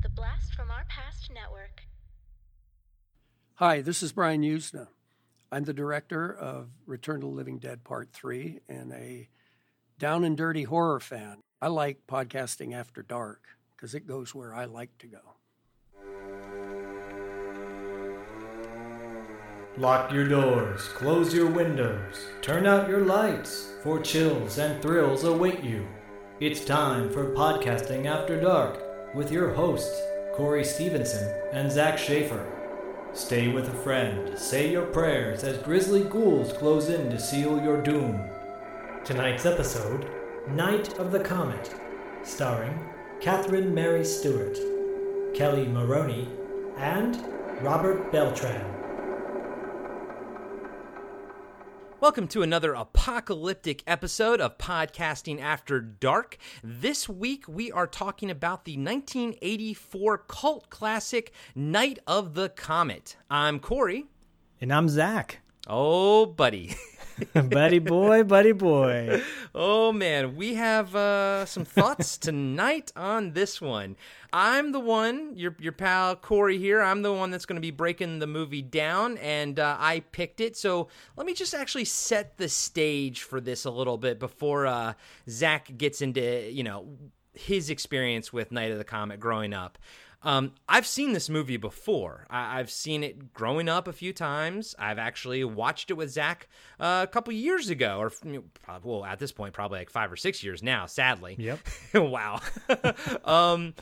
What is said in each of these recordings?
The Blast from Our Past Network. Hi, this is Brian Yuzna. I'm the director of Return to the Living Dead Part 3 and a down and dirty horror fan. I like podcasting after dark because it goes where I like to go. Lock your doors, close your windows, turn out your lights, for chills and thrills await you. It's time for Podcasting After Dark with your hosts, Corey Stevenson and Zach Schaefer. Stay with a friend, say your prayers as grisly ghouls close in to seal your doom. Tonight's episode Night of the Comet, starring Catherine Mary Stewart, Kelly Maroney, and Robert Beltran. Welcome to another apocalyptic episode of Podcasting After Dark. This week we are talking about the 1984 cult classic Night of the Comet. I'm Corey. And I'm Zach. Oh, buddy. buddy boy, buddy boy. Oh man, we have uh, some thoughts tonight on this one. I'm the one, your your pal Corey here. I'm the one that's going to be breaking the movie down, and uh, I picked it. So let me just actually set the stage for this a little bit before uh, Zach gets into you know his experience with Night of the Comet growing up. Um, I've seen this movie before. I- have seen it growing up a few times. I've actually watched it with Zach uh, a couple years ago, or you know, well, at this point, probably like five or six years now. Sadly, yep. wow. um,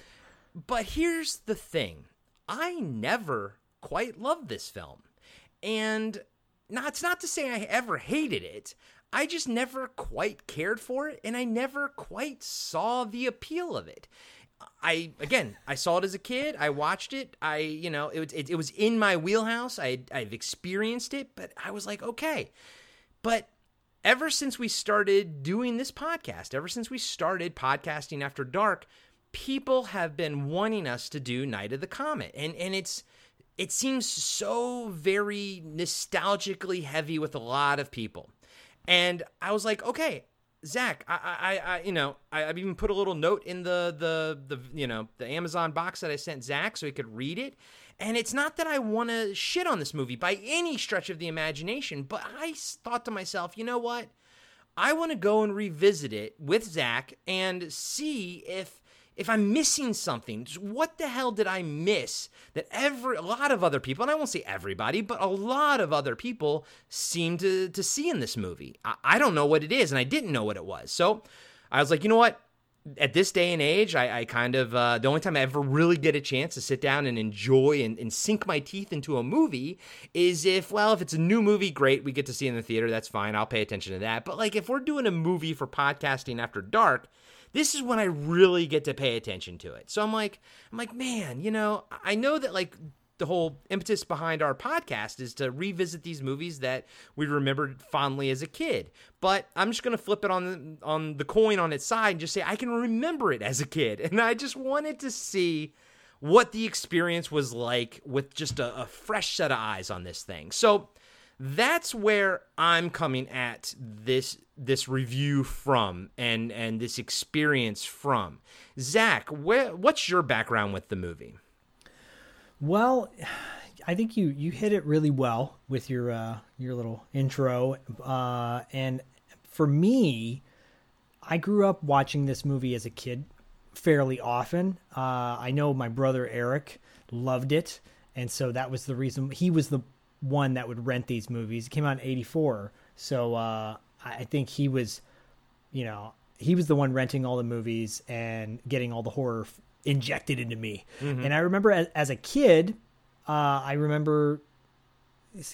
but here's the thing: I never quite loved this film, and now it's not to say I ever hated it. I just never quite cared for it, and I never quite saw the appeal of it. I again, I saw it as a kid. I watched it. I, you know, it, it, it was in my wheelhouse. I I've experienced it, but I was like, okay. But ever since we started doing this podcast, ever since we started podcasting after dark, people have been wanting us to do Night of the Comet, and and it's it seems so very nostalgically heavy with a lot of people. And I was like, okay, Zach, I, I, I, you know, I, have even put a little note in the, the, the, you know, the Amazon box that I sent Zach so he could read it. And it's not that I want to shit on this movie by any stretch of the imagination, but I thought to myself, you know what? I want to go and revisit it with Zach and see if if I'm missing something, what the hell did I miss that every a lot of other people, and I won't say everybody, but a lot of other people seem to to see in this movie. I, I don't know what it is, and I didn't know what it was. So I was like, you know what? At this day and age, I, I kind of uh, the only time I ever really get a chance to sit down and enjoy and, and sink my teeth into a movie is if, well, if it's a new movie, great, we get to see in the theater, that's fine, I'll pay attention to that. But like if we're doing a movie for podcasting after dark, this is when I really get to pay attention to it. So I'm like, I'm like, man, you know, I know that like the whole impetus behind our podcast is to revisit these movies that we remembered fondly as a kid. But I'm just going to flip it on the, on the coin on its side and just say I can remember it as a kid, and I just wanted to see what the experience was like with just a, a fresh set of eyes on this thing. So that's where I'm coming at this this review from and and this experience from. Zach, what's your background with the movie? Well, I think you you hit it really well with your uh, your little intro, uh, and for me, I grew up watching this movie as a kid fairly often. Uh, I know my brother Eric loved it, and so that was the reason he was the one that would rent these movies. It came out in '84, so uh, I think he was, you know, he was the one renting all the movies and getting all the horror f- injected into me. Mm-hmm. And I remember as, as a kid, uh, I remember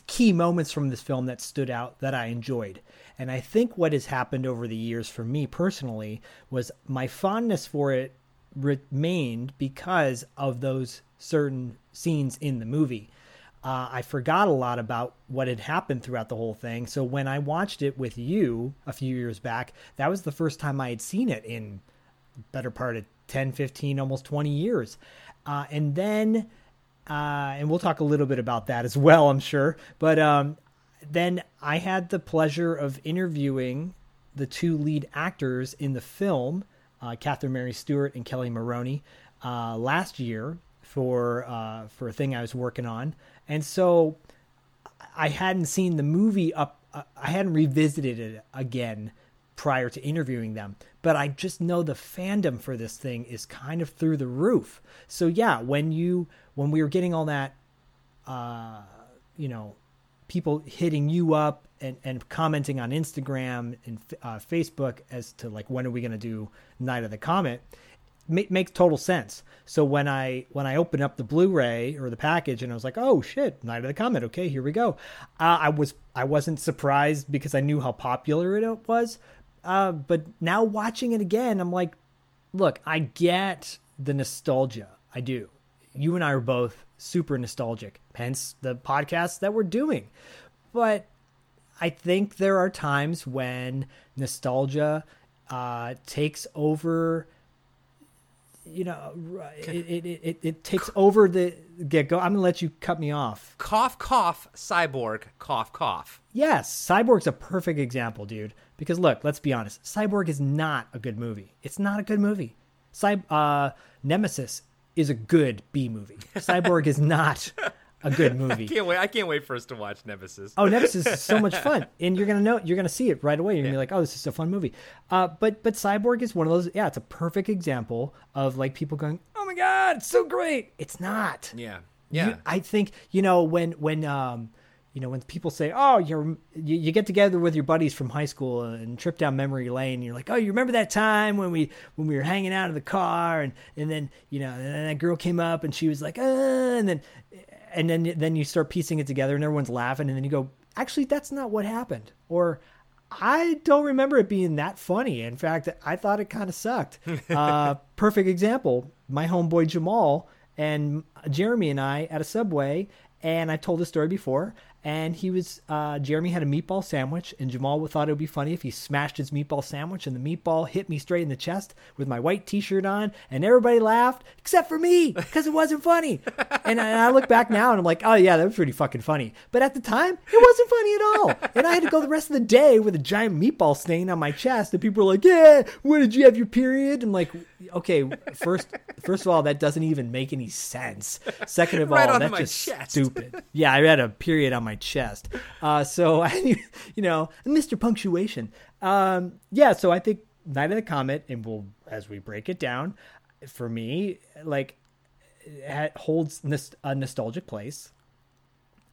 key moments from this film that stood out that I enjoyed. And I think what has happened over the years for me personally was my fondness for it remained because of those certain scenes in the movie uh, I forgot a lot about what had happened throughout the whole thing. So when I watched it with you a few years back, that was the first time I had seen it in better part of 10, 15, almost 20 years. Uh, and then, uh, and we'll talk a little bit about that as well, I'm sure. But um, then I had the pleasure of interviewing the two lead actors in the film, uh, Catherine Mary Stewart and Kelly Maroney. uh, last year for uh, for a thing I was working on, and so I hadn't seen the movie up. I hadn't revisited it again prior to interviewing them, but I just know the fandom for this thing is kind of through the roof. So yeah, when you when we were getting all that, uh, you know, people hitting you up and, and commenting on Instagram and uh, Facebook as to like when are we going to do Night of the Comet, ma- makes total sense. So when I when I opened up the Blu-ray or the package and I was like, oh shit, Night of the Comet, okay, here we go. Uh, I was I wasn't surprised because I knew how popular it was, uh, but now watching it again, I'm like, look, I get the nostalgia. I do. You and I are both super nostalgic, hence the podcast that we're doing. But I think there are times when nostalgia uh, takes over. You know, it it, it, it takes over the get go. I'm gonna let you cut me off. Cough, cough, cyborg, cough, cough. Yes, Cyborg's a perfect example, dude. Because look, let's be honest, Cyborg is not a good movie. It's not a good movie. Cy- uh, Nemesis is a good B movie. Cyborg is not a good movie. I Can't wait! I can't wait for us to watch Nemesis. Oh, Nemesis is so much fun, and you're gonna know you're gonna see it right away. You're gonna be like, oh, this is a fun movie. Uh, but but Cyborg is one of those. Yeah, it's a perfect example of like people going, oh my god, it's so great. It's not. Yeah, yeah. You- I think you know when when um you know when people say oh you're you, you get together with your buddies from high school and trip down memory lane and you're like oh you remember that time when we when we were hanging out in the car and and then you know and then that girl came up and she was like uh and then and then then you start piecing it together and everyone's laughing and then you go actually that's not what happened or I don't remember it being that funny. In fact, I thought it kind of sucked. uh, perfect example: my homeboy Jamal and Jeremy and I at a Subway, and I told this story before. And he was uh, Jeremy had a meatball sandwich, and Jamal thought it would be funny if he smashed his meatball sandwich, and the meatball hit me straight in the chest with my white T-shirt on, and everybody laughed except for me because it wasn't funny. and, I, and I look back now and I'm like, oh yeah, that was pretty fucking funny. But at the time, it wasn't funny at all. And I had to go the rest of the day with a giant meatball stain on my chest, and people were like, yeah, when did you have your period? I'm like, okay, first, first of all, that doesn't even make any sense. Second of Right all, that's just chest. stupid. Yeah, I had a period on my chest. Uh, so I, you know, Mr. Punctuation. Um, yeah, so I think Night of the Comet, and we'll as we break it down, for me, like, it holds a nostalgic place.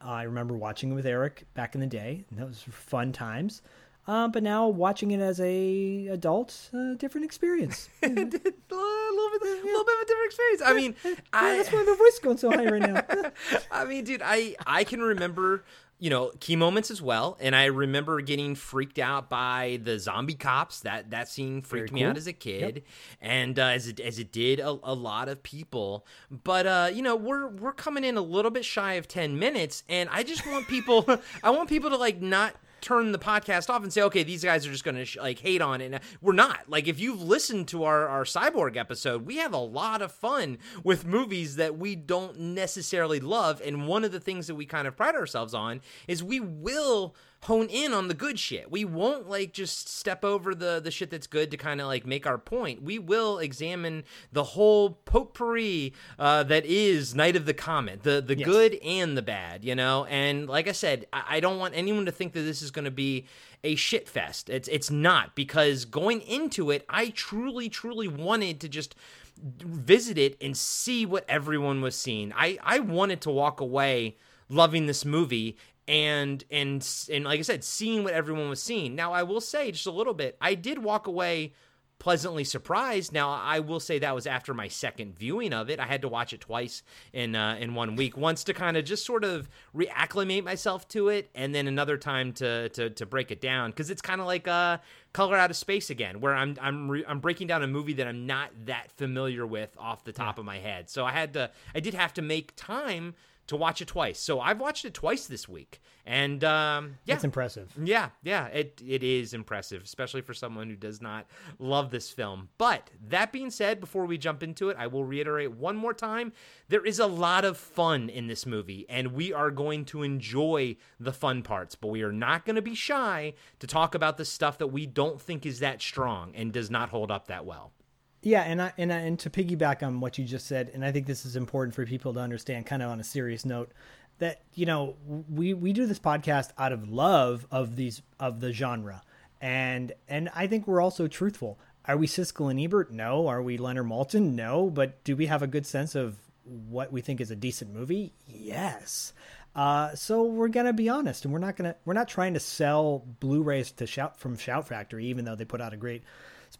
I remember watching it with Eric back in the day. And those were fun times. Uh, but now watching it as a adult, uh, different experience. a little bit, a little bit of a different experience. I mean, Yeah, I, that's why my voice is going so high right now. I mean, dude, I I can remember you know key moments as well, and I remember getting freaked out by the zombie cops. That that scene freaked me out as a kid, and uh, as it as it did a, a lot of people. But uh, you know, we're we're coming in a little bit shy of ten minutes, and I just want people, I want people to like not turn the podcast off and say, okay, these guys are just going to sh- like hate on it. And uh, we're not. Like, if you've listened to our, our Cyborg episode, we have a lot of fun with movies that we don't necessarily love. And one of the things that we kind of pride ourselves on is we will hone in on the good shit. We won't like just step over the the shit that's good to kind of like make our point. We will examine the whole potpourri uh, that is Night of the Comet, the the Yes. good and the bad, you know. And like I said, I, I don't want anyone to think that this is going to be a shit fest. It's it's not because going into it, I truly truly wanted to just visit it and see what everyone was seeing. I I wanted to walk away loving this movie and and and like I said, seeing what everyone was seeing. Now I will say just a little bit, I did walk away pleasantly surprised. Now I will say that was after my second viewing of it. I had to watch it twice in uh, in one week. Once to kind of just sort of reacclimate myself to it, and then another time to to to break it down because it's kind of like uh color out of space again where i'm i'm re- i'm breaking down a movie that i'm not that familiar with off the top of my head so i had to i did have to make time to watch it twice so i've watched it twice this week and um yeah it's impressive. yeah, yeah, it it is impressive, especially for someone who does not love this film. But that being said, before we jump into it, I will reiterate one more time: there is a lot of fun in this movie, and we are going to enjoy the fun parts. But we are not going to be shy to talk about the stuff that we don't think is that strong and does not hold up that well. Yeah, and I, and I, and to piggyback on what you just said, and I think this is important for people to understand, kind of on a serious note, that you know we we do this podcast out of love of these of the genre, and and I think we're also truthful. Are we Siskel and Ebert? No. Are we Leonard Maltin? No. But do we have a good sense of what we think is a decent movie? Yes. Uh, so we're gonna be honest, and we're not gonna we're not trying to sell Blu-rays to shout from Shout Factory, even though they put out a great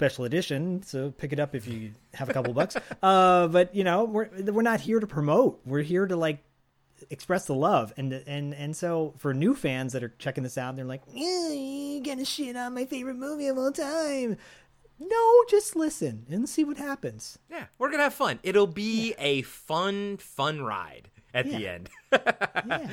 special edition. So pick it up if you have a couple bucks. Uh, but you know we're we're not here to promote. We're here to like express the love and and and so for new fans that are checking this out they're like gonna shit on my favorite movie of all time no just listen and see what happens Yeah, we're gonna have fun. It'll be a fun, fun ride at the end. yeah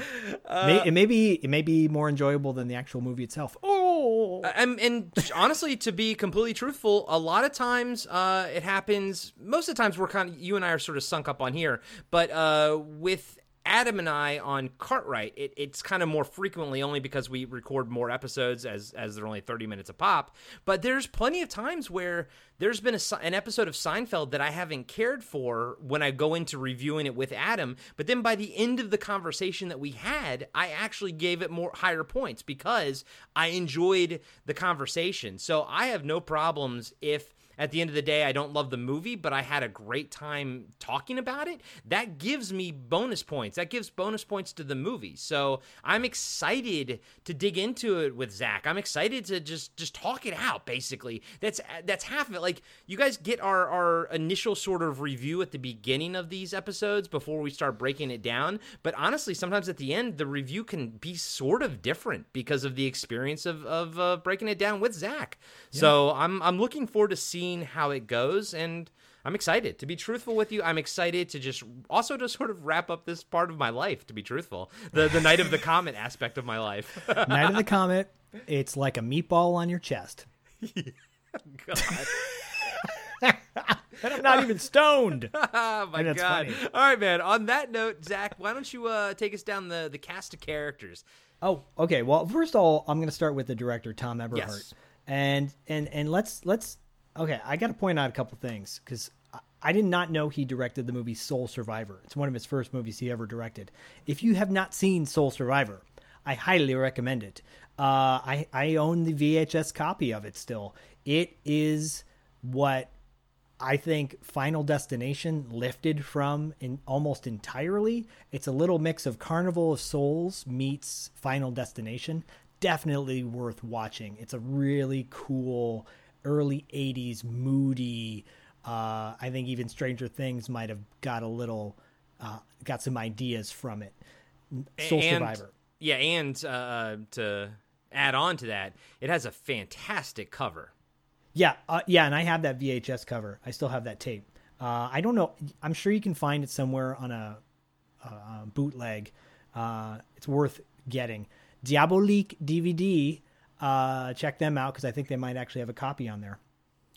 May, it may be it may be more enjoyable than the actual movie itself oh and, and honestly, to be completely truthful, a lot of times uh, it happens. Most of the times, we're kind of you and I are sort of sunk up on here, but uh, with Adam and I on Cartwright, it, it's kind of more frequently only because we record more episodes as as they're only thirty minutes a pop. But there's plenty of times where there's been a, an episode of Seinfeld that I haven't cared for when I go into reviewing it with Adam, but then by the end of the conversation that we had, I actually gave it more higher points because I enjoyed the conversation. So I have no problems if at the end of the day I don't love the movie, but I had a great time talking about it. That gives me bonus points. That gives bonus points to the movie. So I'm excited to dig into it with Zach. I'm excited to just just talk it out. Basically, that's that's half of it. Like you guys get our our initial sort of review at the beginning of these episodes before we start breaking it down. But honestly, sometimes at the end the review can be sort of different because of the experience of of uh, breaking it down with Zach. So I'm I'm looking forward to seeing how it goes and. I'm excited to be truthful with you. I'm excited to just also to sort of wrap up this part of my life. To be truthful, the the night of the comet aspect of my life. night of the comet it's like a meatball on your chest God. and i'm not even stoned Oh my god! funny. All right, man. On that note, Zach, why don't you uh, take us down the the cast of characters? Oh, okay. Well, first of all, I'm going to start with the director Tom Eberhardt, Yes. and and and let's let's okay. I got to point out a couple things because I did not know he directed the movie Sole Survivor. It's one of his first movies he ever directed. If you have not seen Sole Survivor, I highly recommend it. Uh, I I own the VHS copy of it still. It is what I think Final Destination lifted from in almost entirely. It's a little mix of Carnival of Souls meets Final Destination. Definitely worth watching. It's a really cool early 80s moody uh, I think even Stranger Things might have got a little uh, got some ideas from it. Sole and, Survivor. Yeah, and uh, to add on to that, it has a fantastic cover. Yeah, uh, yeah, and I have that VHS cover. I still have that tape. Uh, I don't know. I'm sure you can find it somewhere on a, a, a bootleg. Uh, it's worth getting. Diabolik DVD. Uh, check them out because I think they might actually have a copy on there.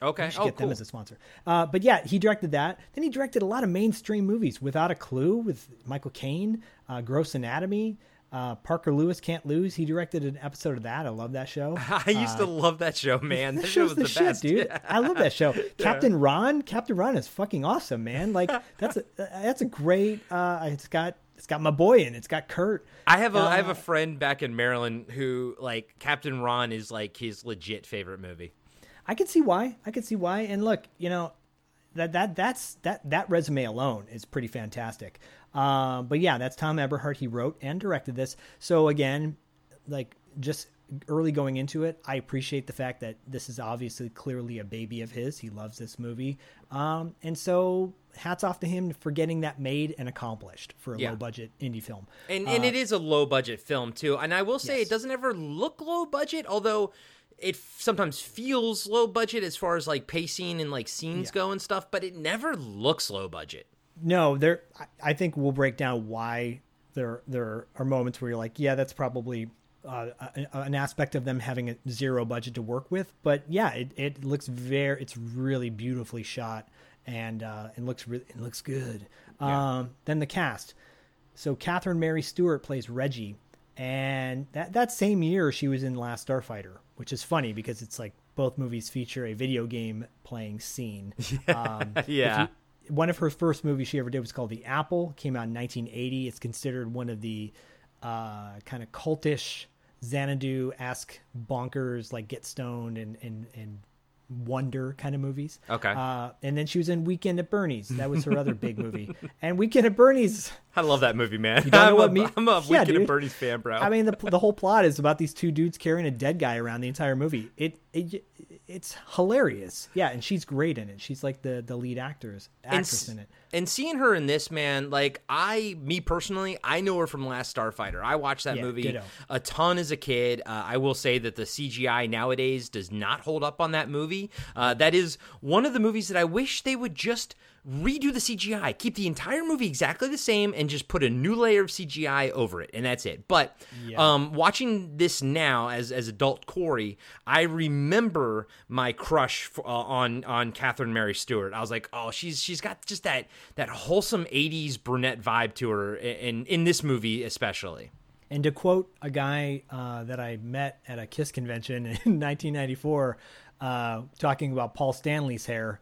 Okay. We should Oh, get cool. them as a sponsor. Uh, but yeah, he directed that. Then he directed a lot of mainstream movies. Without a Clue with Michael Caine, uh, Gross Anatomy, uh, Parker Lewis Can't Lose. He directed an episode of that. I love that show. I used to love that show, man. That, That show was the, the, shit, best, dude. I love that show. Captain Ron, Captain Ron is fucking awesome, man. Like that's a that's a great. Uh, it's got it's got my boy in. it. It's got Kurt. I have a I have Uh, a friend back in Maryland who like Captain Ron is like his legit favorite movie. I can see why. I can see why. And look, you know, that that that's that that resume alone is pretty fantastic. Um, but yeah, that's Tom Eberhardt. He wrote and directed this. So again, like just early going into it, I appreciate the fact that this is obviously clearly a baby of his. He loves this movie, um, and so hats off to him for getting that made and accomplished for a Yeah. low budget indie film. And and it is a low budget film too. And I will say Uh, Yes. it doesn't ever look low budget, although it sometimes feels low budget as far as like pacing and like scenes go and stuff, but it never looks low budget. No, there. I- I think we'll break down why there there are moments where you're like, yeah, that's probably uh, an aspect of them having a zero budget to work with. But yeah, it, it looks very. It's really beautifully shot, and uh, it looks really it looks good. Um, then the cast. So Catherine Mary Stewart plays Reggie, and that that same year she was in Last Starfighter, which is funny because it's like both movies feature a video game playing scene. Um, Yeah. you- one of her first movies she ever did was called The Apple. Came out in 1980. It's considered one of the uh, kind of cultish Xanadu esque bonkers, like get stoned and and and wonder kind of movies. Okay. Uh, and then she was in Weekend at Bernie's. That was her other big movie. And Weekend at Bernie's. I love that movie, man. don't know I'm, what a, me- I'm a Yeah, Weekend at dude. Bernie's fan, bro. I mean, the the whole plot is about these two dudes carrying a dead guy around the entire movie. It it it's hilarious. Yeah, and she's great in it. She's like the the lead actors and, actress s- in it. and seeing her in this, man, like I, me personally, I know her from Last Starfighter. I watched that Yeah, movie ditto. a ton as a kid. Uh, I will say that the CGI nowadays does not hold up on that movie. Uh, that is one of the movies that I wish they would just redo the CGI, keep the entire movie exactly the same, and just put a new layer of CGI over it, and that's it. But um, watching this now as as adult Corey, I remember my crush f- uh, on on Catherine Mary Stewart. I was like, oh, she's she's got just that that wholesome '80s brunette vibe to her, in in this movie especially. And to quote a guy uh, that I met at a Kiss convention in 1994, uh, talking about Paul Stanley's hair,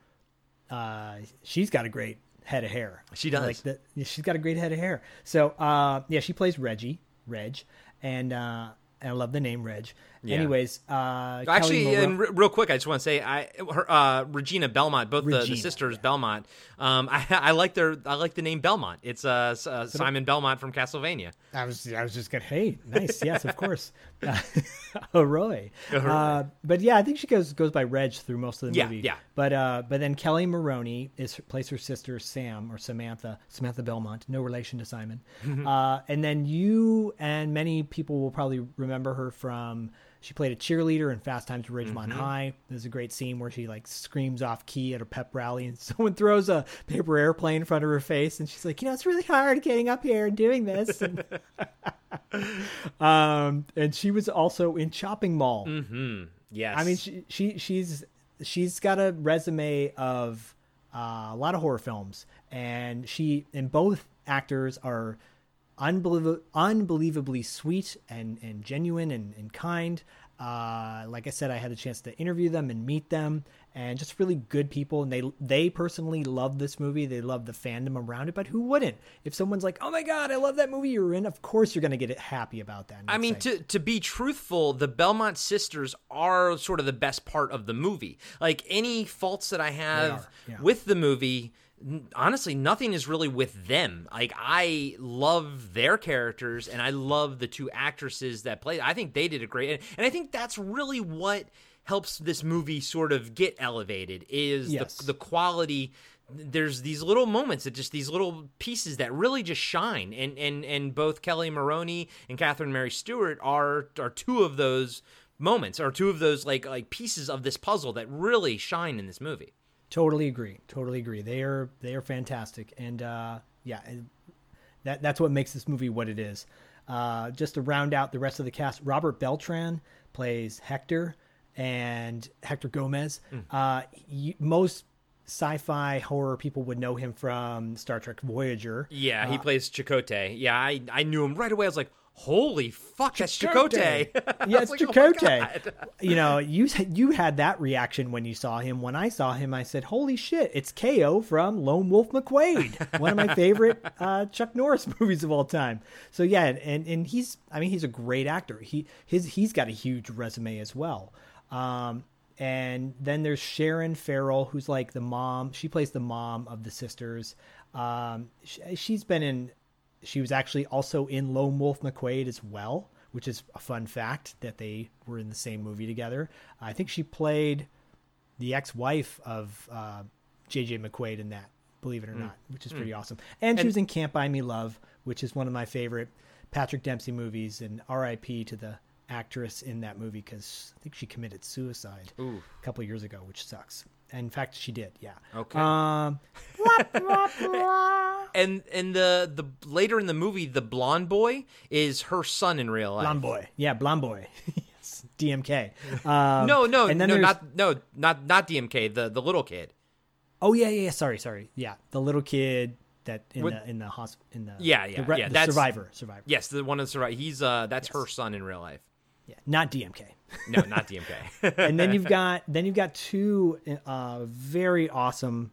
uh, she's got a great head of hair. She does. Like the, she's got a great head of hair. So uh, yeah, she plays Reggie, Reg, and uh, I love the name Reg. Anyways, uh, Actually, and re- real quick, I just want to say, I her, uh, Regina Belmont, both the, the Regina, sisters Belmont. Um, I, I like their, I like the name Belmont. It's uh, uh, Simon Belmont from Castlevania. I was I was just gonna hey nice yes of course uh, Roy uh, but yeah I think she goes goes by Reg through most of the Yeah, movie yeah. but uh but then Kelly Maroney is plays her sister Sam or Samantha Samantha Belmont no relation to Simon uh and then you and many people will probably remember her from she played a cheerleader in Fast Times at Ridgemont High. There's a great scene where she like screams off key at a pep rally, and someone throws a paper airplane in front of her face, and she's like, "You know, it's really hard getting up here and doing this." And um, and she was also in Chopping Mall. Yes, I mean, she, she she's she's got a resume of uh, a lot of horror films, and she and both actors are unbeliev- unbelievably sweet and and genuine and, and kind. Uh, like I said, I had the chance to interview them and meet them, and just really good people. And they they personally love this movie. They love the fandom around it. But who wouldn't? If someone's like, "Oh my god, I love that movie you're in," of course you're going to get it happy about that. I mean, to to be truthful, the Belmont sisters are sort of the best part of the movie. Like any faults that I have with the movie, honestly, nothing is really with them. Like I love their characters, and I love the two actresses that play. I think they did a great, and I think that's really what helps this movie sort of get elevated is Yes. the the quality there's these little moments that just these little pieces that really just shine and and and both Kelly Maroney and Catherine Mary Stewart are are two of those moments or two of those like like pieces of this puzzle that really shine in this movie Totally agree. Totally agree. They are they are fantastic, and uh, yeah, that that's what makes this movie what it is. Uh, just to round out the rest of the cast, Robert Beltran plays Hector, and Hector Gomez. Uh, you, most sci-fi horror people would know him from Star Trek Voyager. yeah he plays Chakotay yeah I I knew him right away I was like holy fuck that's Chakotay yeah, it's like, "Oh Chakotay. God." you know, you you had that reaction when you saw him. When I saw him, I said, "Holy shit! It's Ko from Lone Wolf McQuade, one of my favorite uh, Chuck Norris movies of all time." So yeah, and and he's I mean he's a great actor. He his he's got a huge resume as well. Um, and then there's Sharon Farrell, who's like the mom. She plays the mom of the sisters. Um, sh she's been in. She was actually also in Lone Wolf McQuade as well, which is a fun fact that they were in the same movie together. I think she played the ex-wife of uh, J.J. McQuade in that. Believe it or not, which is pretty awesome. And she was in Can't Buy Me Love, which is one of my favorite Patrick Dempsey movies. And R.I.P. to the actress in that movie because I think she committed suicide a couple years ago, which sucks. And in fact, she did. Yeah. Okay. Um, and and the the later in the movie the blonde boy is her son in real life blonde boy. Yeah, blonde boy. yes. DMK. Um, no no and then no there's- not no not not DMK the the little kid Oh yeah, yeah. yeah, Sorry, sorry. Yeah, the little kid that in What- the in the hosp in the Yeah, yeah, the, re- yeah, the that's- survivor survivor. Yes, the one that's right. He's uh, that's her son in real life. Yeah, not DMK. No, not DMK. and then you've got then you've got two uh, very awesome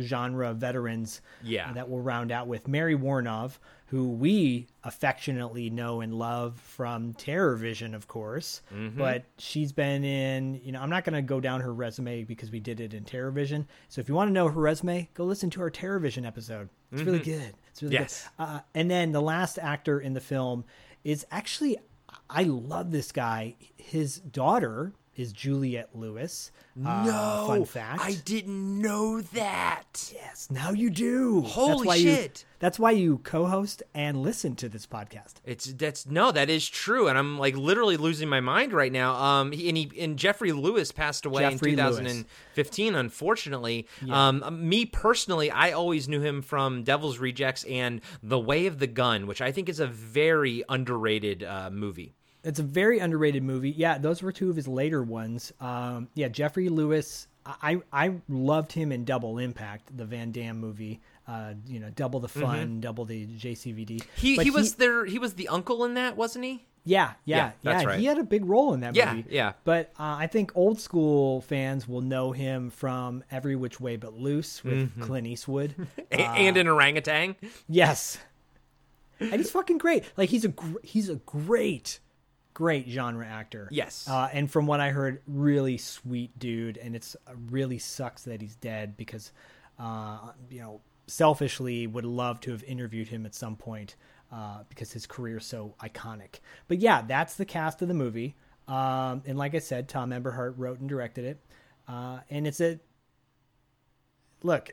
genre veterans Yeah. that we'll round out with Mary Woronov, who we affectionately know and love from Terror Vision, of course. Mm-hmm. But she's been in, you know, I'm not going to go down her resume because we did it in Terror Vision. So if you want to know her resume, go listen to our Terror Vision episode. It's really good. It's really Mm-hmm. Yes. good. Uh, and then the last actor in the film is actually, I love this guy. His daughter is Juliette Lewis. Uh, no, fun fact. I didn't know that. Yes, now you do. Holy that's why You, shit. that's why you co-host and listen to this podcast. It's that's no, that is true, and I'm like literally losing my mind right now. Um, he, and he and Jeffrey Lewis passed away Jeffrey in Lewis. 2015, unfortunately. Um, me personally, I always knew him from Devil's Rejects and The Way of the Gun, which I think is a very underrated uh, movie. It's a very underrated movie. Yeah, those were two of his later ones. Um, yeah, Jeffrey Lewis. I I loved him in Double Impact, the Van Damme movie. Uh, you know, double the fun, double the JCVD. Mm-hmm. He But he was there. He was the uncle in that, wasn't he? Yeah, yeah, Yeah, yeah. right. He had a big role in that Yeah, movie. yeah. But uh, I think old school fans will know him from Every Which Way But Loose with Mm-hmm. Clint Eastwood. A- and an orangutan. Yes, and he's fucking great. Like he's a gr- he's a great, great genre actor. Yes. uh, and from what I heard, really sweet dude. And it's uh, really sucks that he's dead because, uh, you know, selfishly would love to have interviewed him at some point uh, because his career is so iconic. But yeah, that's the cast of the movie. Um, and like I said, Tom Eberhardt wrote and directed it. Uh, and it's a look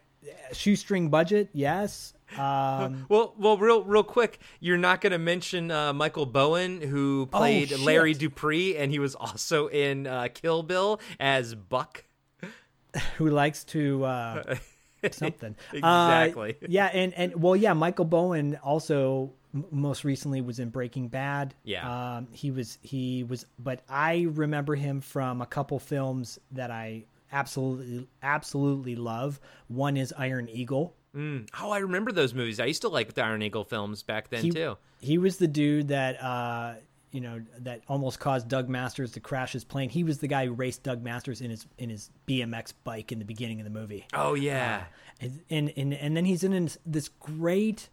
shoestring budget, yes. Um, Well, well, real, real quick, you're not going to mention uh, Michael Bowen, who played Oh. Larry Dupree, and he was also in uh, Kill Bill as Buck. who likes to uh, something Exactly. Uh, yeah, and and well, yeah, Michael Bowen also m- most recently was in Breaking Bad. Yeah. um, he was he was, but I remember him from a couple films that I absolutely absolutely love. One is Iron Eagle. Oh, I remember those movies. I used to like the Iron Eagle films back then he, too. He was the dude that uh, you know that almost caused Doug Masters to crash his plane. He was the guy who raced Doug Masters in his in his BMX bike in the beginning of the movie. Oh yeah, and and and, and then he's in this great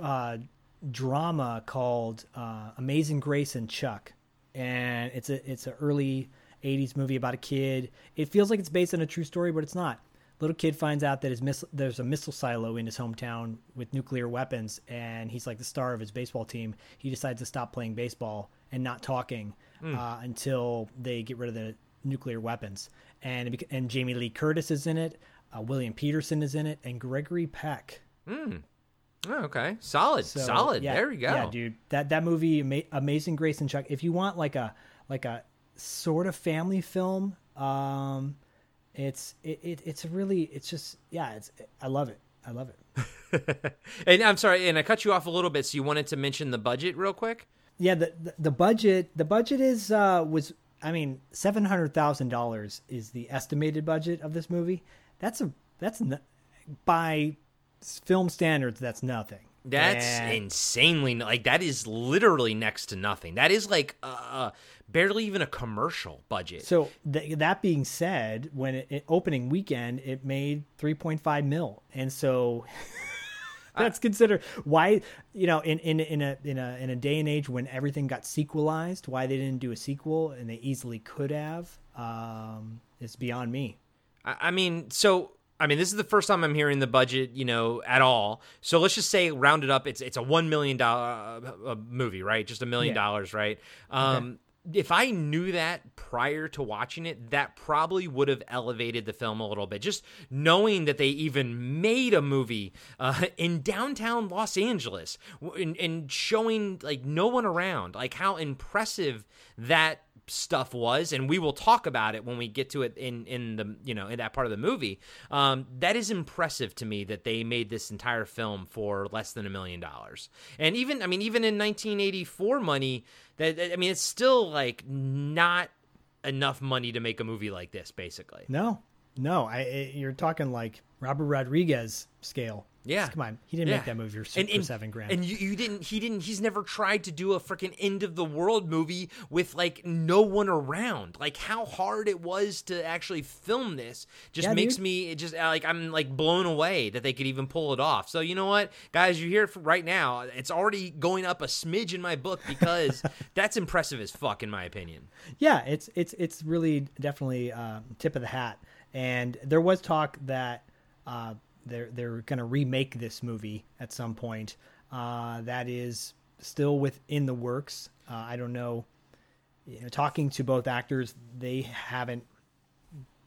uh, drama called uh, Amazing Grace and Chuck, and it's a it's an early '80s movie about a kid. It feels like it's based on a true story, but it's not. Little kid finds out that his miss- there's a missile silo in his hometown with nuclear weapons, and he's like the star of his baseball team. He decides to stop playing baseball and not talking uh, until they get rid of the nuclear weapons. And bec- and Jamie Lee Curtis is in it. Uh, William Petersen is in it, and Gregory Peck. oh, okay, solid, So, solid. yeah, there we go. Yeah, dude. That that movie, Ama- Amazing Grace and Chuck. If you want like a like a sort of family film, um, it's it, it it's a really it's just yeah it's I love it. I love it. And I'm sorry, and I cut you off a little bit. So you wanted to mention the budget real quick? Yeah, the the, the budget the budget is uh was I mean seven hundred thousand dollars is the estimated budget of this movie. That's a that's n- by film standards that's nothing. That's And- insanely like that is literally next to nothing. That is like uh, barely even a commercial budget. So th- that being said, when it, it opening weekend, it made 3.5 mil, and so that's considered why you know in, in in a in a in a day and age when everything got sequelized, why they didn't do a sequel, and they easily could have. Um, is beyond me. I, I mean, so I mean, this is the first time I'm hearing the budget, you know, at all. So let's just say, round it up, it's it's a one million dollar uh, movie, right? Just a million dollars, right? Um, If I knew that prior to watching it, that probably would have elevated the film a little bit. Just knowing that they even made a movie uh, in downtown Los Angeles and, and showing like no one around, like how impressive that stuff was and we will talk about it when we get to it in in the you know in that part of the movie. Um that is impressive to me that they made this entire film for less than a million dollars. And even i mean even in 1984 money that i mean it's still like not enough money to make a movie like this basically. No, no, I you're talking like Robert Rodriguez scale. Yeah. Come on, he didn't Yeah. make that movie for, and, for and- seven grand. And you, you didn't. He didn't. He's never tried to do a freaking end of the world movie with like no one around. Like how hard it was to actually film this just Yeah, makes dude. me it just uh, like I'm like blown away that they could even pull it off. So you know what, guys, you hear it right now. It's already going up a smidge in my book because that's impressive as fuck in my opinion. Yeah, it's it's it's really definitely uh, tip of the hat. And there was talk that uh, they're they're going to remake this movie at some point. Uh, that is still within the works. Uh, I don't know. You know, talking to both actors, they haven't.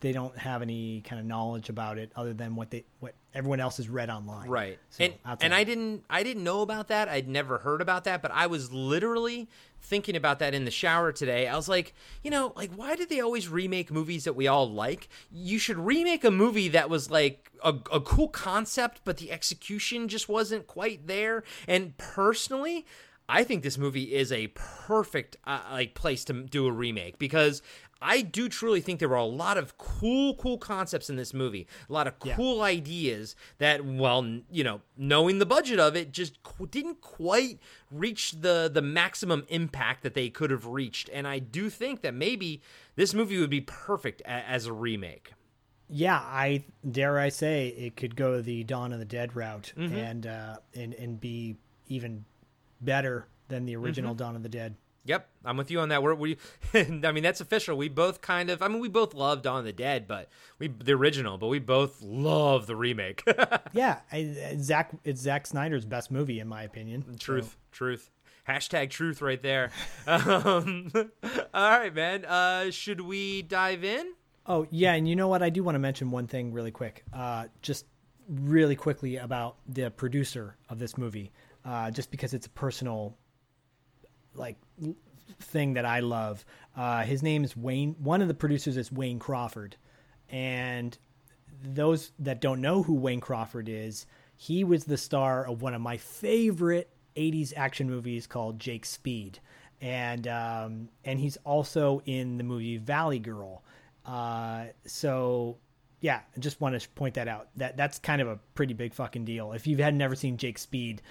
They don't have any kind of knowledge about it other than what they what everyone else has read online. Right. So, and and I didn't I didn't know about that. I'd never heard about that, but I was literally thinking about that in the shower today. I was like, you know, like why did they always remake movies that we all like? You should remake a movie that was like a, a cool concept, but the execution just wasn't quite there. And personally, I think this movie is a perfect uh, like place to do a remake because I do truly think there were a lot of cool, cool concepts in this movie. A lot of cool ideas that, well, you know, knowing the budget of it, just qu- didn't quite reach the the maximum impact that they could have reached. And I do think that maybe this movie would be perfect a- as a remake. yeah, I dare I say it could go the Dawn of the Dead route Mm-hmm. and uh, and and be even better than the original Mm-hmm. Dawn of the Dead. Yep, I'm with you on that. We're, we, I mean, that's official. We both kind of, I mean, we both love Dawn of the Dead, but we the original, but we both love the remake. Yeah, I, Zack it's Zack Snyder's best movie in my opinion. Truth, truth. Hashtag truth right there. Um, all right, man. Uh, should we dive in? Oh yeah, and you know what? I do want to mention one thing really quick. Uh, just really quickly about the producer of this movie, uh, just because it's a personal like thing that I love. Uh, his name is Wayne. One of the producers is Wayne Crawford, and those that don't know who Wayne Crawford is, he was the star of one of my favorite '80s action movies called Jake Speed, and um, and he's also in the movie Valley Girl. Uh, so yeah, I just want to point that out. That that's kind of a pretty big fucking deal. If you've had never seen Jake Speed,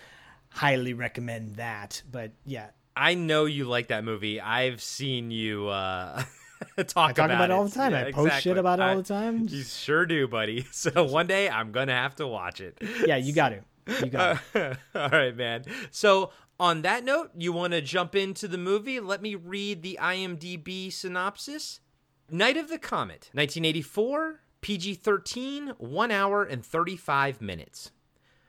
highly recommend that. But yeah, I know you like that movie. I've seen you uh, talk, talk about it all the time. Yeah, I post shit about it all the time. You sure do, buddy. So one day I'm gonna have to watch it. yeah, you got to, you got to. All right, man. So, on that note, you want to jump into the movie? Let me read the IMDb synopsis. Night of the Comet, 1984, PG 13, 1 hour and 35 minutes.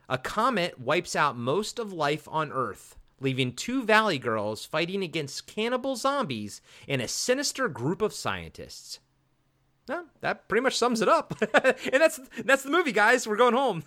A comet wipes out most of life on Earth, leaving two Valley girls fighting against cannibal zombies and a sinister group of scientists. No, that pretty much sums it up. and that's that's the movie, guys. We're going home.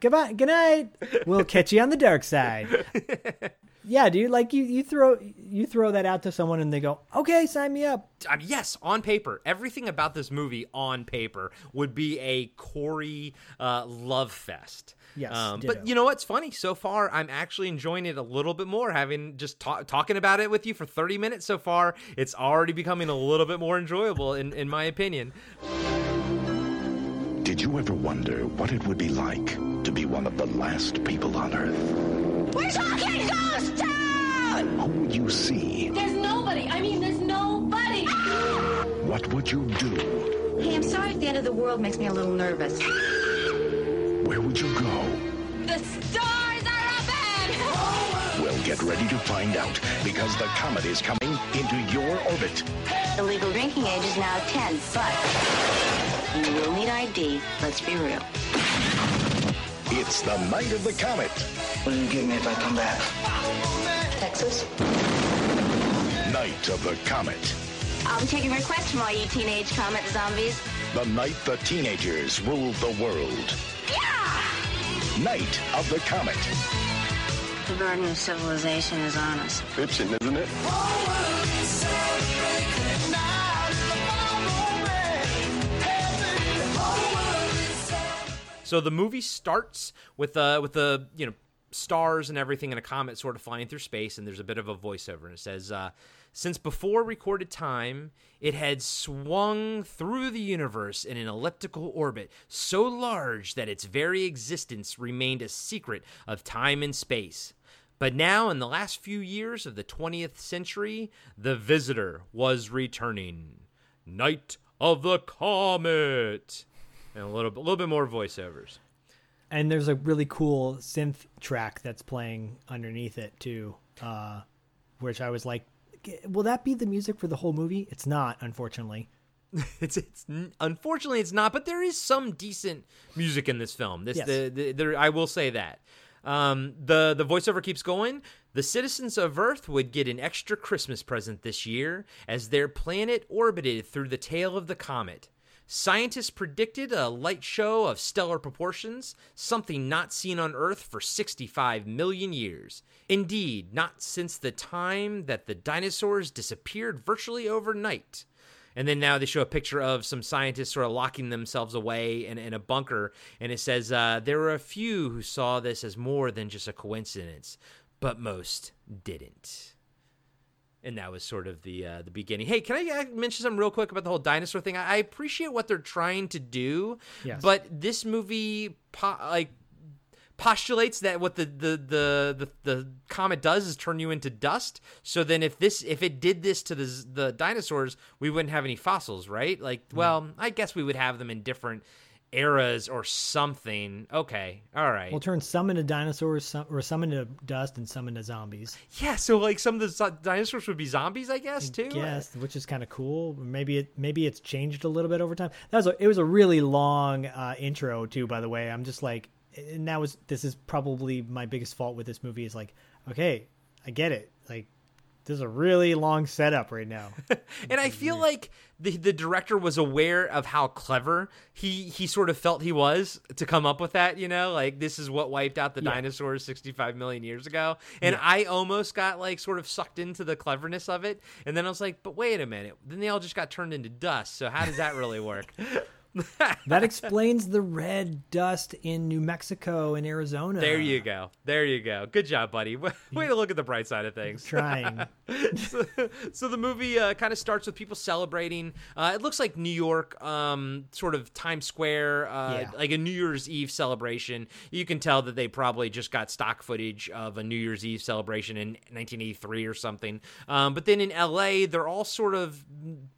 Goodbye, good night. We'll catch you on the dark side. Yeah, dude. Like you, you throw you throw that out to someone and they go, "Okay, sign me up." Mean, yes, on paper, everything about this movie on paper would be a Corey uh, love fest. Yes, um, but you know what's funny? So far, I'm actually enjoying it a little bit more. Having just ta- talking about it with you for 30 minutes so far, it's already becoming a little bit more enjoyable, in in my opinion. Did you ever wonder what it would be like to be one of the last people on Earth? We're talking ghost town! Who would you see? There's nobody. I mean, there's nobody. What would you do? Hey, I'm sorry if the end of the world makes me a little nervous. Where would you go? The stars are up ahead. Well, get ready to find out because the comet is coming into your orbit. The legal drinking age is now 10, but you will need ID. Let's be real. It's the night of the comet. What do you give me if I come back? Texas? Night of the comet. I'll be taking requests from all you teenage comet zombies. The night the teenagers ruled the world. Yeah! Night of the comet. The burden of civilization is on us. Fiction, isn't it? So the movie starts with a with the you know stars and everything and a comet sort of flying through space and there's a bit of a voiceover and it says uh, since before recorded time it had swung through the universe in an elliptical orbit so large that its very existence remained a secret of time and space. But now in the last few years of the 20th century the visitor was returning. Night of the comet! And a little, a little bit more voiceovers. And there's a really cool synth track that's playing underneath it too, uh, which I was like, will that be the music for the whole movie? It's not, unfortunately. it's it's unfortunately it's not, but there is some decent music in this film. This Yes. the, the there I will say that. Um, the the voiceover keeps going. The citizens of Earth would get an extra Christmas present this year as their planet orbited through the tail of the comet. Scientists predicted a light show of stellar proportions, something not seen on Earth for 65 million years. Indeed, not since the time that the dinosaurs disappeared virtually overnight. And then now they show a picture of some scientists sort of locking themselves away in, in a bunker. And it says, uh, There were a few who saw this as more than just a coincidence, but most didn't. And that was sort of the uh, the beginning. Hey, can I uh, mention something real quick about the whole dinosaur thing? I, I appreciate what they're trying to do, Yes. but this movie, po- like postulates that what the, the the the the comet does is turn you into dust. So then, if this if it did this to the the dinosaurs, we wouldn't have any fossils, right? Like, well, I guess we would have them in different eras or something. Okay, all right. We'll turn some into dinosaurs, some, or some into dust, and some into zombies. yeah, so like some of the zo- dinosaurs would be zombies, I guess too. Yes, which is kind of cool. Maybe it maybe it's changed a little bit over time. That was a, it was a really long uh, intro too. By the way, I'm just like, and that was this is probably my biggest fault with this movie is like, okay, I get it. Like, this is a really long setup right now. and I feel like the the director was aware of how clever he he sort of felt he was to come up with that. You know, like this is what wiped out the Yeah. dinosaurs sixty five million years ago, and I almost got like sort of sucked into the cleverness of it, and then I was like, but wait a minute, then they all just got turned into dust. So how does that really work? that explains the red dust in New Mexico and Arizona. There you go. There you go. Good job, buddy. Way to look at the bright side of things. Trying. so, so the movie uh, kind of starts with people celebrating. Uh, it looks like New York, um, sort of Times Square, uh, Yeah. like a New Year's Eve celebration. You can tell that they probably just got stock footage of a New Year's Eve celebration in 1983 or something. Um, but then in LA, they're all sort of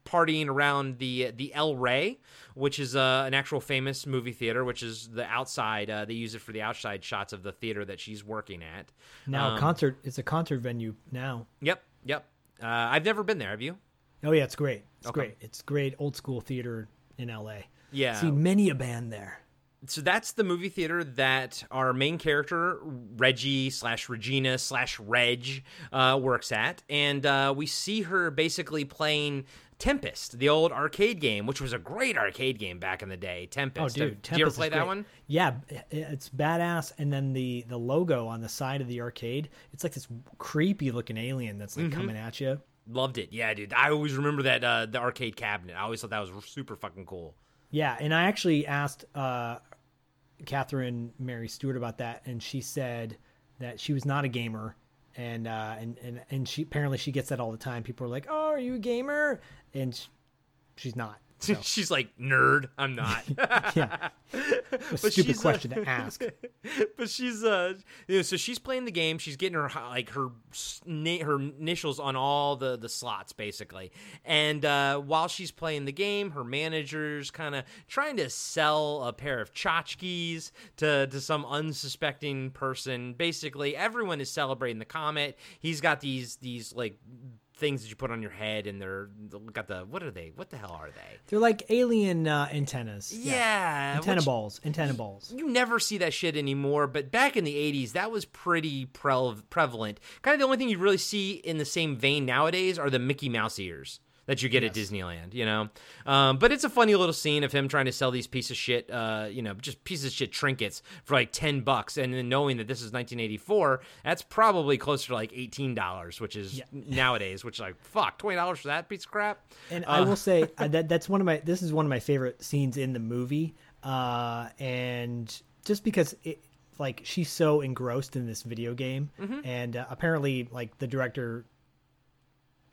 partying around the the El Rey, which is uh, an actual famous movie theater, which is the outside. Uh, they use it for the outside shots of the theater that she's working at. Now Um, concert. It's a concert venue now. Yep, yep. Uh, I've never been there. Have you? Oh yeah, it's great. It's Okay. great. It's great old school theater in L.A. Yeah. seen many a band there. so that's the movie theater that our main character Reggie slash Regina slash Reg uh, works at, and uh, we see her basically playing Tempest, the old arcade game, which was a great arcade game back in the day. Tempest. Oh, dude, Did you ever play that one? Yeah, it's badass. And then the the logo on the side of the arcade, it's like this creepy looking alien that's Mm-hmm. like coming at you. Loved it. Yeah, dude. I always remember that uh, the arcade cabinet. I always thought that was super fucking cool. Yeah, and I actually asked uh, Catherine Mary Stewart about that, and she said that she was not a gamer, and uh, and and and she apparently she gets that all the time. People are like, "Oh, are you a gamer?" And sh- she's not. So, She's like nerd. I'm not. yeah, a But stupid she's, uh, question to ask. but she's uh you know, so she's playing the game she's getting her like her her initials on all the the slots basically and uh while she's playing the game her manager's kind of trying to sell a pair of tchotchkes to to some unsuspecting person basically everyone is celebrating the comet he's got these these like things that you put on your head and they're got the what are they what the hell are they They're like alien uh, antennas. yeah, antenna which- balls. Antenna balls. you never see that shit anymore. But back in the 80s, that was pretty pre- prevalent. Kind of the only thing you really see in the same vein nowadays are the Mickey Mouse ears that you get at Disneyland, you know? Um, but it's a funny little scene of him trying to sell these piece of shit, uh, you know, just pieces of shit trinkets for like 10 bucks. And then knowing that this is 1984, that's probably closer to like $18, which is nowadays, which is like, fuck, $20 for that piece of crap? And I will say uh, that that's one of my this is one of my favorite scenes in the movie, uh, and just because it, like she's so engrossed in this video game, and uh, apparently, like the director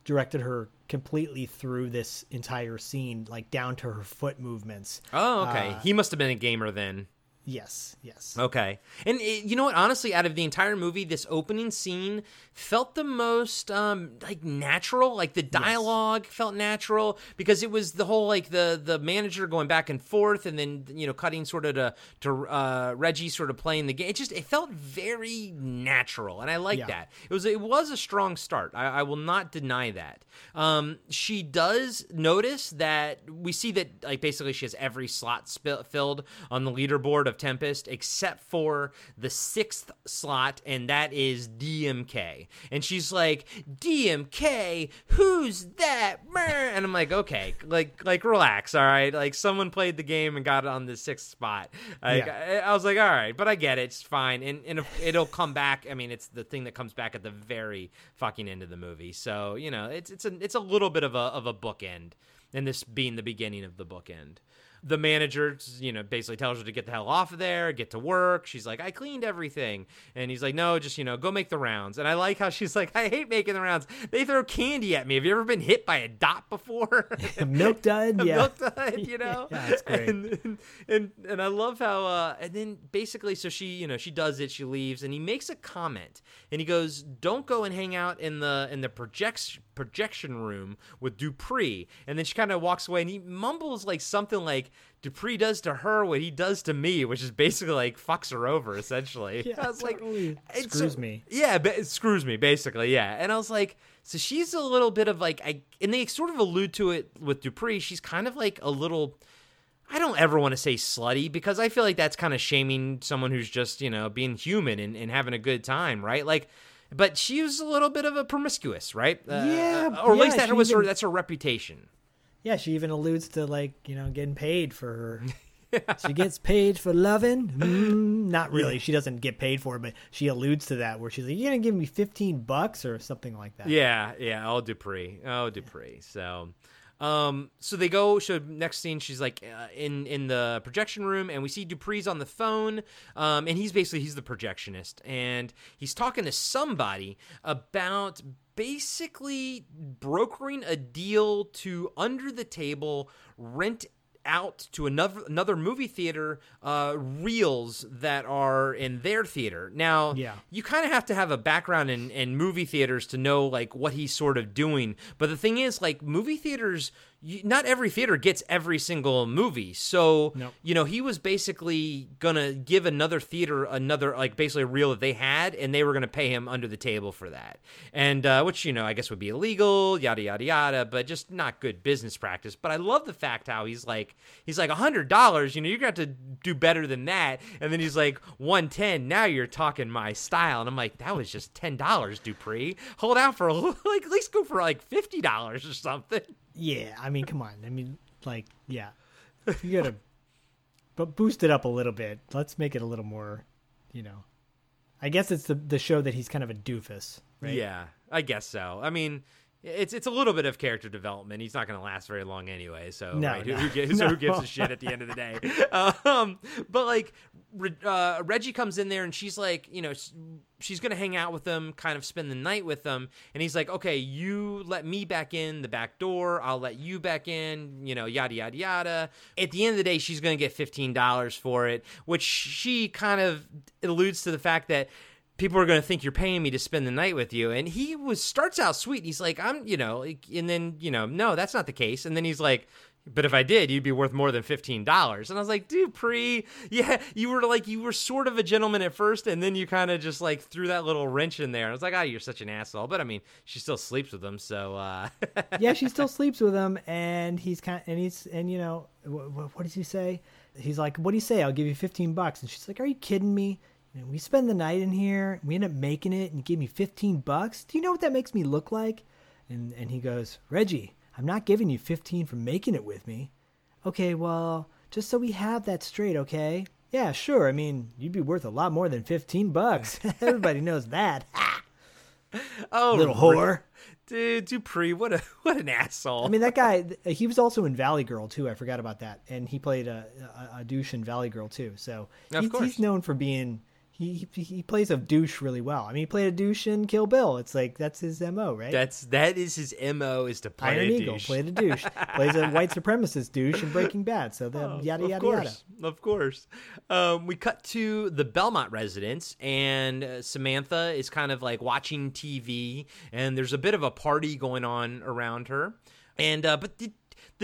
directed her completely through this entire scene, like down to her foot movements. Oh, okay. Uh, he must have been a gamer then. Yes, yes. Okay. And it, you know what? Honestly, out of the entire movie, this opening scene felt the most um like natural. Like the dialogue felt natural because it was the whole like the the manager going back and forth, and then you know cutting sort of to to uh, Reggie sort of playing the game. It just it felt very natural, and I like Yeah. that. It was it was a strong start. I, I will not deny that. Um, she does notice that we see that like basically she has every slot sp- filled on the leaderboard of Tempest except for the sixth slot, and that is DMK. And she's like, DMK, who's that? And I'm like, okay, like like relax, all right. Like someone played the game and got it on the sixth spot. Like, Yeah. I, I was like, all right, but I get it. It's fine, and and it'll come back. I mean, it's the thing that comes back at the very fucking end of the movie. So you know, it's it's a it's a little bit of a of a bookend, and this being the beginning of the bookend. The manager, you know, basically tells her to get the hell off of there, get to work. She's like, I cleaned everything. And he's like, no, just, you know, go make the rounds. And I like how she's like, I hate making the rounds. They throw candy at me. Have you ever been hit by a dot before? Milk dud, yeah. milk dud, you know? Yeah, that's great. And, and, and, I love how, uh, and then basically, so she, you know, she does it, she leaves, and he makes a comment. And he goes, don't go and hang out in the, in the project, projection room with Dupree. And then she kind of walks away and he mumbles like something like, Dupree does to her what he does to me, which is basically like fucks her over, essentially. Yeah, I was like, totally. it's Screws so- me. Yeah, but it screws me basically. Yeah, and I was like, so she's a little bit of like, I and they sort of allude to it with Dupree. She's kind of like a little. I don't ever want to say slutty because I feel like that's kind of shaming someone who's just you know being human and, and having a good time, right? Like, but she was a little bit of a promiscuous, right? Uh, Yeah, or at least that she was her. That's her reputation. Yeah, she even alludes to like you know getting paid for her. She gets paid for loving. Mm, not really. She doesn't get paid for it, but she alludes to that where she's like, "You're gonna give me fifteen bucks or something like that." Yeah, yeah. Oh, Dupree. Oh, Dupree. So, um, so they go. So next scene, she's like uh, in in the projection room, and we see Dupree's on the phone. Um, and he's basically he's the projectionist, and he's talking to somebody about basically brokering a deal to under the table rent out to another another movie theater uh reels that are in their theater now Yeah. you kind of have to have a background in, in movie theaters to know like what he's sort of doing but the thing is like movie theaters you, not every theater gets every single movie. So Nope. you know he was basically gonna give another theater another like basically a reel that they had and they were gonna pay him under the table for that. And uh, which you know i guess would be illegal yada yada yada but just not good business practice. But i love the fact how he's like he's like a hundred dollars you know you're gonna have to do better than that. And then he's like 110 now you're talking my style. And i'm like that was just ten dollars dupree. Hold out for a little like at least go for like fifty dollars or something Yeah, I mean, come on. I mean, like, yeah, you gotta, but boost it up a little bit. Let's make it a little more, you know. I guess it's the the show that he's kind of a doofus, right? Yeah, I guess so. I mean, it's it's a little bit of character development. He's not going to last very long anyway. So No, right, who, no. who, gives, so who gives a shit at the end of the day? Um, but like, uh, Reggie comes in there and she's like, you know, she's going to hang out with them, kind of spend the night with them, and he's like, okay, you let me back in the back door, I'll let you back in, you know, yada yada yada. At the end of the day, she's going to get fifteen dollars for it, which she kind of alludes to the fact that people are going to think you're paying me to spend the night with you and he was starts out sweet he's like i'm you know and then you know no that's not the case and then he's like but if I did, you'd be worth more than fifteen dollars. And I was like, Dupree, yeah, you were like you were sort of a gentleman at first, and then you kind of just like threw that little wrench in there. And I was like, oh, you're such an asshole. But I mean, she still sleeps with him, so uh, yeah, she still sleeps with him, and he's kind, and he's, and you know, what, what does he say? He's like, "What do you say? I'll give you fifteen bucks." And she's like, "Are you kidding me? Know, we spend the night in here, we end up making it, and you give me fifteen bucks. Do you know what that makes me look like?" And and he goes, "Reggie, I'm not giving you fifteen for making it with me." Okay, well, just so we have that straight, okay? Yeah, sure. I mean, you'd be worth a lot more than fifteen bucks. Everybody knows that. oh, Little whore. dude, Dupree, what a what an asshole. I mean, that guy. He was also in Valley Girl, too. I forgot about that. And he played a, a, a douche in Valley Girl, too. So Of he's, course. he's known for being, he he plays a douche really well. I mean, he played a douche in Kill Bill. It's like that's his mo, right? That's that is his mo is to play Iron a Eagle douche. played a douche, plays a white supremacist douche in Breaking Bad. So then yada of yada course, Of course. Um, we cut to the Belmont residence, and uh, Samantha is kind of like watching TV, and there's a bit of a party going on around her. And uh, but the,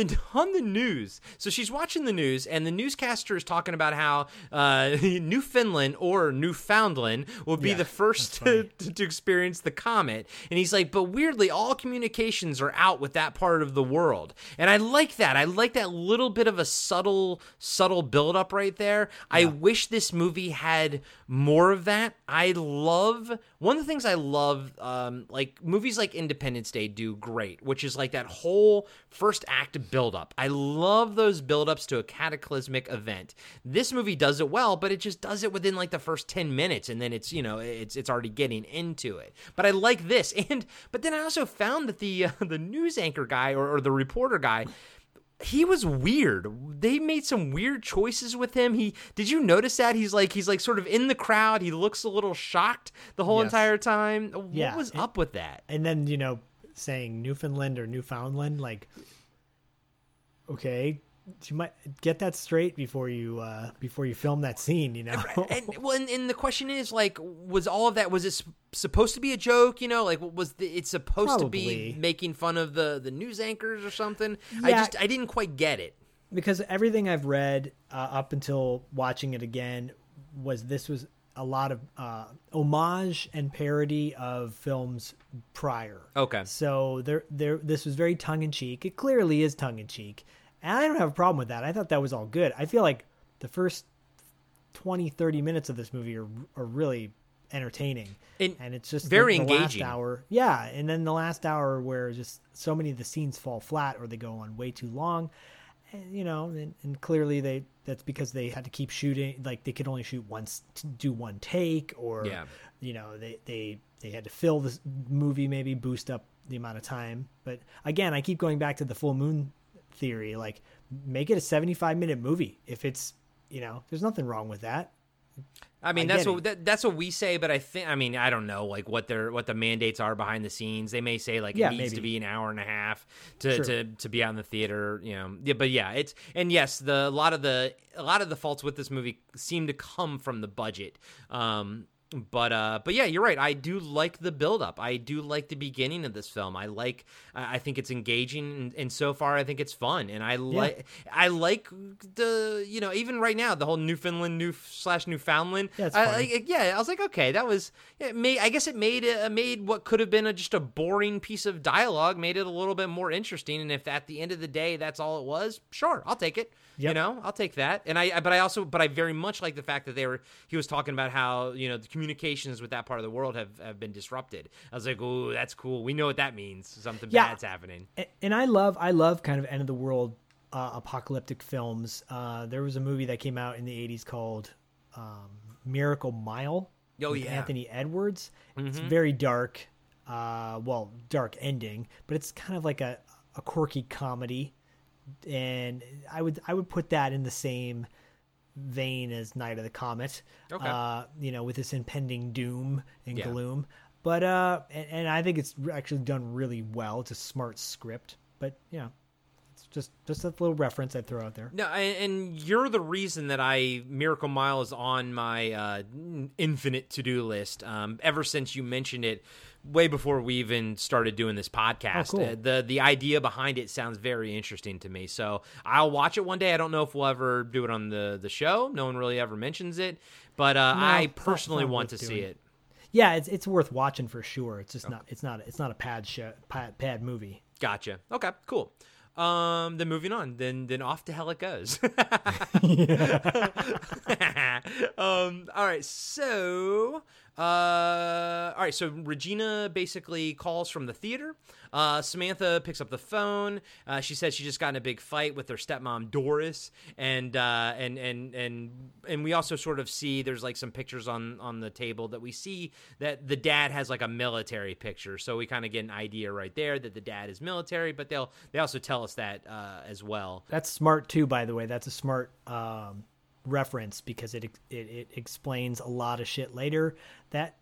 the on the news, so she's watching the news, and the newscaster is talking about how uh, Newfoundland or Newfoundland will be Yeah, the first to, to, experience the comet. And he's like, but weirdly, all communications are out with that part of the world. And I like that. I like that little bit of a subtle, subtle buildup right there. I wish this movie had more of that. I love one of the things I love, um, like movies like Independence Day do great, which is like that whole first act buildup. I love those buildups to a cataclysmic event. This movie does it well, but it just does it within like the first 10 minutes and then it's, you know, it's it's already getting into it. But I like this. And but then I also found that the uh, the news anchor guy or, or the reporter guy he was weird. They made some weird choices with him. He did you notice that he's like he's like sort of in the crowd. He looks a little shocked the whole Yes. entire time. What Yeah, was and- up with that? And then you know, saying Newfoundland or Newfoundland, like, okay, you might get that straight before you uh before you film that scene. You know, and well, and, and the question is like, was all of that was it supposed to be a joke? You know, like was the, it supposed to be making fun of the the news anchors or something? I just I didn't quite get it. because everything I've read uh, up until watching it again was this was a lot of uh, homage and parody of films prior. Okay. So there, there, this was very tongue in cheek. It clearly is tongue in cheek, and I don't have a problem with that. I thought that was all good. I feel like the first 20, 30 minutes of this movie are are really entertaining, And and it's just the- very the, engaging. Last hour, yeah, and then the last hour where just so many of the scenes fall flat or they go on way too long, and, you know, and, and clearly they that's because they had to keep shooting. Like they could only shoot once, to do one take, or Yeah. you know, they they they had to fill this movie, maybe boost up the amount of time. But again, I keep going back to the full moon theory. Like, make it a seventy-five minute movie if it's you know, there's nothing wrong with that. I mean, I that's what that, that's what we say, but I think I mean I don't know like what their what the mandates are behind the scenes. They may say like Yeah, it needs to be an hour and a half to, Sure. to to be out in the theater. You know, yeah, but yeah, it's and yes, the a lot of the a lot of the faults with this movie seem to come from the budget. Um, but uh, but yeah, you're right. I do like the buildup. I do like the beginning of this film. I like. I I think it's engaging, and, and so far, I think it's fun. And I like. I like the you know even right now the whole Newfoundland new slash Newfoundland. Yeah, I. I- yeah, I was like, okay, that was. It made. I guess it made it made what could have been a, just a boring piece of dialogue made it a little bit more interesting. And if at the end of the day that's all it was, sure, I'll take it. You know, I'll take that. And I, but I also, but I very much like the fact that they were. He was talking about how you know the communications with that part of the world have have been disrupted. I was like, oh, that's cool. We know what that means. Something Yeah. bad's happening. And I love I love kind of end of the world uh, apocalyptic films. Uh, there was a movie that came out in the '80s called um, Miracle Mile. Oh, yeah. Anthony Edwards. It's Mhm. very dark. Uh, well, dark ending, but it's kind of like a, a quirky comedy, and I would I would put that in the same vein as Night of the Comet. Okay. Uh, you know, with this impending doom and Yeah. gloom. But uh, and, and I think it's actually done really well. It's a smart script, but you know, it's just just a little reference I'd throw out there. No, and, you're the reason that I Miracle Mile is on my uh, infinite to do list. Um, ever since you mentioned it, way before we even started doing this podcast. Oh, cool. Uh, the the idea behind it sounds very interesting to me. So I'll watch it one day. I don't know if we'll ever do it on the the show. No one really ever mentions it, but uh, No, I personally want to see doing. it. Yeah, it's it's worth watching for sure. It's just not it's not it's not a pad show pad, pad movie. Gotcha. Okay, cool. Um, then moving on, then then off to hell it goes. um, all right, so uh, all right, so Regina basically calls from the theater. Uh, Samantha picks up the phone. Uh, she says she just got in a big fight with her stepmom Doris, and uh, and and and and we also sort of see there's like some pictures on on the table that we see that the dad has like a military picture, so we kind of get an idea right there that the dad is military. But they'll they also tell us that uh, as well. That's smart too, by the way. That's a smart um, reference because it, it it explains a lot of shit later that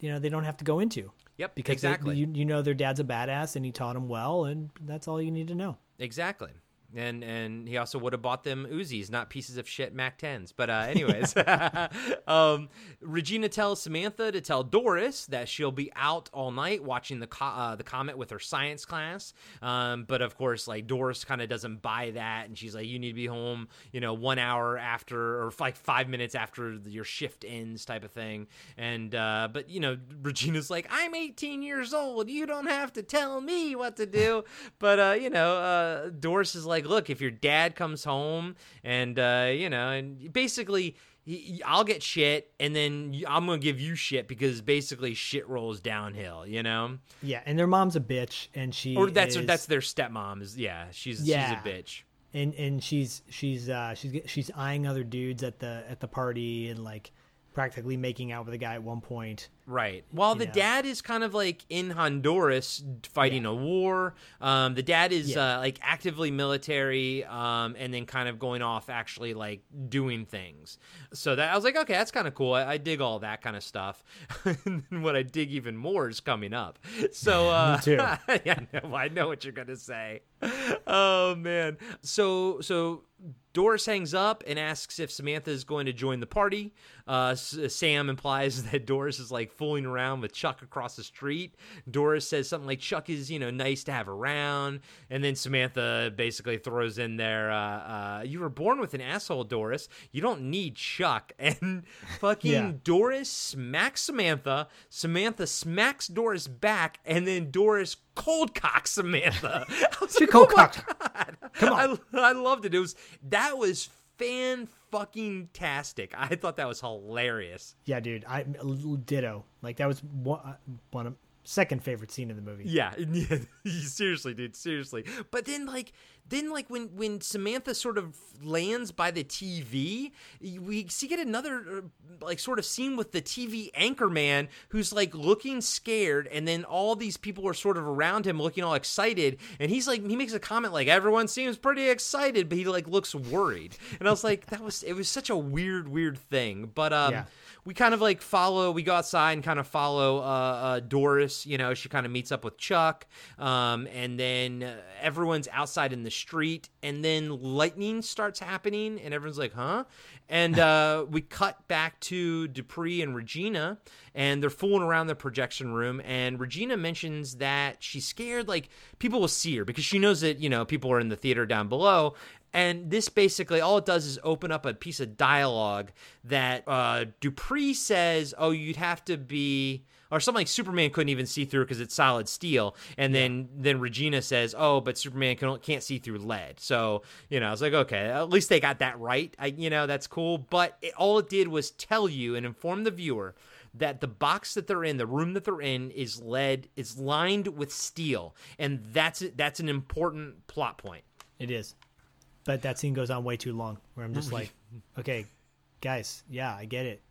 you know they don't have to go into. Yep, because they- exactly. you you know their dad's a badass and he taught him well, and that's all you need to know. Exactly. And and he also would have bought them Uzis, not pieces of shit Mac 10s. But uh, anyways, um, Regina tells Samantha to tell Doris that she'll be out all night watching the co- uh, the comet with her science class. Um, but of course, like Doris kind of doesn't buy that, and she's like, "You need to be home, you know, one hour after or like five minutes after your shift ends, type of thing." And uh, but you know, Regina's like, "I'm 18 years old. You don't have to tell me what to do." but uh, you know, uh, Doris is like, "Look, if your dad comes home and uh, you know, and basically." he- I'll get shit, and then I'm gonna give you shit because basically shit rolls downhill, you know. Yeah, and their mom's a bitch, and she Or that's is, that's their stepmom. Is yeah, she's Yeah. she's a bitch. and and she's she's uh she's she's eyeing other dudes at the at the party and like practically making out with a guy at one point. Right. While the know. dad is kind of like in Honduras fighting a war. Um, the dad is Yeah. uh, like actively military, um, and then kind of going off actually like doing things. So that I was like, okay, that's kind of cool. I, I dig all that kind of stuff. and then what I dig even more is coming up. So uh, too. yeah, I know, I know what you're gonna say. Oh man. So so Doris hangs up and asks if Samantha is going to join the party. Uh, Sam implies that Doris is like fooling around with Chuck across the street. Doris says something like Chuck is you know nice to have around, and then Samantha basically throws in there, uh, uh, "You were born with an asshole, Doris. You don't need Chuck." And fucking Yeah. Doris smacks Samantha. Samantha smacks Doris back, and then Doris cold cocks Samantha. She like, cold "Oh cocked Come on. I, I loved it. It was that was fan fucking tastic. I thought that was hilarious. Yeah, dude, I ditto. Like that was one, uh, one of second favorite scene in the movie. Yeah, yeah, seriously, dude, seriously. But then, like, then like when when Samantha sort of lands by the TV, we see get another uh, like sort of scene with the TV anchor man who's like looking scared, and then all these people are sort of around him looking all excited, and he's like he makes a comment like everyone seems pretty excited, but he like looks worried, and I was like that was it was such a weird weird thing, but um. Yeah. We kind of like follow. We go outside and kind of follow uh, uh, Doris. You know, she kind of meets up with Chuck, um, and then uh, everyone's outside in the street, and then lightning starts happening, and everyone's like, "Huh?" And uh, we cut back to Dupree and Regina, and they're fooling around the projection room. And Regina mentions that she's scared, like people will see her because she knows that you know people are in the theater down below. And this basically all it does is open up a piece of dialogue that uh, Dupree says, "Oh, you'd have to be." Or something like Superman couldn't even see through because it's solid steel, and then then Regina says, "Oh, but Superman can, can't see through lead." So you know, I was like, okay, at least they got that right. I you know that's cool, but it, all it did was tell you and inform the viewer that the box that they're in, the room that they're in, is lead, is lined with steel, and that's that's an important plot point. It is, but that scene goes on way too long. Where I'm just like, okay, guys, yeah, I get it.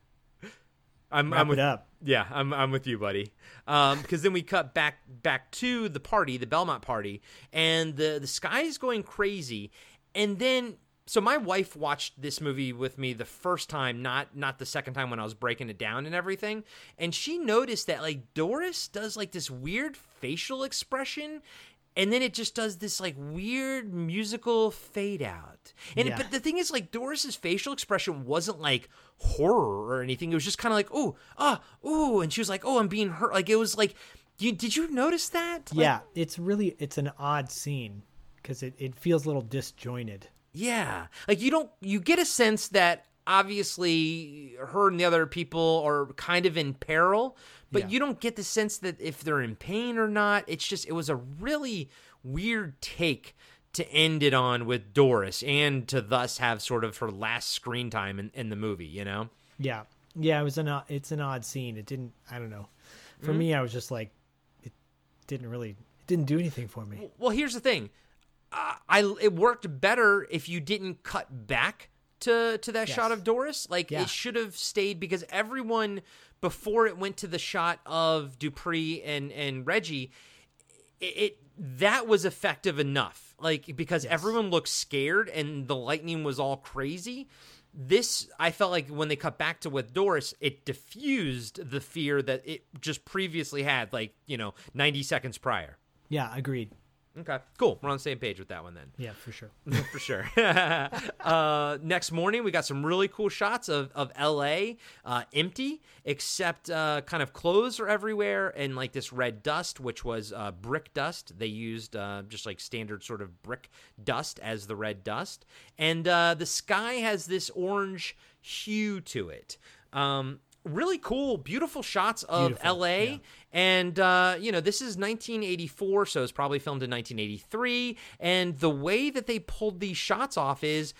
I'm, Wrap I'm with, it up. Yeah, I'm I'm with you, buddy. Um, because then we cut back back to the party, the Belmont party, and the the sky is going crazy, and then. So my wife watched this movie with me the first time, not not the second time when I was breaking it down and everything, and she noticed that like Doris does like this weird facial expression, and then it just does this like weird musical fade out. And Yeah. but the thing is, like Doris's facial expression wasn't like horror or anything. It was just kind of like, oh, ah, ooh, and she was like, oh, I'm being hurt. Like it was like, you did you notice that? Like, yeah, it's really it's an odd scene because it, it feels a little disjointed. Yeah. Like you don't you get a sense that obviously her and the other people are kind of in peril, but Yeah. you don't get the sense that if they're in pain or not. It's just it was a really weird take to end it on with Doris and to thus have sort of her last screen time in, in the movie, you know? Yeah, yeah, it was an it's an odd scene. It didn't. I don't know. For Mm-hmm. me, I was just like, it didn't really it didn't do anything for me. Well, here's the thing. Uh, I it worked better if you didn't cut back to to that Yes. shot of Doris. Like Yeah. it should have stayed because everyone before it went to the shot of Dupree and and Reggie, it, it that was effective enough. Like because everyone looked scared and the lightning was all crazy. this I felt like when they cut back to with Doris, it diffused the fear that it just previously had, like you know, ninety seconds prior. Yeah, agreed. Okay, cool. We're on the same page with that one then. Yeah, for sure. for sure. uh, next morning, we got some really cool shots of, of LA uh, empty, except uh, kind of clothes are everywhere and like this red dust, which was uh, brick dust. They used uh, just like standard sort of brick dust as the red dust. And uh, the sky has this orange hue to it. Um, really cool, beautiful shots of Beautiful, LA. yeah. And, uh, you know, this is 1984, so it's probably filmed in 1983. And the way that they pulled these shots off is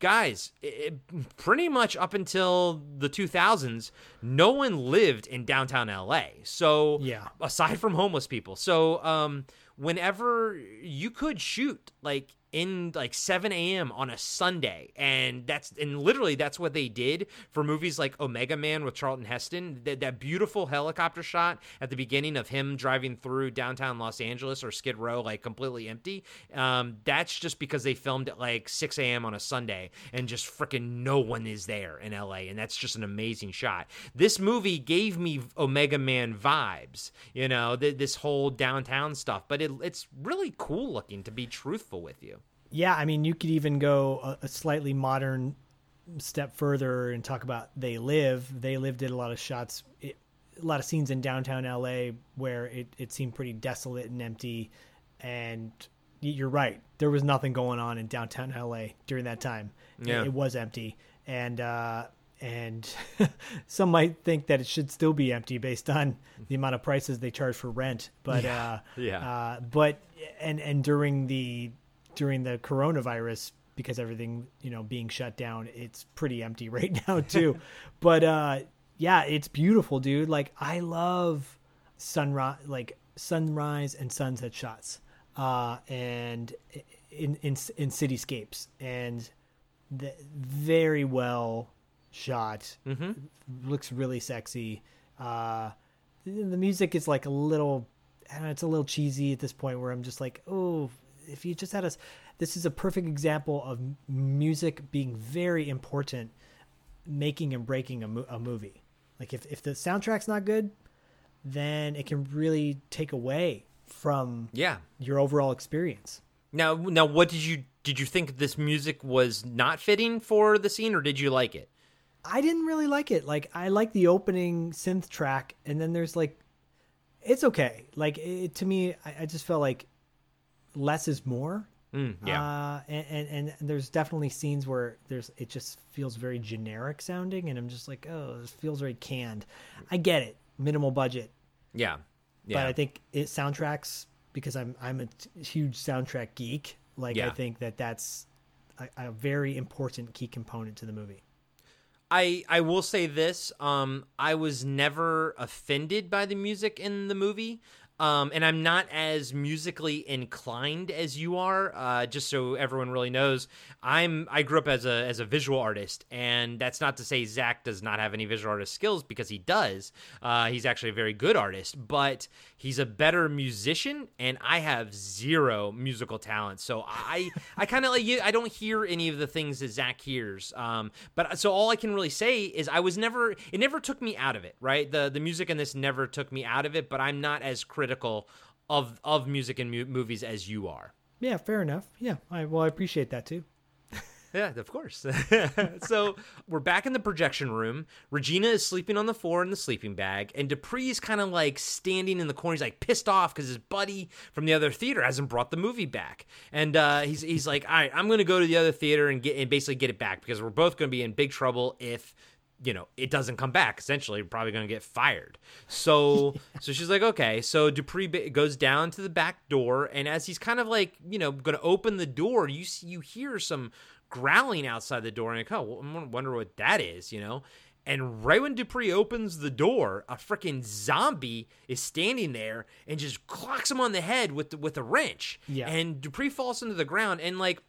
guys, it, pretty much up until the 2000s, no one lived in downtown LA. So, Yeah. aside from homeless people. So, um, whenever you could shoot like in like 7 a.m. on a Sunday, and that's and literally that's what they did for movies like Omega Man with Charlton Heston. That, that beautiful helicopter shot at the beginning of him driving through downtown Los Angeles or Skid Row, like completely empty. Um, that's just because they filmed at like 6 a.m. on a Sunday, and just freaking no one is there in LA, and that's just an amazing shot. This movie gave me Omega Man vibes, you know, th- this whole downtown stuff, but it, it's really cool looking to be truthful with you. Yeah, I mean, you could even go a, a slightly modern step further and talk about They Live. They Live did a lot of shots, it, a lot of scenes in downtown LA where it, it seemed pretty desolate and empty. And you're right, there was nothing going on in downtown LA during that time. Yeah. It, it was empty. And, uh, and some might think that it should still be empty based on the amount of prices they charge for rent. But, uh, Yeah. uh, but, and, and during the, during the coronavirus because everything you know being shut down it's pretty empty right now too. But uh yeah it's beautiful dude. Like i love sunrise like sunrise and sunset shots uh and in in in cityscapes and the very well shot. Mm-hmm. looks really sexy. Uh the music is like a little know, it's a little cheesy at this point where I'm just like, oh, if you just had us, this is a perfect example of music being very important, making and breaking a, mo- a movie. Like if, if the soundtrack's not good, then it can really take away from Yeah. your overall experience. Now, now, what did you did you think this music was not fitting for the scene, or did you like it? I didn't really like it. Like I like the opening synth track, and then there's like, it's okay. Like it, to me, I, I just felt like less is more. Mm, yeah. Uh, and, and and there's definitely scenes where there's it just feels very generic sounding, and I'm just like, oh, this feels very canned. I get it, minimal budget, yeah. Yeah. but I think it soundtracks because I'm I'm a t- huge soundtrack geek. Like I think that that's a, a very important key component to the movie. I I will say this. Um, I was never offended by the music in the movie. Um, and I'm not as musically inclined as you are. Uh, just so everyone really knows, I'm I grew up as a as a visual artist, and that's not to say Zach does not have any visual artist skills because he does. Uh, he's actually a very good artist, but he's a better musician, and I have zero musical talent. So I I kind of like you. I don't hear any of the things that Zach hears. Um, but so all I can really say is I was never. It never took me out of it. Right. The the music in this never took me out of it. But I'm not as critical of of music and mu- movies as you are. Yeah, fair enough. Yeah, I well, I appreciate that too. Yeah, of course. so we're back in the projection room. Regina is sleeping on the floor in the sleeping bag, and Dupree's kind of like standing in the corner. He's like pissed off because his buddy from the other theater hasn't brought the movie back, and uh, he's he's like, all right, I'm going to go to the other theater and get and basically get it back because we're both going to be in big trouble if you know it doesn't come back essentially probably going to get fired so so she's like okay so dupree goes down to the back door and as he's kind of like you know going to open the door you see you hear some growling outside the door and like oh i wonder what that is you know and right when Dupree opens the door, a freaking zombie is standing there and just clocks him on the head with the, with a wrench. Yeah. And Dupree falls into the ground and like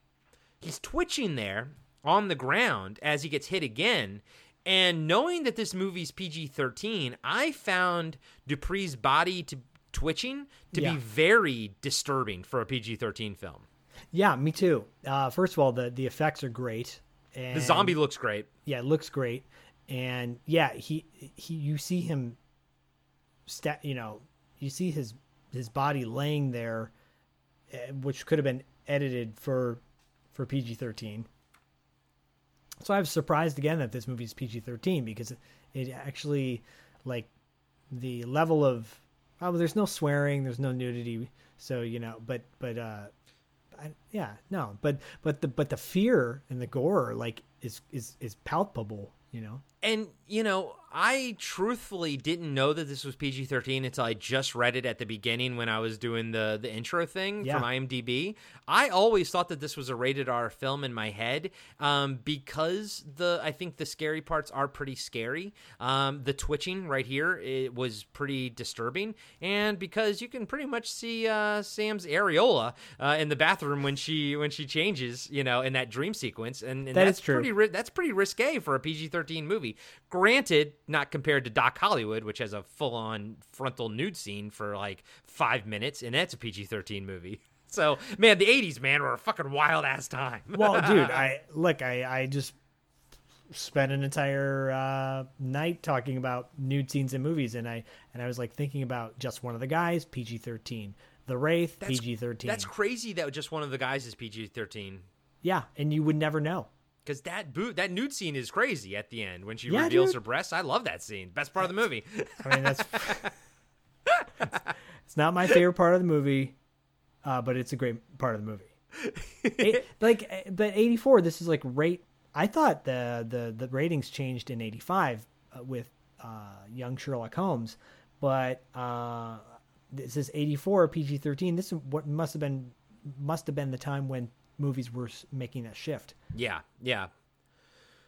he's twitching there on the ground as he gets hit again. And knowing that this movie's PG 13, I found Dupree's body to twitching to Yeah. be very disturbing for a PG 13 film. Yeah, me too. Uh, first of all, the the effects are great and The zombie looks great. yeah, it looks great, and yeah, he he you see him, sta- you know, you see his his body laying there, eh, which could have been edited for for PG thirteen. So I was surprised again that this movie is PG thirteen because it actually like the level of oh there's no swearing there's no nudity so you know but but uh I, yeah no but but the but the fear and the gore like is is is palpable you know And you know, I truthfully didn't know that this was PG thirteen until I just read it at the beginning when I was doing the the intro thing Yeah. from IMDb. I always thought that this was a rated R film in my head um, because the I think the scary parts are pretty scary. Um, the twitching right here it was pretty disturbing, and because you can pretty much see uh, Sam's areola uh, in the bathroom when she when she changes, you know, in that dream sequence, and, and That that's true. pretty ri- that's pretty risque for a PG 13 movie. Granted, not compared to Doc Hollywood, which has a full on frontal nude scene for like five minutes, and that's a PG 13 movie. So, man, the 80s, man, were a fucking wild ass time. well dude i look i i just spent an entire uh night talking about nude scenes in movies and i and i was like thinking about just one of the guys pg-13 the wraith pg-13 That's crazy that just one of the guys is PG 13. yeah and you would never know Because that boot, that nude scene is crazy at the end when she Yeah, reveals dude. her breasts. I love that scene. Best part of the movie. I mean, that's it's not my favorite part of the movie, uh, but it's a great part of the movie. It- like, eh, but eighty four. This is like rate. I thought the the the ratings changed in eighty five uh, with uh, young Sherlock Holmes, but uh, this is eighty four PG thirteen. This is what must have been must have been the time when movies were making that shift. Yeah, yeah.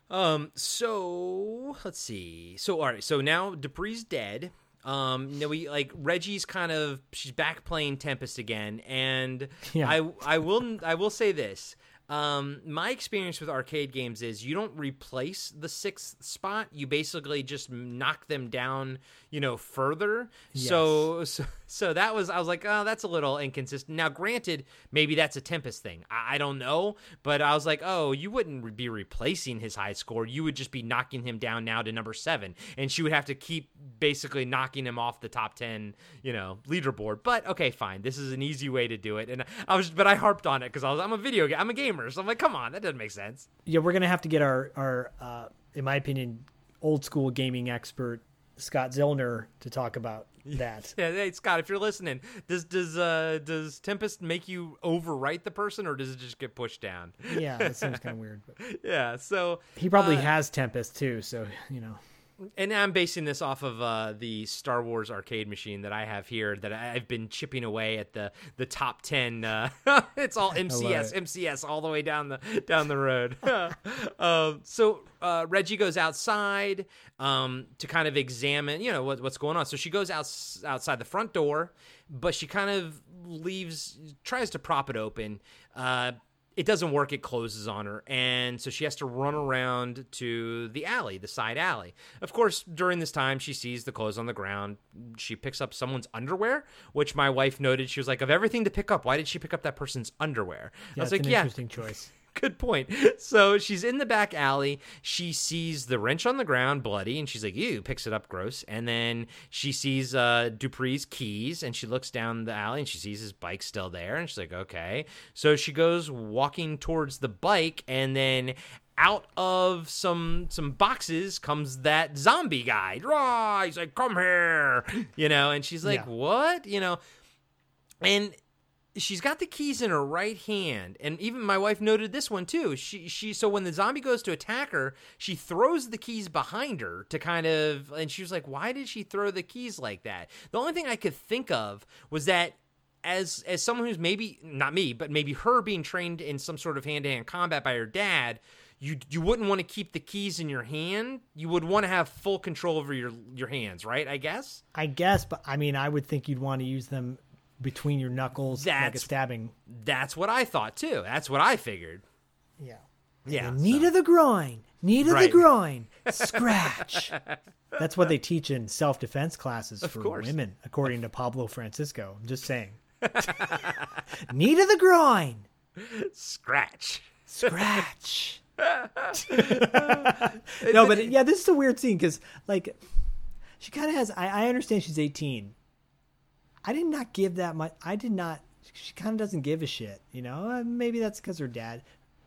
Um, so let's see. So all right, so now Dupree's dead. Um, now we like Reggie's kind of she's back playing Tempest again, and Yeah. I I will I will say this. Um, my experience with arcade games is you don't replace the sixth spot. You basically just knock them down, you know, further. So, so, so that was, I was like, oh, that's a little inconsistent. Now, granted, maybe that's a Tempest thing. I, I don't know. But I was like, oh, you wouldn't be replacing his high score. You would just be knocking him down now to number seven. And she would have to keep basically knocking him off the top 10, you know, leaderboard. But okay, fine. This is an easy way to do it. And I was, but I harped on it because I was, I'm a video game, I'm a gamer. So I'm like, come on, that doesn't make sense. yeah, we're gonna have to get our our uh, in my opinion, old school gaming expert Scott Zillner to talk about that. Yeah, hey Scott, if you're listening, does does uh does Tempest make you overwrite the person or does it just get pushed down? yeah, that seems kind of weird. But Yeah, so he probably uh, has Tempest too, so you know. And I'm basing this off of uh, the Star Wars arcade machine that I have here that I've been chipping away at the the top ten. Uh, it's all MCS, it. MCS, all the way down the down the road. um, so uh, Reggie goes outside um, to kind of examine, you know, what, what's going on. So she goes out outside the front door, but she kind of leaves, tries to prop it open. It doesn't work it closes on her. And so she has to run around to the alley the side alley. Of course during this time she sees the clothes on the ground. She picks up someone's underwear which my wife noted. She was like of everything to pick up why did she pick up that person's underwear? Yeah, i was it's like an yeah interesting choice. Good point. So she's in the back alley. She sees the wrench on the ground, bloody, and she's like, "Ew!" Picks it up, gross. And then she sees uh, Dupree's keys, and she looks down the alley, and she sees his bike still there, and she's like, "Okay." So she goes walking towards the bike, and then out of some some boxes comes that zombie guy. Rah! He's like, "Come here," you know, and she's like, Yeah. "What?" You know, and she's got the keys in her right hand and even my wife noted this one too. She she so when the zombie goes to attack her she throws the keys behind her to kind of and she was like why did she throw the keys like that? The only thing i could think of was that as as someone who's maybe not me but maybe her being trained in some sort of hand-to-hand combat by her dad you you wouldn't want to keep the keys in your hand. You would want to have full control over your your hands right i guess? I guess, but I mean, I would think you'd want to use them between your knuckles, like a That's- stabbing. that's what i thought too that's what i figured Yeah. yeah Knee to the groin. Knee to Right. the groin. Scratch. That's what they teach in self defense classes for course. women, according to Pablo Francisco. I'm just saying. Knee to the groin. scratch Scratch. no, but yeah, this is a weird scene because like she kind of has. I, I understand she's 18. I did not give that much. I did not. She kind of doesn't give a shit, you know. Uh, Maybe that's because her dad.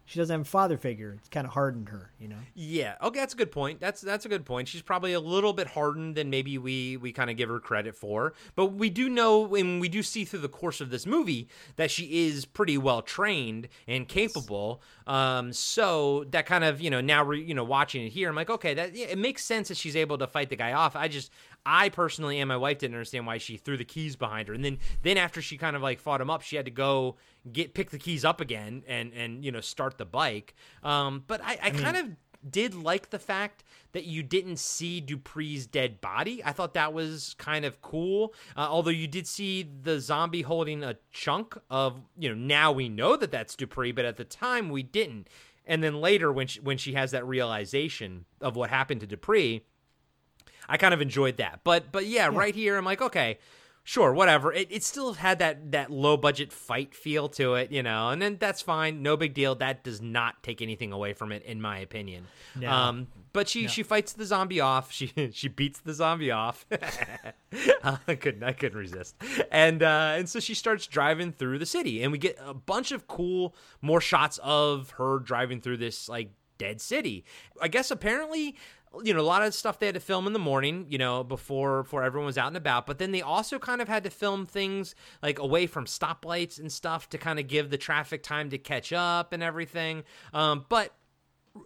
She doesn't have a father figure. It's kind of hardened her, you know. Yeah. Okay, that's a good point. That's that's a good point. She's probably a little bit hardened than maybe we we kind of give her credit for. But we do know and we do see through the course of this movie that she is pretty well trained and capable. Um so that kind of, you know, now re, you know watching it here I'm like, okay, that yeah, it makes sense that she's able to fight the guy off. I just I personally and my wife didn't understand why she threw the keys behind her. And then then after she kind of like fought him up, she had to go get pick the keys up again and and you know start the bike. Um, but I, I, kind of did like the fact that you didn't see Dupree's dead body. I thought that was kind of cool. Uh, although you did see the zombie holding a chunk of you know now we know that that's Dupree, but at the time we didn't. And then later when she, when she has that realization of what happened to Dupree, I kind of enjoyed that. But but yeah, right here I'm like, okay, sure, whatever. It, it still had that that low budget fight feel to it, you know, and then that's fine, no big deal. That does not take anything away from it, in my opinion. No. Um, but she she fights the zombie off. She she beats the zombie off. I couldn't I couldn't resist. And uh, and so she starts driving through the city, and we get a bunch of cool more shots of her driving through this like dead city. I guess apparently you know a lot of stuff they had to film in the morning you know before before everyone was out and about. But then they also kind of had to film things like away from stoplights and stuff to kind of give the traffic time to catch up and everything. Um, but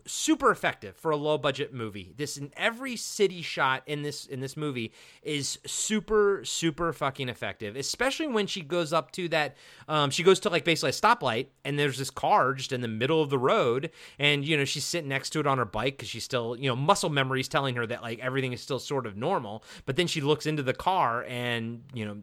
super effective for a low budget movie. This in every city shot in this in this movie is super super fucking effective. Especially when she goes up to that um she goes to like basically a stoplight and there's this car just in the middle of the road and you know she's sitting next to it on her bike cuz she's still, you know, muscle memories telling her that like everything is still sort of normal, but then she looks into the car and, you know,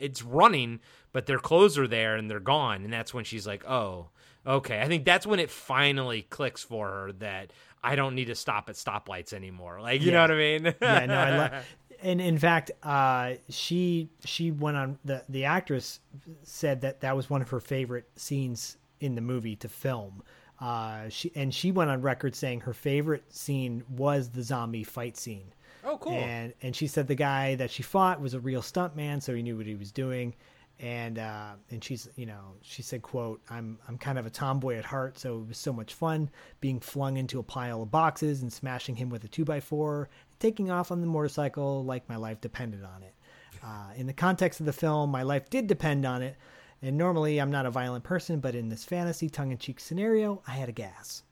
it's running but their clothes are there and they're gone and that's when she's like, "Oh, Okay, I think that's when it finally clicks for her that I don't need to stop at stoplights anymore. Like, you know what I mean? yeah, no, I love. And in fact, uh, she she went on the the actress said that that was one of her favorite scenes in the movie to film. Uh, she and she went on record saying her favorite scene was the zombie fight scene. Oh, cool. And and she said the guy that she fought was a real stuntman, so he knew what he was doing. And uh, and she's you know she said quote I'm I'm kind of a tomboy at heart, so it was so much fun being flung into a pile of boxes and smashing him with a two by four, taking off on the motorcycle like my life depended on it. Uh, in the context of the film, my life did depend on it. And normally I'm not a violent person, but in this fantasy tongue in cheek scenario, I had a gas.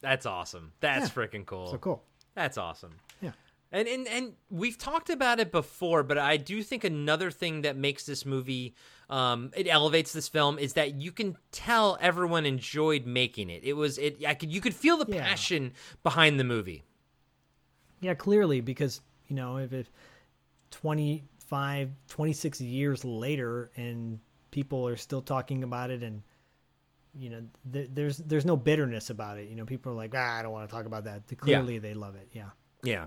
That's awesome. That's freaking cool. So cool. That's awesome. Yeah. And, and and we've talked about it before, but I do think another thing that makes this movie um, it elevates this film is that you can tell everyone enjoyed making it. It was it I could you could feel the Yeah. passion behind the movie. Yeah, clearly, because, you know, if, if 25, 26 years later and people are still talking about it and, you know, th- there's there's no bitterness about it. You know, people are like, ah, I don't want to talk about that. Clearly, they love it. Yeah. Yeah.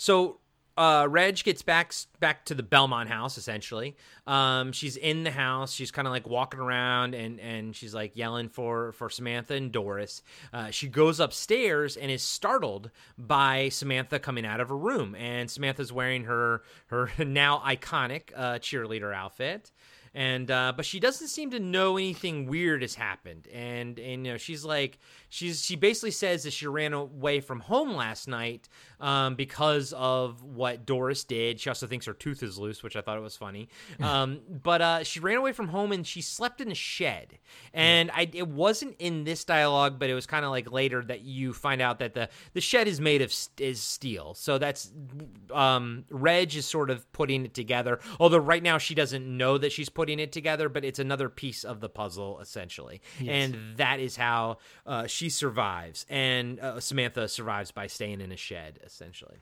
So uh, Reg gets back back to the Belmont house. Essentially, um, she's in the house. She's kind of like walking around and and she's like yelling for for Samantha and Doris. Uh, she goes upstairs and is startled by Samantha coming out of her room. And Samantha's wearing her her now iconic uh, cheerleader outfit and uh, but she doesn't seem to know anything weird has happened and and you know she's like she's she basically says that she ran away from home last night um, because of what Doris did. She also thinks her tooth is loose, which I thought it was funny. Um, but uh, she ran away from home and she slept in a shed. And I it wasn't in this dialogue, but it was kind of like later that you find out that the the shed is made of st- is steel. So that's um, Reg is sort of putting it together. Although right now she doesn't know that she's putting it together, but it's another piece of the puzzle essentially. And that is how uh, she survives, and uh, Samantha survives by staying in a shed essentially.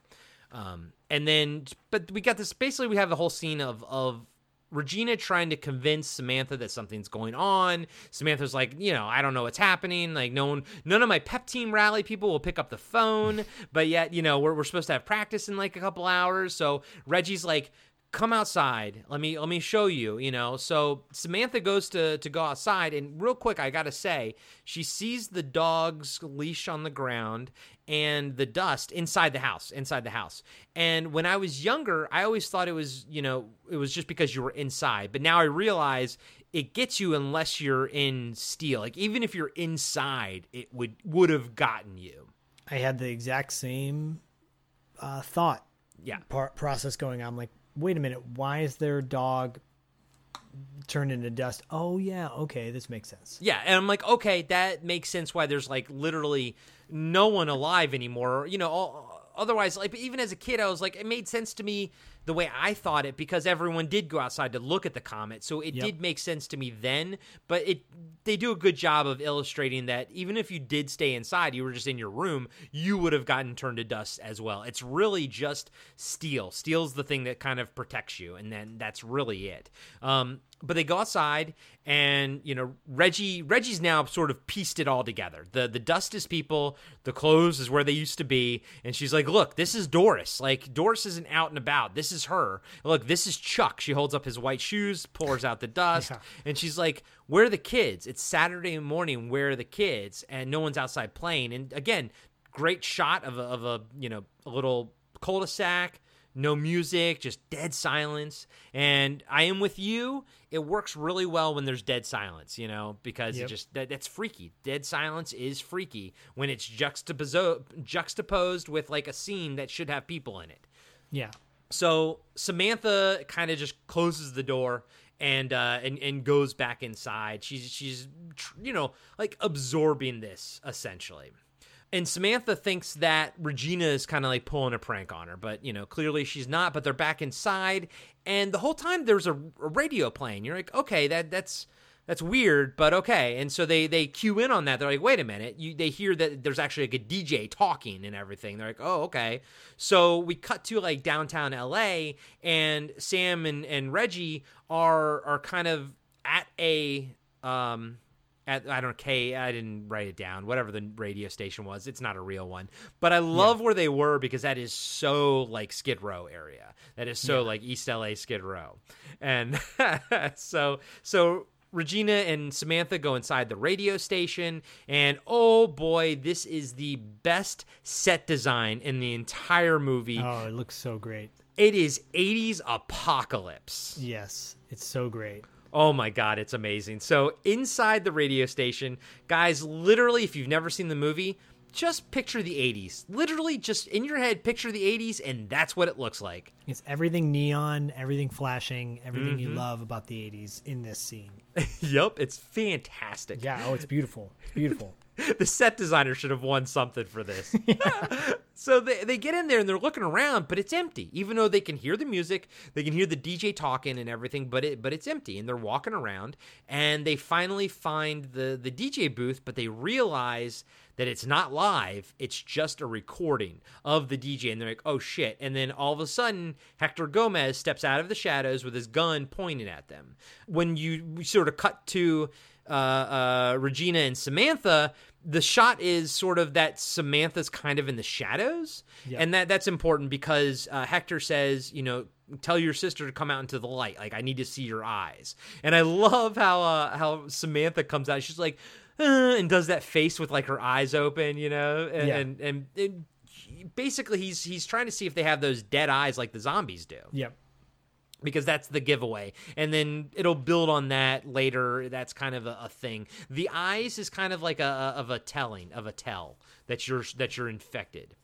Um, and then, but we got this. Basically, we have the whole scene of of Regina trying to convince Samantha that something's going on. Samantha's like, you know, I don't know what's happening. Like, no one, none of my pep team rally people will pick up the phone. But yet, you know, we're we're supposed to have practice in like a couple hours. So Reggie's like come outside let me let me show you you know? So samantha goes to to go outside and real quick i gotta say she sees the dog's leash on the ground and the dust inside the house inside the house. And when i was younger i always thought it was you know it was just because you were inside. But now i realize it gets you unless you're in steel. Like even if you're inside it would would have gotten you. I had the exact same uh, thought yeah. process going on. Like, wait a minute, why is their dog turned into dust? Oh yeah, okay, this makes sense. Yeah, and I'm like, okay, that makes sense why there's like literally no one alive anymore. You know, all, otherwise, like even as a kid, I was like, it made sense to me the way I thought it because everyone did go outside to look at the comet, so it Yep. did make sense to me then. But it they do a good job of illustrating that even if you did stay inside, you were just in your room, you would have gotten turned to dust as well. It's really just steel. Steel's the thing that kind of protects you, and then that's really it. Um, but they go outside and you know reggie reggie's now sort of pieced it all together. The the dust is people the clothes is where they used to be and she's like look this is doris. Like doris isn't out and about. This is her. Look this is chuck. She holds up his white shoes pours out the dust and she's like where are the kids? It's saturday morning. Where are the kids? And no one's outside playing. And again great shot of a, of a you know a little cul-de-sac no music, just dead silence. And I am with you. It works really well when there's dead silence, you know, because Yep. it just that, that's freaky. Dead silence is freaky when it's juxtaposo- juxtaposed with like a scene that should have people in it. Yeah. So Samantha kind of just closes the door and uh, and and goes back inside. She's she's tr- you know like absorbing this essentially. And Samantha thinks that Regina is kind of like pulling a prank on her, but you know clearly she's not. But they're back inside, and the whole time there's a, a radio playing. You're like, okay, that that's that's weird, but okay. And so they they cue in on that. They're like, wait a minute. You they hear that there's actually like a DJ talking and everything. They're like, oh okay. So we cut to like downtown LA, and Sam and and Reggie are are kind of at a um at I don't know K I didn't write it down whatever the radio station was. It's not a real one. But I love where they were because that is so like Skid Row area. That is so like East LA Skid Row. And so so Regina and Samantha go inside the radio station and oh boy this is the best set design in the entire movie. Oh, it looks so great. it is 80s apocalypse. Yes, it's so great. Oh my god, it's amazing. So inside the radio station, guys, literally if you've never seen the movie, just picture the 80s. Literally just in your head picture the 80s and that's what it looks like. It's everything neon, everything flashing, everything Mm-hmm. you love about the 80s in this scene. yep, it's fantastic. Yeah, oh, it's beautiful. It's beautiful. the set designer should have won something for this. so they, they get in there and they're looking around, but it's empty. Even though they can hear the music, they can hear the DJ talking and everything, but it but it's empty. And they're walking around and they finally find the the DJ booth, but they realize that it's not live, it's just a recording of the DJ. And they're like, oh shit. And then all of a sudden, Hector Gomez steps out of the shadows with his gun pointing at them. When you sort of cut to uh, uh, Regina and Samantha, the shot is sort of that Samantha's kind of in the shadows, and that that's important because uh, Hector says, you know, tell your sister to come out into the light. Like I need to see your eyes, and I love how uh, how Samantha comes out. She's like, uh, and does that face with like her eyes open, you know, and Yeah. and, and, and basically he's he's trying to see if they have those dead eyes like the zombies do Yep. Because that's the giveaway. And then it'll build on that later. That's kind of a, a thing. The eyes is kind of like a, a of a telling of a tell that you're that you're infected.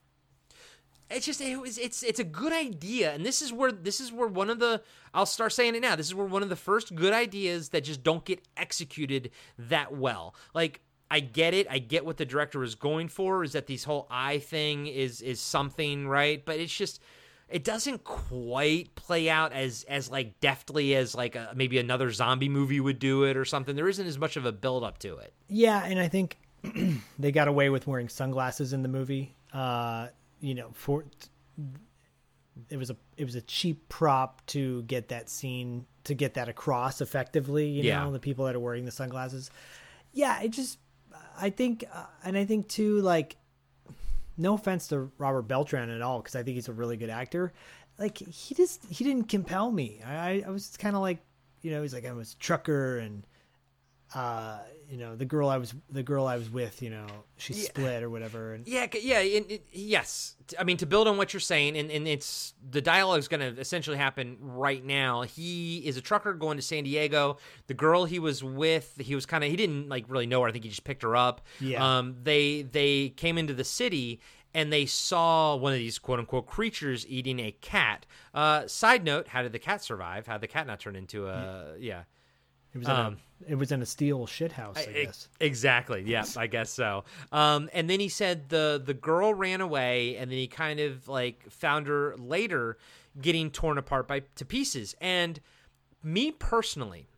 It's just it was it's it's a good idea. And this is where this is where one of the I'll start saying it now. This is where one of the first good ideas that just don't get executed that well. Like I get it. I get what the director was going for is that these whole eye thing is is something right? But it's just it doesn't quite play out as as like deftly as like a, maybe another zombie movie would do it or something there isn't as much of a build up to it Yeah, and I think they got away with wearing sunglasses in the movie. Uh, you know, for it was a it was a cheap prop to get that scene to get that across effectively. You Yeah. know, the people that are wearing the sunglasses. Yeah, it just I think, uh, and I think too, like, no offense to Robert Beltran at all, because I think he's a really good actor. like he just he didn't compel me. I I was kind of like you know he's like I was a trucker and uh you know the girl I was the girl I was with you know she split or whatever and Yeah, yeah, it, it, yes. I mean, to build on what you're saying, and, and it's the dialogue is going to essentially happen right now. He is a trucker going to San Diego. The girl he was with, he was kind of he didn't like really know her. I think he just picked her up. Yeah. Um. They they came into the city and they saw one of these quote unquote creatures eating a cat. Uh. Side note: How did the cat survive? How did the cat not turn into a yeah? It was in Um, a, it was in a steel shit house I, I- guess. Exactly. Yeah, I guess so. Um, and then he said the the girl ran away, and then he kind of like found her later, getting torn apart by to pieces. And me personally,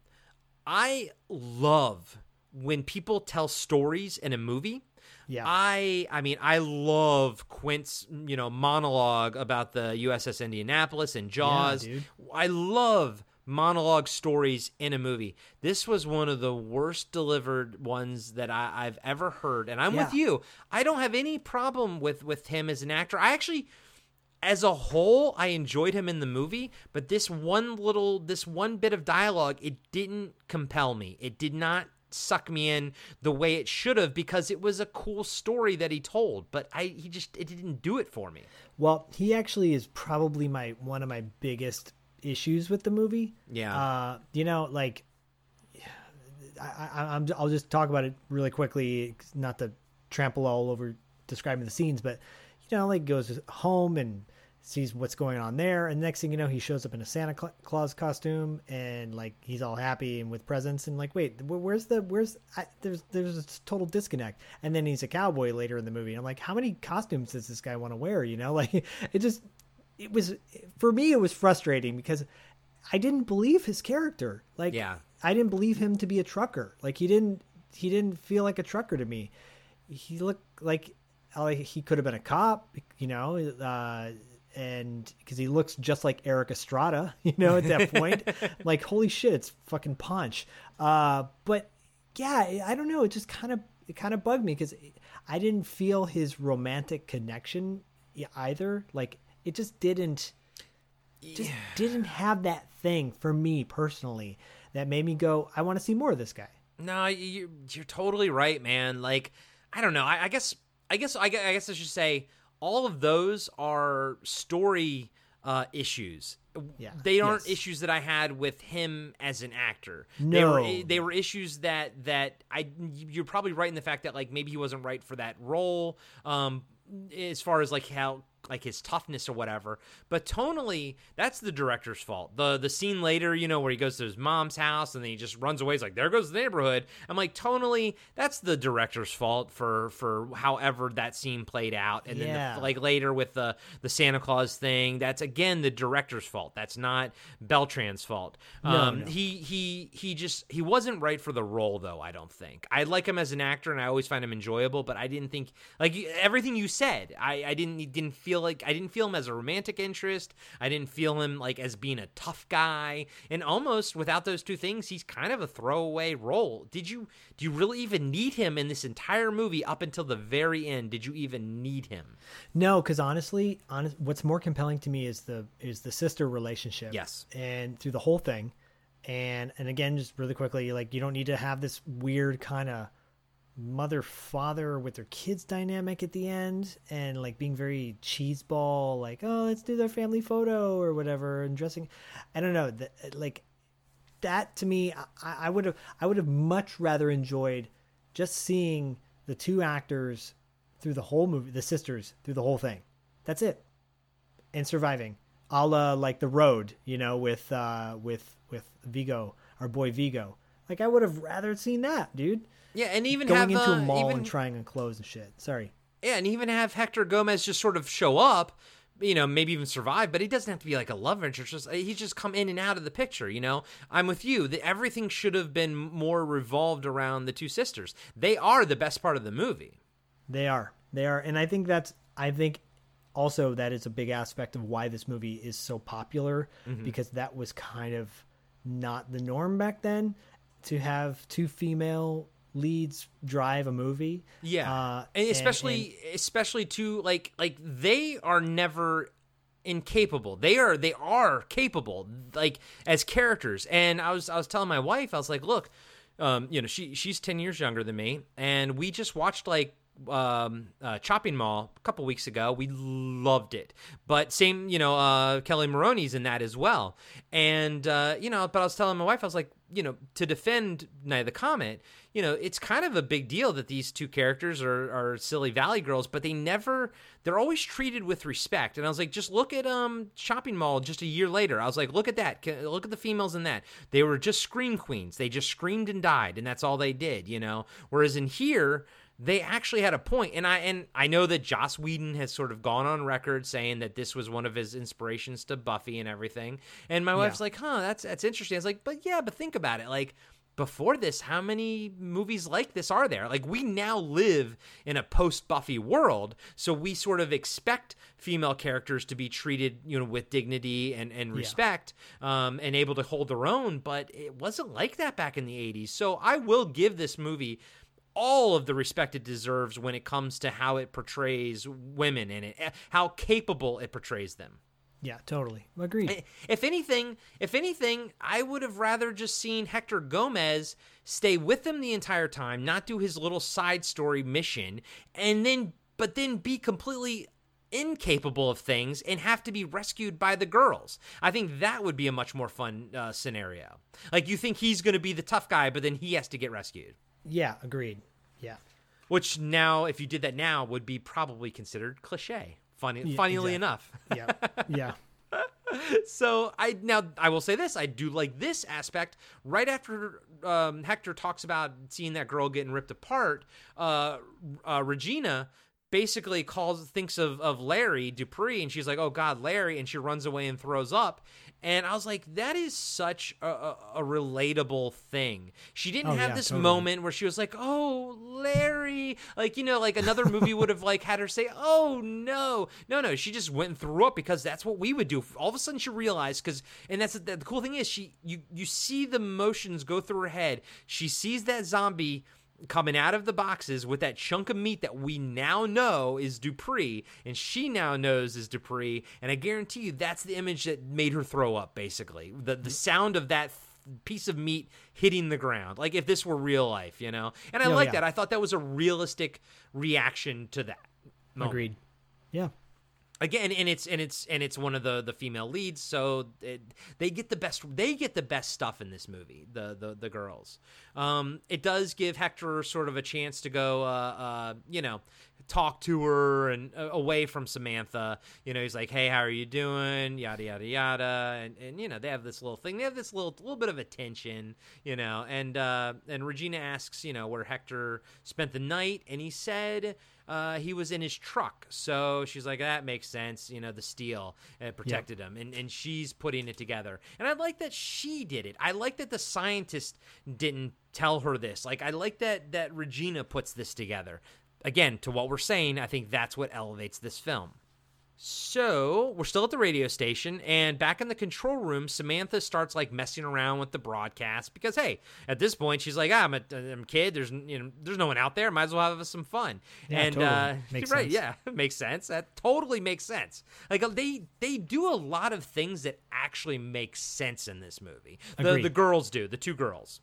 I love when people tell stories in a movie. Yeah. I I mean I love Quint's you know monologue about the USS Indianapolis and Jaws. dude. I love monologue stories in a movie. This was one of the worst delivered ones that I, I've ever heard, and I'm with you. I don't have any problem with with him as an actor. I actually as a whole, I enjoyed him in the movie, but this one little, this one bit of dialogue, it didn't compel me. It did not suck me in the way it should have because it was a cool story that he told, but I, he just, it didn't do it for me. Well, he actually is probably my one of my biggest issues with the movie. Yeah. Uh, you know, like I, I, I'm, I'll just talk about it really quickly, not to trample all over describing the scenes, but you know, like goes home and sees what's going on there, and next thing you know, he shows up in a Santa Claus costume, and like he's all happy and with presents, and like, wait, where's the where's I, there's there's a total disconnect, and then he's a cowboy later in the movie. I'm like, how many costumes does this guy want to wear? You know, like it just it was for me it was frustrating because I didn't believe his character. Like Yeah. I didn't believe him to be a trucker. Like he didn't he didn't feel like a trucker to me. He looked like like he could have been a cop, you know, uh and because he looks just like Erik Estrada, you know, at that point, like holy shit, it's fucking Ponch. Uh, but yeah, I don't know. It just kind of it kind of bugged me because I didn't feel his romantic connection either. Like it just didn't just didn't have that thing for me personally that made me go, I want to see more of this guy. No, you, you're totally right, man. Like, I don't know. I, I guess, I guess, I guess, I guess I should say all of those are story uh, issues. Yeah. They aren't Yes. issues that I had with him as an actor. They were No. they were issues that that I you're probably right in the fact that like maybe he wasn't right for that role. Um, as far as like how like his toughness or whatever. But tonally, that's the director's fault. The the scene later, you know, where he goes to his mom's house and then he just runs away. He's like, there goes the neighborhood. I'm like, tonally, that's the director's fault for for however that scene played out. And then the, like later with the the Santa Claus thing, that's again the director's fault. That's not Beltran's fault. um, no. He he he just he wasn't right for the role though. I don't think. I like him as an actor and I always find him enjoyable, but I didn't think like everything you said. I I didn't didn't feel like I didn't feel him as a romantic interest. I didn't feel him like as being a tough guy. And almost without those two things, he's kind of a throwaway role. Did you do you really even need him in this entire movie up until the very end? Did you even need him? No, because honestly, honest, what's more compelling to me is the is the sister relationship. Yes. and through the whole thing, and and again, just really quickly, like you don't need to have this weird kind of mother father with their kids dynamic at the end, and like being very cheeseball, like oh let's do their family photo or whatever, and dressing. I don't know, that like that to me, I, would have I would have much rather enjoyed just seeing the two actors through the whole movie, the sisters through the whole thing. That's it, and surviving, a la like the road, you know, with uh with with Viggo, our boy Viggo. Like I would have rather seen that, dude. Yeah, and even Going have into uh, a mall even, and trying on clothes and shit. Sorry. Yeah, and even have Hector Gomez just sort of show up, you know, maybe even survive, but he doesn't have to be like a love interest. Just he's just come in and out of the picture, you know. I'm with you. The, everything should have been more revolved around the two sisters. They are the best part of the movie. They are. They are. And I think that's I think also that is a big aspect of why this movie is so popular Mm-hmm. because that was kind of not the norm back then to have two female leads drive a movie. Yeah, Uh, and and- especially especially too like like they are never incapable. They are they are capable, like as characters. And I was I was telling my wife, I was like, look, um, you know, she she's ten years younger than me, and we just watched like um, uh, Chopping Mall a couple weeks ago. We loved it, but same, you know, uh, Kelli Maroney's in that as well. And uh, you know, but I was telling my wife, I was like, you know, to defend Night of the Comet, you know, it's kind of a big deal that these two characters are, are silly Valley girls, but they never, they're always treated with respect. And I was like, just look at um Chopping Mall just a year later. I was like, look at that, look at the females in that. They were just scream queens. They just screamed and died, and that's all they did, you know. Whereas in here they actually had a point and i and i know that joss whedon has sort of gone on record saying that this was one of his inspirations to buffy and everything and my wife's like huh that's that's interesting. I was like but yeah but think about it like before this how many movies like this are there? Like we now live in a post buffy world so we sort of expect female characters to be treated you know with dignity and and respect yeah. um, and able to hold their own but it wasn't like that back in the 80s so i will give this movie all of the respect it deserves when it comes to how it portrays women in it, how capable it portrays them. Yeah, totally. Agreed. If anything, if anything, I would have rather just seen Hector Gomez stay with them the entire time, not do his little side story mission, and then but then be completely incapable of things and have to be rescued by the girls. I think that would be a much more fun uh, scenario. Like you think he's going to be the tough guy, but then he has to get rescued. Yeah, agreed. Yeah. Which now, if you did that now, would be probably considered cliche. Funny, yeah, funnily exactly. enough. yeah. Yeah. so I now I will say this: I do like this aspect. Right after um, Hector talks about seeing that girl getting ripped apart, uh, uh, Regina basically calls thinks of of Larry Dupree, and she's like, "Oh God, Larry!" and she runs away and throws up. And I was like, that is such a, a, a relatable thing. She didn't oh, have yeah, this totally. moment where she was like, "Oh, Larry," like you know, like another movie would have like had her say, "Oh no, no, no." She just went and threw up because that's what we would do. All of a sudden, she realized because, and that's the, the cool thing is she you you see the motions go through her head. She sees that zombie coming out of the boxes with that chunk of meat that we now know is Dupree, and she now knows is Dupree, and I guarantee you that's the image that made her throw up. Basically, the the sound of that piece of meat hitting the ground, like if this were real life, you know. And I oh, like yeah. that. I thought that was a realistic reaction to that. Moment. Agreed. Yeah again and it's and it's and it's one of the the female leads so it, they get the best they get the best stuff in this movie the the, the girls. Um it does give hector sort of a chance to go uh uh you know talk to her and uh, away from samantha you know he's like hey how are you doing yada yada yada and and you know they have this little thing they have this little little bit of attention you know and uh and regina asks you know where hector spent the night and he said uh, he was in his truck. So she's like, that makes sense. You know, the steel uh, protected yep. him. And, and she's putting it together. And I like that she did it. I like that the scientist didn't tell her this. Like, I like that, that Regina puts this together. Again, to what we're saying, I think that's what elevates this film. So we're still at the radio station, and back in the control room, Samantha starts like messing around with the broadcast because, hey, at this point, she's like, ah, "I'm a, I'm a kid. There's you know, there's no one out there. Might as well have some fun." Yeah, and totally. uh, makes right, sense. yeah, makes sense. That totally makes sense. Like uh, they they do a lot of things that actually make sense in this movie. The the girls do, the two girls.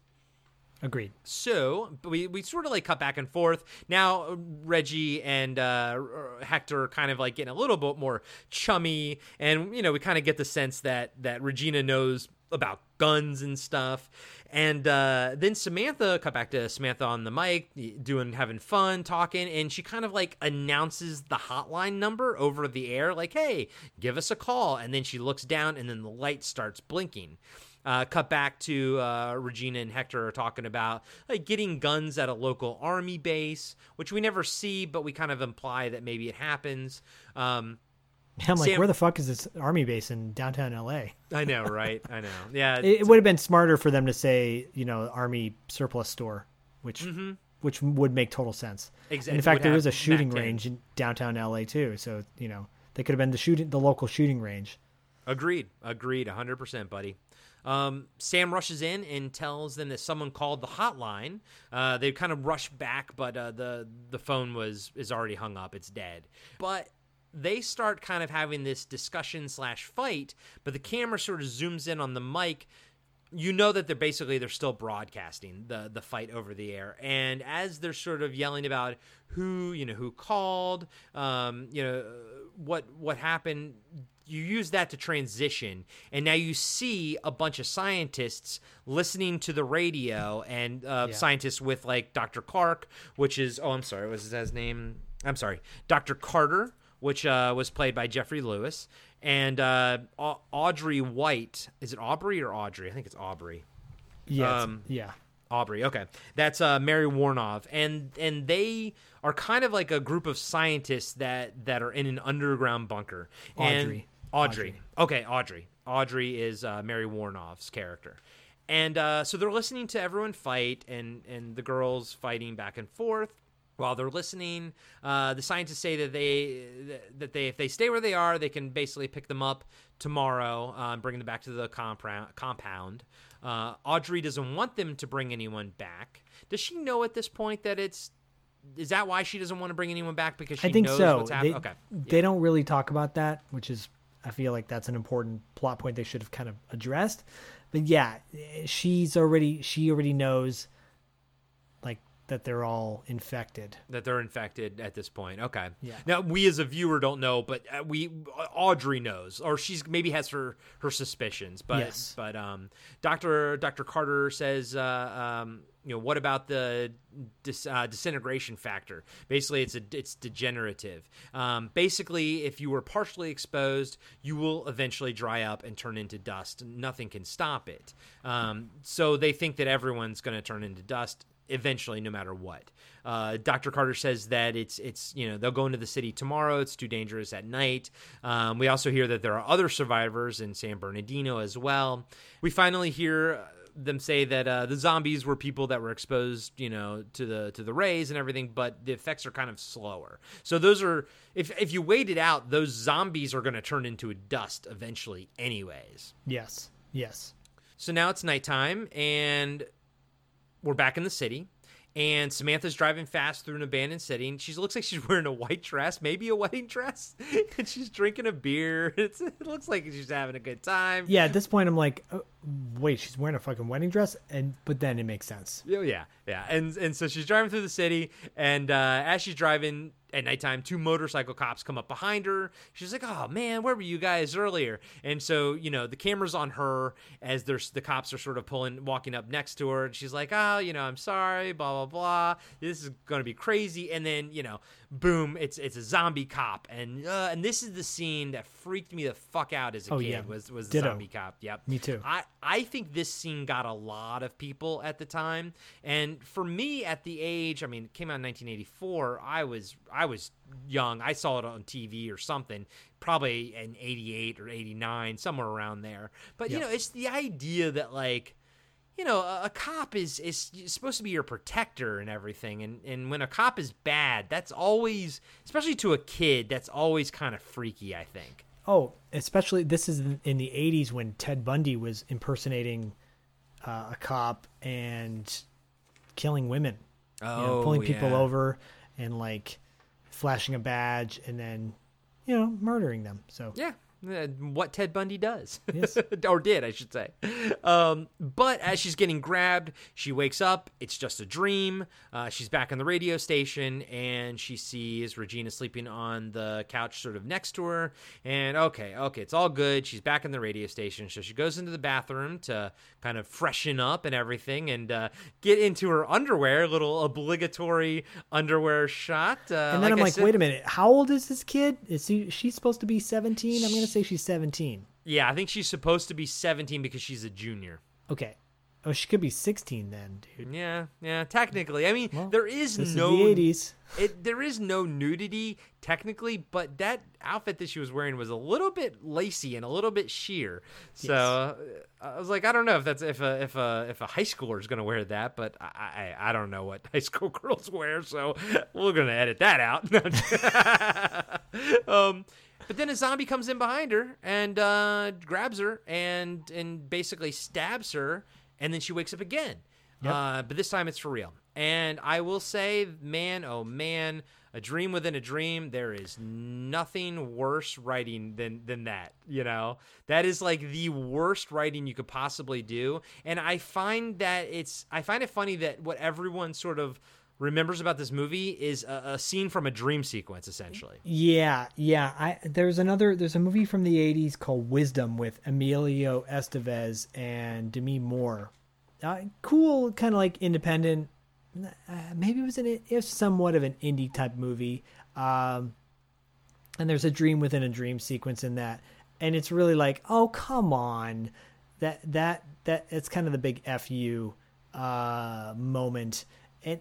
Agreed. So we, we sort of like cut back and forth. Now Reggie and uh, Hector are kind of like getting a little bit more chummy, and you know we kind of get the sense that that Regina knows about guns and stuff. And uh, then Samantha cut back to Samantha on the mic, doing having fun, talking, and she kind of like announces the hotline number over the air, like, "Hey, give us a call." And then she looks down, and then the light starts blinking. Uh, cut back to uh, Regina and Hector are talking about like getting guns at a local army base, which we never see, but we kind of imply that maybe it happens. Um, I'm like, Sam- where the fuck is this army base in downtown LA? I know, right? I know. Yeah, it, it would have been smarter for them to say, you know, army surplus store, which mm-hmm. which would make total sense. Exactly. In fact, there is a shooting range in downtown LA too, so you know they could have been the shooting the local shooting range. Agreed. Agreed. 100%, buddy. Um, Sam rushes in and tells them that someone called the hotline. Uh, they kind of rush back, but uh, the the phone was is already hung up. It's dead. But they start kind of having this discussion slash fight, but the camera sort of zooms in on the mic. You know that they're basically they're still broadcasting the the fight over the air, and as they're sort of yelling about who you know who called, um, you know what what happened, you use that to transition and now you see a bunch of scientists listening to the radio and uh, Yeah. scientists with like dr clark which is oh i'm sorry was his name i'm sorry dr carter which uh, was played by geoffrey lewis and uh, audrey white is it aubrey or audrey i think it's aubrey Yeah, Um, yeah. Aubrey. Okay, that's uh, Mary Woronov, and and they are kind of like a group of scientists that that are in an underground bunker. And- Audrey. Audrey. Okay, Audrey. Audrey is uh, Mary Woronov's character, and uh, so they're listening to everyone fight, and and the girls fighting back and forth. While they're listening, uh, the scientists say that they that they if they stay where they are, they can basically pick them up tomorrow, and bring them back to the compound. Compound. Uh, Audrey doesn't want them to bring anyone back. Does she know at this point that it's? Is that why she doesn't want to bring anyone back because she I think knows so. what's They? Okay, they don't really talk about that, which is I feel like that's an important plot point they should have kind of addressed. But yeah, she's already she already knows that they're all infected. that they're infected at this point. Okay. Yeah. Now we as a viewer don't know, but uh, we Audrey knows, or she's maybe has her her suspicions. But Yes. but um, Doctor Doctor Carter says, uh, um, you know, what about the dis, uh, disintegration factor? Basically, it's a it's degenerative. Um, basically, if you were partially exposed, you will eventually dry up and turn into dust. Nothing can stop it. Um, so they think that everyone's going to turn into dust eventually no matter what uh, dr carter says that it's it's you know they'll go into the city tomorrow it's too dangerous at night um, we also hear that there are other survivors in san bernardino as well we finally hear them say that uh, the zombies were people that were exposed, you know, to the to the rays and everything, but the effects are kind of slower. So those are if if you wait it out, those zombies are going to turn into a dust eventually, anyways. Yes. Yes. So now it's nighttime and we're back in the city. And Samantha's driving fast through an abandoned city, and she looks like she's wearing a white dress, maybe a wedding dress, and she's drinking a beer. It's, it looks like she's having a good time. Yeah, at this point I'm like, oh, wait, she's wearing a fucking wedding dress and but then it makes sense. Oh, yeah, yeah. And and so she's driving through the city, and uh, as she's driving at nighttime, two motorcycle cops come up behind her. She's like, "Oh man, where were you guys earlier?" And so you know the camera's on her as there's the cops are sort of pulling, walking up next to her, and she's like, "Oh, you know, I'm sorry, blah blah blah. This is gonna be crazy." And then you know, boom, it's it's a zombie cop, and uh, and this is the scene that freaked me the fuck out as a Oh, kid. yeah. Was was the Ditto. zombie cop? Yep, Me too. I, I think this scene got a lot of people at the time, and for me at the age, I mean, it came out in 1984. I was I was young. I saw it on TV or something, probably in 88 or 89, somewhere around there. But you know, it's the idea that like. You know, a, a cop is is supposed to be your protector and everything, and and when a cop is bad, that's always, especially to a kid, that's always kind of freaky. I think. Oh, especially this is in, the 80s when Ted Bundy was impersonating uh, a cop and killing women. You know, Oh, pulling people yeah. over and like flashing a badge and then, you know, murdering them. So Yeah, what Ted Bundy does, Yes. or did, I should say. Um, but as she's getting grabbed, she wakes up. It's just a dream. Uh, she's back on the radio station, and she sees Regina sleeping on the couch, sort of next to her. And okay, okay, it's all good. She's back in the radio station, so she goes into the bathroom to kind of freshen up and everything, and uh, get into her underwear. Little obligatory underwear shot. Uh, and then I'm I like, said- wait a minute, how old is this kid? Is he, she's supposed to be 17? I'm going to say she's 17. Yeah, I think she's supposed to be 17 because she's a junior. Okay. Oh, she could be 16 then, dude. Yeah, yeah. Technically, I mean, Well, there is no the 80s. It, there is no nudity technically, but that outfit that she was wearing was a little bit lacy and a little bit sheer. So uh, I was like, I don't know if that's if a if a if a high schooler is gonna wear that, but I, I I don't know what high school girls wear, so we're gonna edit that out. um, but then a zombie comes in behind her and uh, grabs her and and basically stabs her, and then she wakes up again. Yep. uh, but this time it's for real. And I will say, man, oh man, a dream within a dream. There is nothing worse writing than than that. You know, that is like the worst writing you could possibly do. And I find that it's I find it funny that what everyone sort of remembers about this movie is a, a scene from a dream sequence, essentially. Yeah, yeah. I there's another there's a movie from the '80s called Wisdom with Emilio Estevez and Demi Moore. Uh, cool, kind of like independent. Uh, maybe it was an somewhat of an indie type movie. Um, and there's a dream within a dream sequence in that, and it's really like, oh come on, that that that it's kind of the big fu uh, moment. And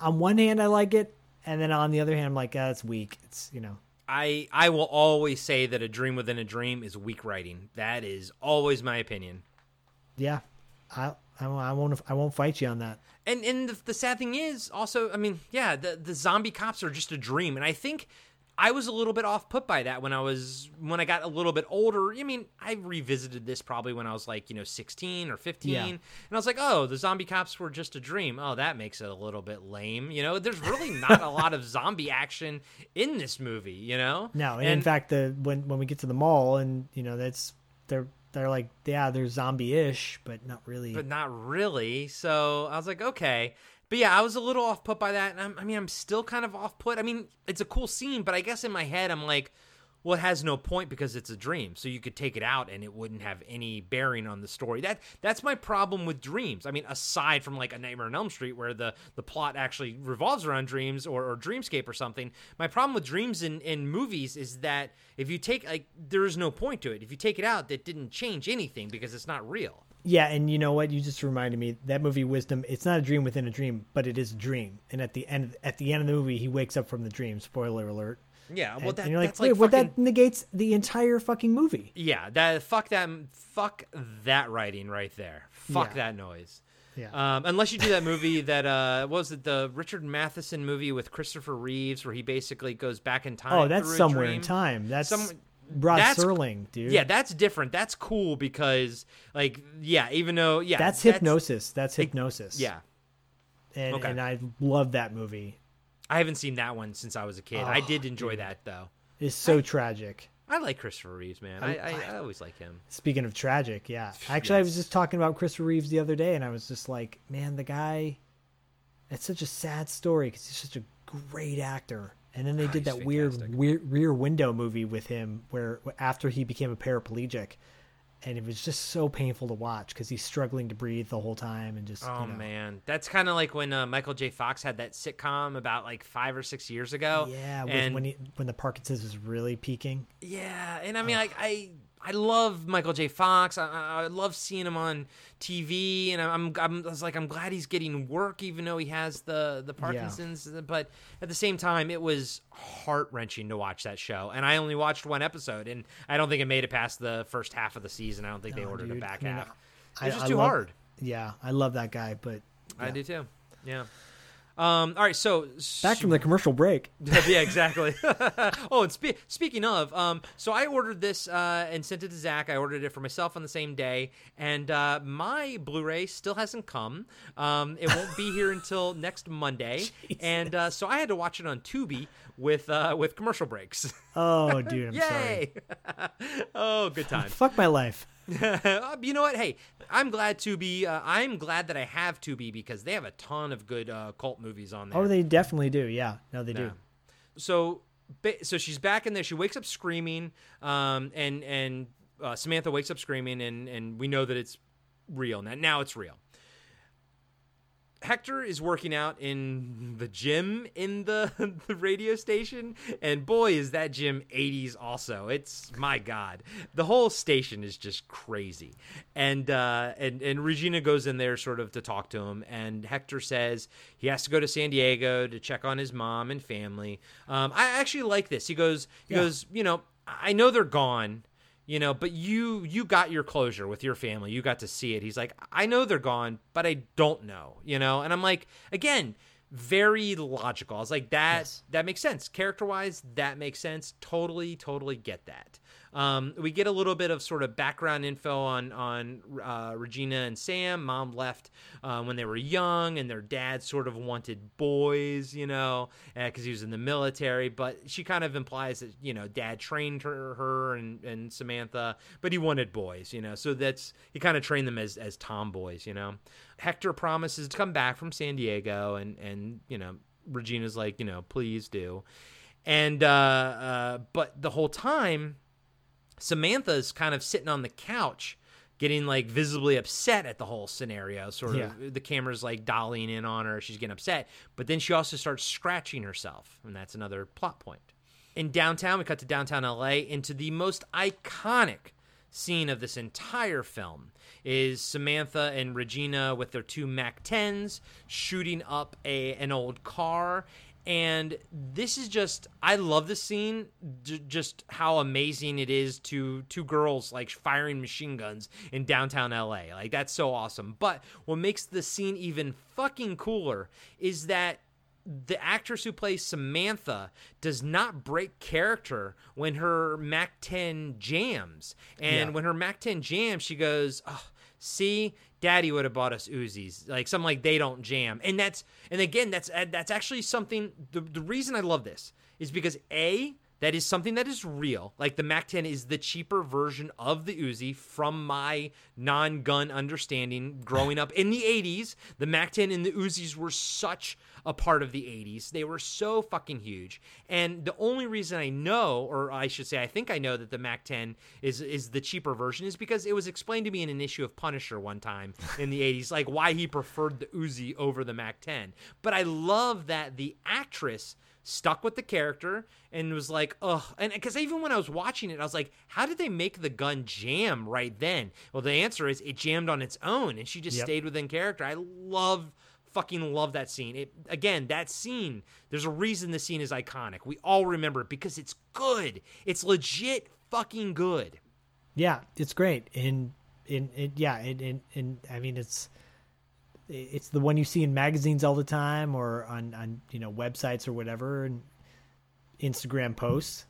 on one hand, I like it, and then on the other hand, I'm like, oh, it's weak. It's you know. I I will always say that a dream within a dream is weak writing. That is always my opinion. Yeah, I I, won't- I won't I won't fight you on that. And and the, the sad thing is also, I mean, yeah, the the zombie cops are just a dream, and I think I was a little bit off put by that when I was when I got a little bit older. I mean, I revisited this probably when I was like you know sixteen or fifteen, Yeah. and I was like, oh, the zombie cops were just a dream. Oh, that makes it a little bit lame. You know, there's really not a lot of zombie action in this movie. You know, No, and, in fact, the when when we get to the mall, and you know that's they're they're like yeah they're zombie-ish, but not really. but not really. So I was like, okay. But yeah, I was a little off put by that. I mean, I'm still kind of off put. I mean, it's a cool scene, but I guess in my head, I'm like, well, it has no point because it's a dream. So you could take it out and it wouldn't have any bearing on the story. That that's my problem with dreams. I mean, aside from like a Nightmare on Elm Street where the the plot actually revolves around dreams or, or Dreamscape or something. My problem with dreams in in movies is that if you take like there is no point to it. If you take it out, that didn't change anything because it's not real. Yeah, and you know what? You just reminded me that movie Wisdom. It's not a dream within a dream, but it is a dream. And at the end, at the end of the movie, he wakes up from the dream. Spoiler alert. Yeah, well, and, that, and you're like, that's wait, like well, fucking, that negates the entire fucking movie. Yeah, that fuck that fuck that writing right there. Fuck Yeah. that noise. Yeah. Um, unless you do that movie that uh, what was it the Richard Matheson movie with Christopher Reeves where he basically goes back in time. oh, that's somewhere in time. That's Some- Rod that's- Serling, dude. Yeah, that's different. That's cool because like yeah, even though yeah, that's hypnosis. That's hypnosis. Yeah, and Okay. and I love that movie. I haven't seen that one since I was a kid. I Oh, did enjoy that though. It's so tragic. I like Christopher Reeves, man. I I, I always like him. Speaking of tragic, yeah. Actually, I was just talking about Christopher Reeves the other day, and I was just like, man, the guy. It's such a sad story because he's such a great actor. And then they did that weird, weird Rear Window movie with him, where after he became a paraplegic, and it was just so painful to watch because he's struggling to breathe the whole time and just. Oh you know, man, that's kind of like when uh, Michael J. Fox had that sitcom about like five or six years ago. Yeah, and when he when the Parkinson's was really peaking. yeah, and I mean, like I I love Michael J. Fox. I, I I love seeing him on TV, and I'm, I'm I was like I'm glad he's getting work, even though he has the the Parkinson's. But at the same time, it was heart wrenching to watch that show, and I only watched one episode, and I don't think it made it past the first half of the season. I don't think they No, ordered a dude. back I mean, half. I- It's just I too love- hard. Yeah, I love that guy, but I do too. Yeah. Um, all right, so back from the commercial break. yeah, exactly. oh, and spe- speaking of, um, so I ordered this uh, and sent it to Zach. I ordered it for myself on the same day, and uh, my Blu-ray still hasn't come. Um, it won't be here until next Monday, and uh, so I had to watch it on Tubi with uh, with commercial breaks. Oh, dude, I'm Yay! oh, good time. Fuck my life. Uh, you know what? Hey, I'm glad Tubi. Uh, I'm glad that I have Tubi because they have a ton of good uh, cult movies on there. Oh, they definitely do. Yeah, no, they do. So, so she's back in there. She wakes up screaming, um, and and uh, Samantha wakes up screaming, and and we know that it's real now. Now it's real. Hector is working out in the gym in the, the radio station, and boy, is that gym 80s also. It's my God. The whole station is just crazy. And uh, and and Regina goes in there sort of to talk to him, and Hector says he has to go to San Diego to check on his mom and family. Um, I actually like this. He goes, he Yeah. goes, you know, I know they're gone you know but you you got your closure with your family. You got to see it. He's like i know they're gone but i don't know you know? And i'm like again very logical. I was like that that makes sense. Character wise that makes sense. Totally totally get that Um, we get a little bit of sort of background info on on uh, Regina and Sam. Mom left uh, when they were young, and their dad sort of wanted boys, you know, because he was in the military. But she kind of implies that you know, dad trained her, her and, and Samantha, but he wanted boys, you know. So that's he kind of trained them as as tomboys, you know. Hector promises to come back from San Diego, and and you know, Regina's like, you know, please do. And uh, uh, but the whole time, Samantha's kind of sitting on the couch, getting like visibly upset at the whole scenario. Sort of, Yeah. the camera's like dollying in on her. She's getting upset, but then she also starts scratching herself, and that's another plot point. In downtown, we cut to downtown LA into the most iconic scene of this entire film is Samantha and Regina with their two Mac 10s shooting up a an old car and this is just I love this scene just how amazing it is to two girls like firing machine guns in downtown LA like that's so awesome but what makes the scene even fucking cooler is that the actress who plays Samantha does not break character when her Mac 10 jams. And Yeah. when her Mac 10 jams, she goes, oh, "See, Daddy would have bought us Uzis." Like something like they don't jam. And that's and again, that's that's actually something. The, the reason I love this is because a that is something that is real. Like the Mac 10 is the cheaper version of the Uzi from my non gun understanding growing up in the 80s. The Mac 10 and the Uzis were such a part of the 80s. They were so fucking huge. And the only reason I know, or I should say, I think I know that the Mac 10 is, is the cheaper version is because it was explained to me in an issue of Punisher one time in the 80s, like why he preferred the Uzi over the Mac 10. But I love that the actress stuck with the character and was like, ugh. And because even when I was watching it, I was like, how did they make the gun jam right then? Well, the answer is it jammed on its own and she just Yep. stayed within character. I love, fucking love that scene. It Again, that scene, there's a reason the scene is iconic. We all remember it because it's good. It's legit fucking good. Yeah, it's great. And in it, yeah, and, and and I mean it's it's the one you see in magazines all the time or on on you know websites or whatever and Instagram posts.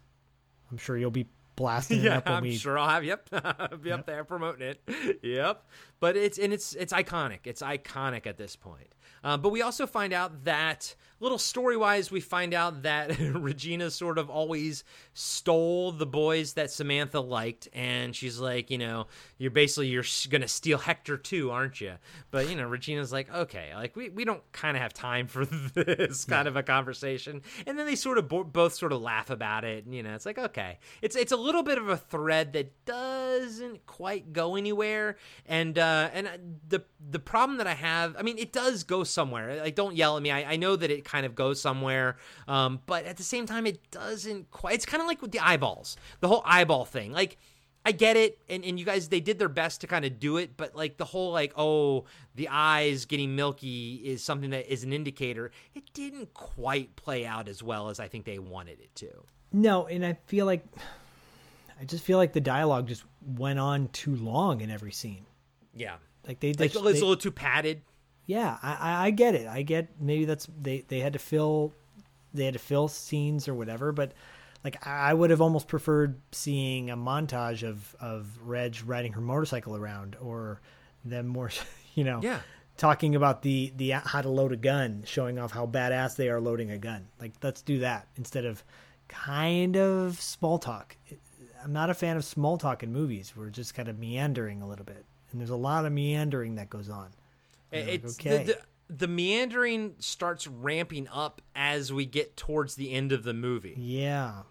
I'm sure you'll be blasting it yeah, up when I'm we sure I'll have. Yep, I'll be up there promoting it. Yep, but it's and it's it's iconic. It's iconic at this point. Uh, but we also find out that, little story wise, we find out that Regina sort of always stole the boys that Samantha liked, and she's like, you know, you're basically you're gonna steal Hector too, aren't you? But you know, Regina's like, okay, like we, we don't kind of have time for this kind of a conversation, and then they sort of bo- both sort of laugh about it, and you know, it's like okay, it's it's a little bit of a thread that doesn't quite go anywhere, and uh, and the the problem that I have, I mean, it does go somewhere. Like, don't yell at me. I, I know that it kind of go somewhere, um, but at the same time, it doesn't quite. It's kind of like with the eyeballs, the whole eyeball thing. Like, I get it, and, and you guys they did their best to kind of do it, but like the whole like oh the eyes getting milky is something that is an indicator. It didn't quite play out as well as I think they wanted it to. No, and I feel like I just feel like the dialogue just went on too long in every scene. Yeah, Like they, like they it's a little too padded. Yeah, I, I- get it. I get maybe that's they they had to fill they had to fill scenes or whatever, but like I I would have almost preferred seeing a montage of of Reg riding her motorcycle around or them more, you know, Yeah. talking about the the how to load a gun, showing off how badass they are loading a gun. Like let's do that instead of kind of small talk. I'm not a fan of small talk in movies. We're just kind of meandering a little bit, and there's a lot of meandering that goes on. Like, It's okay. the, the the meandering starts ramping up as we get towards the end of the movie. Yeah.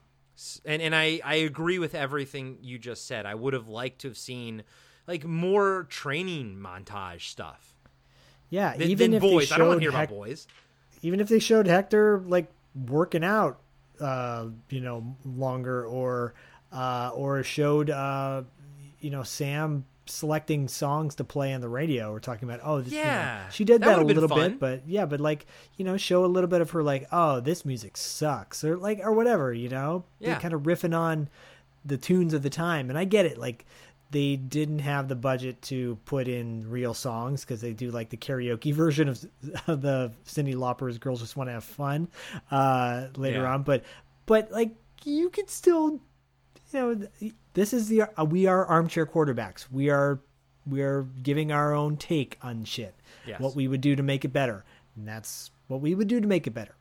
and and I I agree with everything you just said. I would have liked to have seen like more training montage stuff. Yeah, Than, even than if boys. they I don't want showed to hear Hec- about boys. even if they showed Hector like working out, uh, you know, longer, or uh, or showed uh, you know Sam selecting songs to play on the radio, or talking about oh this, you know, Yeah, she did that that, a little fun. bit, but yeah, but like you know, show a little bit of her like oh this music sucks, or like or whatever, you know, Yeah. They're kind of riffing on the tunes of the time, and I get it, like. They didn't have the budget to put in real songs because they do like the karaoke version of, of the Cyndi Lauper's "Girls Just Want to Have Fun" uh, later Yeah. on. But but like you could still you know, this is the uh, we are armchair quarterbacks. We are we are giving our own take on shit. Yes. What we would do to make it better, and that's what we would do to make it better.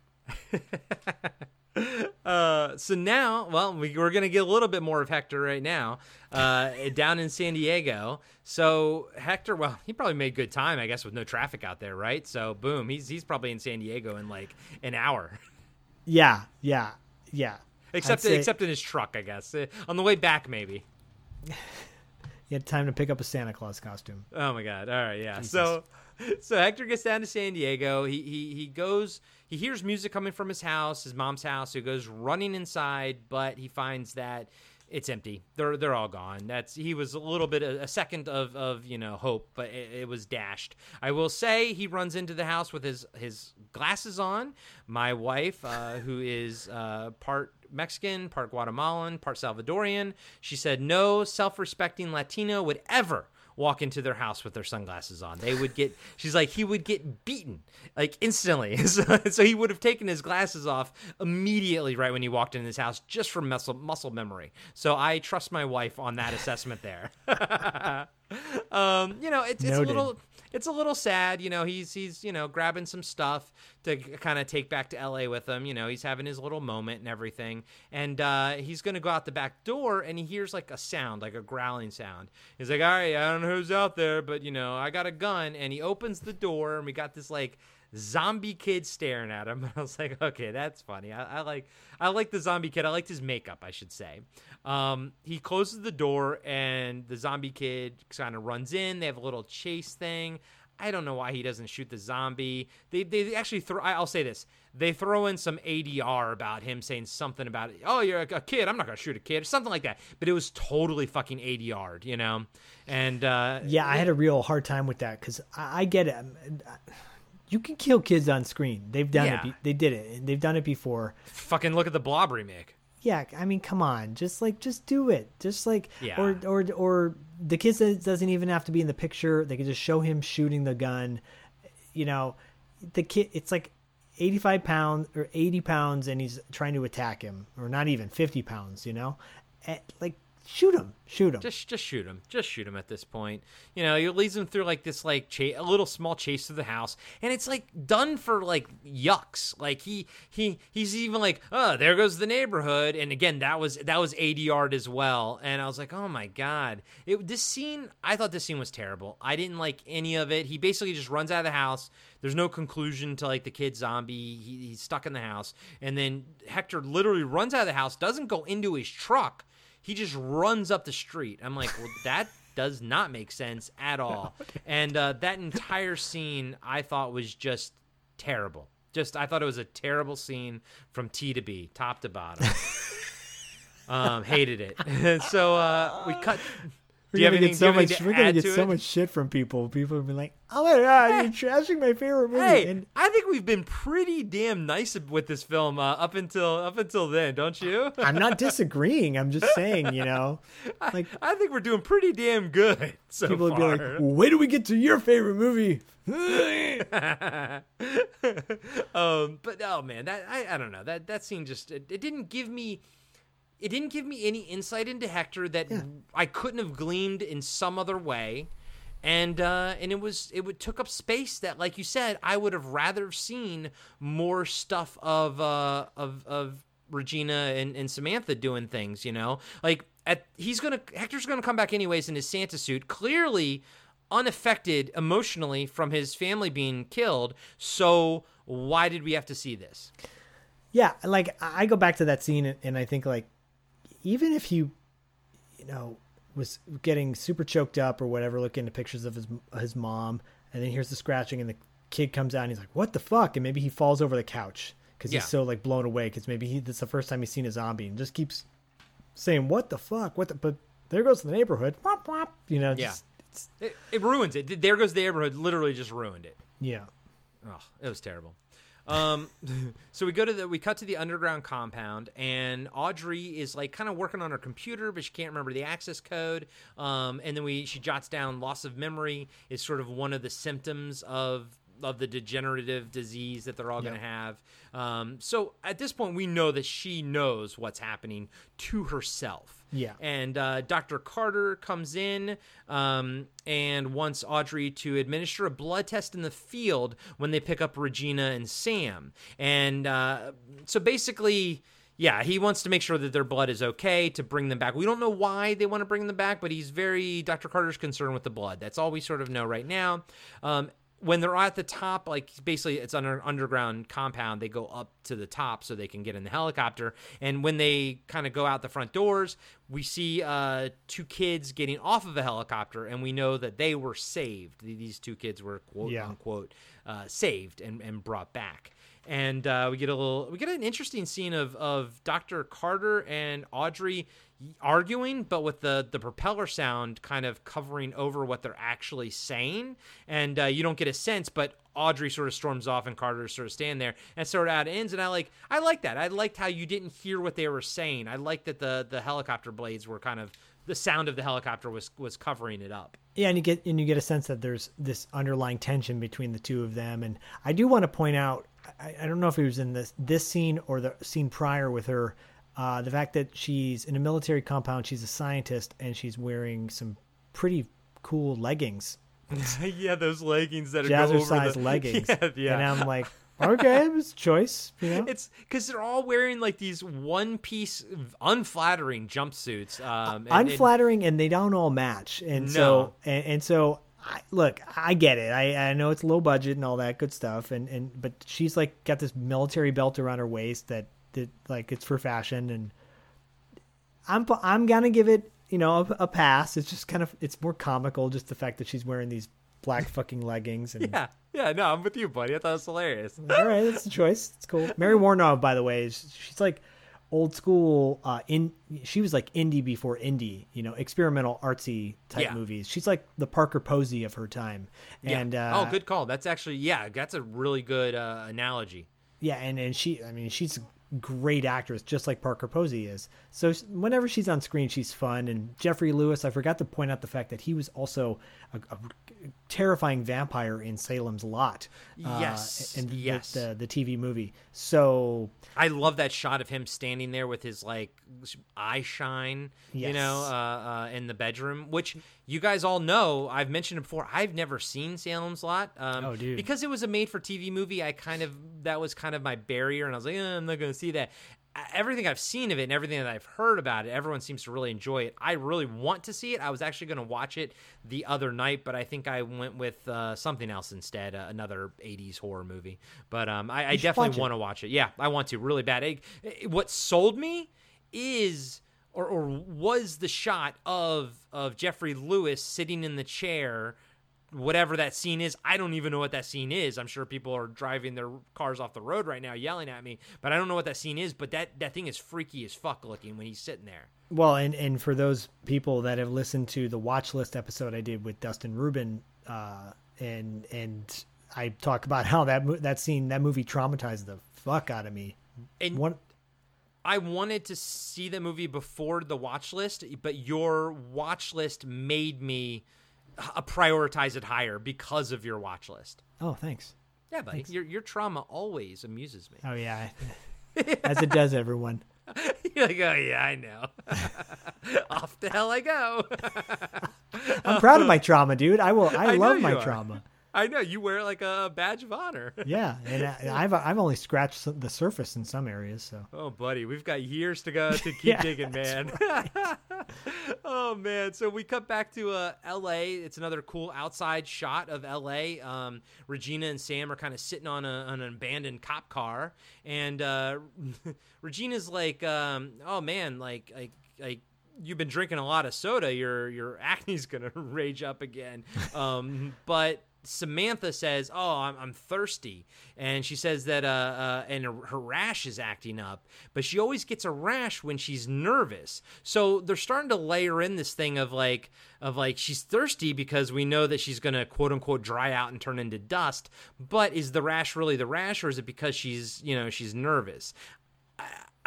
Uh, so now, well, we, we're going to get a little bit more of Hector right now, uh, down in San Diego. So Hector, well, he probably made good time, I guess, with no traffic out there, right? So boom, he's he's probably in San Diego in like an hour, Yeah, yeah, yeah. Except say except in his truck, I guess. Uh, on the way back, maybe. he had time to pick up a Santa Claus costume. Oh my god! All right, yeah. So, so Hector gets down to San Diego. He he he goes. He hears music coming from his house, his mom's house. So he goes running inside, but he finds that it's empty. They're they're all gone. That's he was a little bit a, a second of of you know hope, but it, it was dashed. I will say he runs into the house with his his glasses on. My wife, uh, who is uh, part Mexican, part Guatemalan, part Salvadorian, she said no self-respecting Latino would ever walk into their house with their sunglasses on. They would get, she's like, he would get beaten like instantly. So, so he would have taken his glasses off immediately right when he walked into his house just from muscle, muscle memory. So I trust my wife on that assessment there. um, you know, it's, it's a little, it's a little sad. You know, he's, he's, you know, grabbing some stuff to kind of take back to LA with him. You know, he's having his little moment and everything. And uh, he's to go out the back door and he hears like a sound, like a growling sound. He's like, all right, I don't know who's out there, but, you know, I got a gun. And he opens the door and we got this like, zombie kid staring at him. I was like, okay, that's funny. I, I like I like the zombie kid. I liked his makeup, I should say. Um, he closes the door and the zombie kid kind of runs in. They have a little chase thing. I don't know why he doesn't shoot the zombie. They they actually throw. I'll say this: they throw in some ADR about him saying something about, "Oh, you're a, kid. I'm not gonna shoot a kid," or something like that. But it was totally fucking ADR'd, you know. And uh, Yeah, I had a real hard time with that because I, I get it. You can kill kids on screen. They've done Yeah. it. Be- they did it. and They've done it before. fucking look at the Blob remake. Yeah, I mean, come on, just like just do it. Just like Yeah. or or or the kid doesn't even have to be in the picture. They can just show him shooting the gun. You know, the kid. It's like eighty five pounds or eighty pounds, and he's trying to attack him, or not even fifty pounds. You know, Eh, like shoot him, shoot him. Just just shoot him. Just shoot him at this point. You know, he leads him through like this like a little small chase through the house, and it's like done for like yucks. Like he he he's even like, oh, there goes the neighborhood. And again, that was that was ADR'd as well. And I was like, oh my god, it this scene. I thought this scene was terrible. I didn't like any of it. He basically just runs out of the house. There's no conclusion to like the kid zombie. He, he's stuck in the house, and then Hector literally runs out of the house. Doesn't go into his truck he just runs up the street. I'm like, well, that does not make sense at all. And uh, that entire scene, I thought was just terrible. Just, I thought it was a terrible scene from T to B, top to bottom. um, hated it. so uh, we cut. We're gonna anything, get so do you have much. We're gonna get so it? much shit from people. People have been like, "Oh my god, you're trashing my favorite movie." Hey, and I think we've been pretty damn nice with this film uh, up until up until then, don't you? I'm not disagreeing. I'm just saying, you know, like I think we're doing pretty damn good so people would be like, "Wait do we get to your favorite movie." um, but oh man, that I, I don't know that that scene just it, it didn't give me it didn't give me any insight into Hector that I couldn't have gleaned in some other way, and uh, and it was it would took up space that like you said I would have rather seen more stuff of uh, of of Regina and, and Samantha doing things, you know, like at he's gonna Hector's gonna come back anyways in his Santa suit, clearly unaffected emotionally from his family being killed. So why did we have to see this? Yeah, like I go back to that scene and I think like even if he, you know, was getting super choked up or whatever, looking at pictures of his his mom, and then here's the scratching and the kid comes out and he's like, "What the fuck?" and maybe he falls over the couch because Yeah. he's so like blown away because maybe he that's the first time he's seen a zombie and just keeps saying, "What the fuck? What the?" But there goes the neighborhood. Wop, wop, you know, Yeah. just, it's, It, it ruins it. There goes the neighborhood. Literally just ruined it. yeah. Oh, it was terrible. Um, so we go to the we cut to the underground compound, and Audrey is like kind of working on her computer, but she can't remember the access code. Um, and then we she jots down loss of memory is sort of one of the symptoms of of the degenerative disease that they're all going to have. Um, so at this point, we know that she knows what's happening to herself. Yeah. And uh, Dr. Carter comes in um, and wants Audrey to administer a blood test in the field when they pick up Regina and Sam. And uh, so basically. Yeah, he wants to make sure that their blood is okay to bring them back. We don't know why they want to bring them back, but he's very Dr. Carter's concerned with the blood. That's all we sort of know right now. Um, when they're at the top, like basically it's under an underground compound, they go up to the top so they can get in the helicopter. And when they kind of go out the front doors, we see uh, two kids getting off of a helicopter, and we know that they were saved. These two kids were quote Yeah. unquote uh, saved and, and brought back. And uh, we get a little, we get an interesting scene of of Dr. Carter and Audrey arguing, but with the the propeller sound kind of covering over what they're actually saying, and uh, you don't get a sense. But Audrey sort of storms off, and Carter sort of stand there, and sort of ends. And I like, I like that. I liked how you didn't hear what they were saying. I liked that the the helicopter blades were kind of the sound of the helicopter was was covering it up. Yeah, and you get and you get a sense that there's this underlying tension between the two of them. And I do want to point out, I, I don't know if it was in this this scene or the scene prior with her, uh, the fact that she's in a military compound, she's a scientist, and she's wearing some pretty cool leggings, yeah, those leggings that are jazzercise leggings. Yeah, yeah. And I'm like, okay, it was a choice. You know? It's because they're all wearing like these one piece, unflattering jumpsuits. Um, and- and- unflattering and they don't all match and so and, and so I, look i get it I, I know it's low budget and all that good stuff and and but she's like got this military belt around her waist that that like it's for fashion and i'm i'm gonna give it you know a, a pass it's just kind of it's more comical just the fact that she's wearing these black fucking leggings and yeah, yeah. No, I'm with you, buddy. I thought it was hilarious. all right that's a choice it's cool mary woronov by the way is she's like old school uh in she was like indie before indie you know experimental artsy type Yeah. movies she's like the parker posey of her time Yeah. and uh oh, good call. That's actually yeah. That's a really good uh, analogy. yeah and and she i mean she's great actress just like parker posey is. So whenever she's on screen she's fun. And geoffrey lewis i forgot to point out the fact that he was also a, a terrifying vampire in salem's lot uh, Yes, in the, yes. the, the tv movie so I love that shot of him standing there with his like eye shine, you know, uh, uh, in the bedroom. Which you guys all know. I've mentioned it before. I've never seen Salem's Lot. Um, Oh, dude. because it was a made-for-TV movie. I kind of that was kind of my barrier, and I was like, eh, I'm not going to see that. Everything I've seen of it and everything that I've heard about it, everyone seems to really enjoy it. I really want to see it. I was actually going to watch it the other night, but I think I went with uh, something else instead, uh, another '80s horror movie. But um, I, I definitely want to watch it. Yeah, I want to really bad. It- it- what sold me is or, or was the shot of of Geoffrey Lewis sitting in the chair whatever that scene is. I don't even know what that scene is. I'm sure people are driving their cars off the road right now yelling at me but I don't know what that scene is but that that thing is freaky as fuck looking when he's sitting there. Well, and and for those people that have listened to the watch list episode I did with Dustin Rubin, uh, and and I talk about how that that scene that movie traumatized the fuck out of me. and One, I wanted to see the movie before the watch list, but your watch list made me prioritize it higher because of your watch list. oh, thanks. Yeah, buddy. Your your trauma always amuses me. Oh yeah, as it does everyone. You're like, oh yeah, I know. Off the hell I go. I'm proud of my trauma, dude. I will. I, I love my trauma. I know you wear like a badge of honor. Yeah, and I, I've I've only scratched the surface in some areas. So Oh, buddy, we've got years to go to keep Yeah, digging, man. oh man, so we cut back to uh, L.A. It's another cool outside shot of L.A. Um, Regina and Sam are kind of sitting on, a, on an abandoned cop car, and uh, Regina's like, um, "Oh man, like, like, like." You've been drinking a lot of soda. Your your acne's gonna rage up again. Um, but Samantha says, "Oh, I'm, I'm thirsty," and she says that uh, uh, and her, rash is acting up. But she always gets a rash when she's nervous. So they're starting to layer in this thing of like of like she's thirsty because we know that she's gonna quote unquote dry out and turn into dust. But is the rash really the rash, or is it because she's you know she's nervous?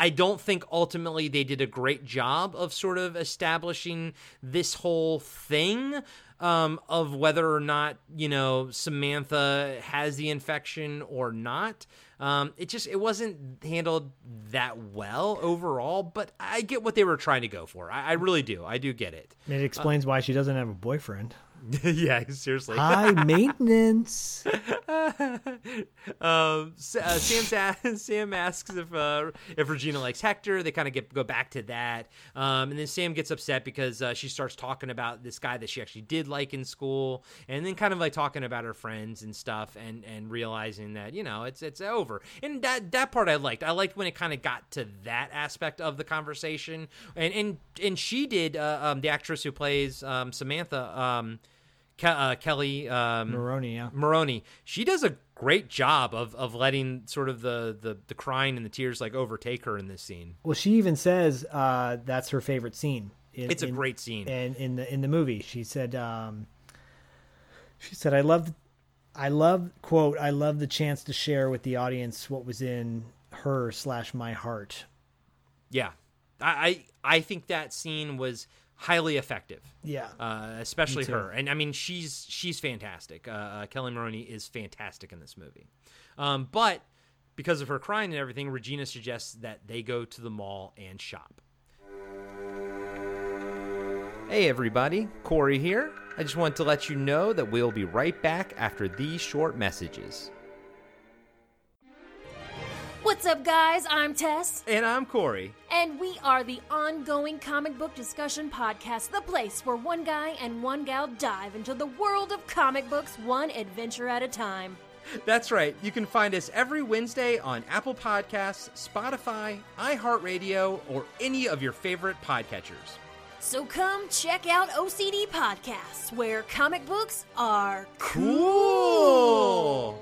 Don't think ultimately they did a great job of sort of establishing this whole thing um, of whether or not you know Samantha has the infection or not. Um, it just it wasn't handled that well overall, but I get what they were trying to go for. I, I really do. I do get it. It explains why she doesn't have a boyfriend. yeah, seriously. High maintenance. um, uh, Sam Sam asks if uh, if Regina likes Hector. They kind of get go back to that, um, and then Sam gets upset because uh, she starts talking about this guy that she actually did like in school, and then kind of like talking about her friends and stuff, and and realizing that you know it's it's over. And that that part I liked. I liked when it kind of got to that aspect of the conversation, and and and she did uh, um, the actress who plays um, Samantha. Ke- uh, Kelli um, Maroney, yeah. Maroney. She does a great job of of letting sort of the the the crying and the tears like overtake her in this scene. Well, she even says uh, that's her favorite scene. In, It's a in- great scene. And in the in the movie, she said, um, she said, "I love, I love quote, I love the chance to share with the audience what was in her slash my heart." Yeah, I I, I think that scene was highly effective. Yeah. uh, especially her. And I mean, she's she's fantastic. Uh, uh, Kelli Maroney is fantastic in this movie. Um, but because of her crying and everything, Regina suggests that they go to the mall and shop. Hey everybody, Corey here. I just want to let you know that we'll be right back after these short messages. What's up, guys? I'm Tess. And I'm Corey. And we are the ongoing comic book discussion podcast, the place where one guy and one gal dive into the world of comic books one adventure at a time. That's right. You can find us every Wednesday on Apple Podcasts, Spotify, iHeartRadio, or any of your favorite podcatchers. So come check out OCD Podcasts, where comic books are Cool.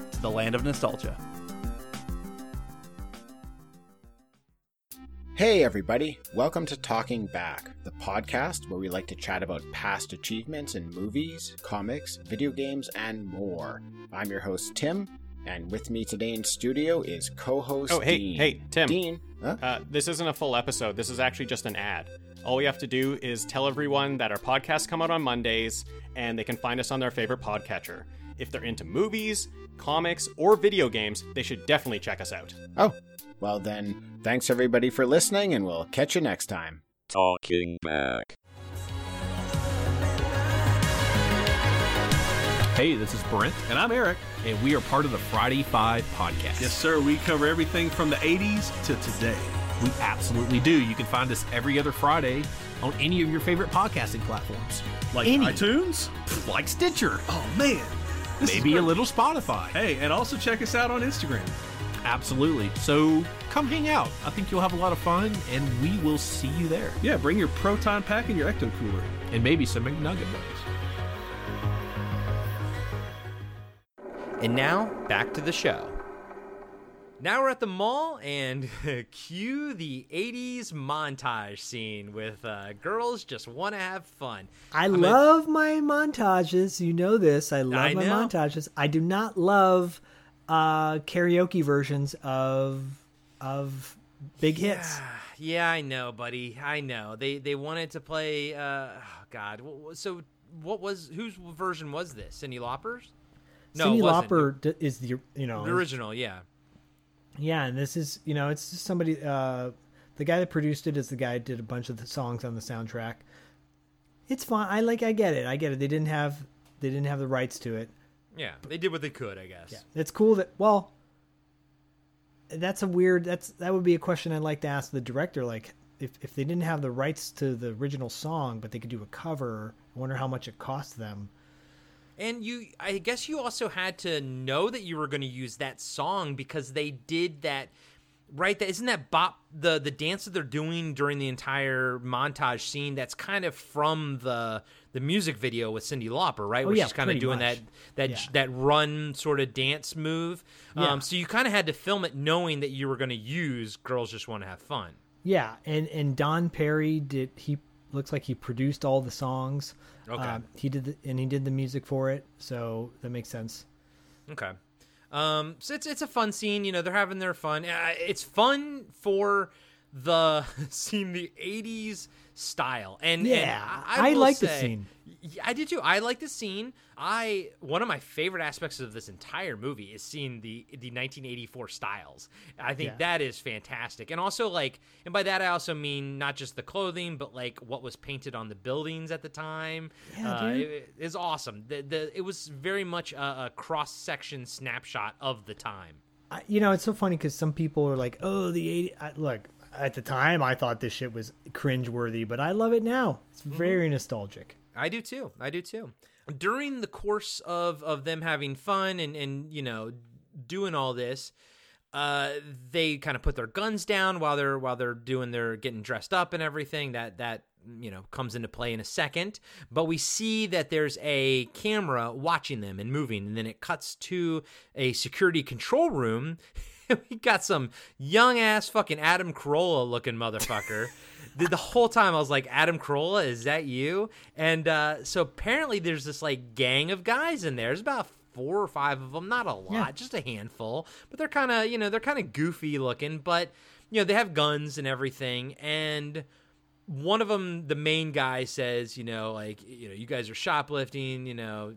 the land of nostalgia. Hey, everybody. Welcome to Talking Back, the podcast where we like to chat about past achievements in movies, comics, video games, and more. I'm your host, Tim, and with me today in studio is co host Oh, hey, Dean. hey, Tim. Dean. Huh? Uh, this isn't a full episode. This is actually just an ad. All we have to do is tell everyone that our podcasts come out on Mondays and they can find us on their favorite podcatcher. If they're into movies, comics, or video games, they should definitely check us out. Oh, well then, thanks everybody for listening, and we'll catch you next time. Talking back. Hey, this is Brent. And I'm Eric. And we are part of the Friday Five podcast. Yes, sir. We cover everything from the 80s to today. We absolutely do. You can find us every other Friday on any of your favorite podcasting platforms. Like any. iTunes? Like Stitcher. Oh, man. This is Maybe a little Spotify. Hey, and also check us out on Instagram. Absolutely. So come hang out. I think you'll have a lot of fun, and we will see you there. Yeah, bring your Proton Pack and your Ecto Cooler. And maybe some McNugget bugs. And now, back to the show. Now we're at the mall and cue the 80s montage scene with uh, girls just want to have fun. I a- love my montages. You know this. I love I my know. montages. I do not love uh, karaoke versions of of big hits. Yeah, I know, buddy. I know. They they wanted to play. Uh, oh God. So what was whose version was this? Cyndi Lauper's? No, it. Lauper is the you know The original, yeah. Yeah, and this is you know it's just somebody. Uh, the guy that produced it is the guy who did a bunch of the songs on the soundtrack. It's fine. I like. I get it. I get it. They didn't have they didn't have the rights to it. Yeah, they did what they could, I guess. Yeah, it's cool that well. That's a weird. That's that would be a question I'd like to ask the director. Like, if if they didn't have the rights to the original song, but they could do a cover, I wonder how much it cost them. And you, I guess you also had to know that you were going to use that song because they did that. Right, that isn't that bop the the dance that they're doing during the entire montage scene. That's kind of from the the music video with Cyndi Lauper, right? Oh, Where yeah, she's kind of doing much. that that Yeah. that run sort of dance move. Yeah. Um, so you kind of had to film it knowing that you were going to use "Girls Just Want to Have Fun." Yeah, and and Don Perry did he looks like he produced all the songs. Okay. Um, he did the, and he did the music for it, so that makes sense. Okay. Um, so it's it's a fun scene. You know, they're having their fun. Uh, It's fun for the seeing the '80s style, and and Yeah, I, I will like the scene. i did too. I like the scene. I one of my favorite aspects of this entire movie is seeing the the 1984 styles. I think Yeah. that is fantastic, and also like, and by that I also mean not just the clothing, but like what was painted on the buildings at the time. Yeah, uh, dude. it, it's awesome. The, the it was very much a, a cross section snapshot of the time. You know, it's so funny because some people are like, "Oh, the 80, I, look." At the time, I thought this shit was cringeworthy, but I love it now. It's very nostalgic. I do too. I do too. During the course of of them having fun and and you know doing all this, uh, they kind of put their guns down while they're while they're doing their getting dressed up and everything. That that you know comes into play in a second. But we see that there's a camera watching them and moving, and then it cuts to a security control room. we got some young ass fucking Adam Carolla looking motherfucker. the, the whole time I was like, Adam Carolla, is that you? And uh, so apparently there's this like gang of guys in there. There's about four or five of them, not a lot, Yeah. just a handful. But they're kind of, you know, they're kind of goofy looking, but you know, they have guns and everything. And one of them, the main guy, says, you know, like, you know, you guys are shoplifting, you know,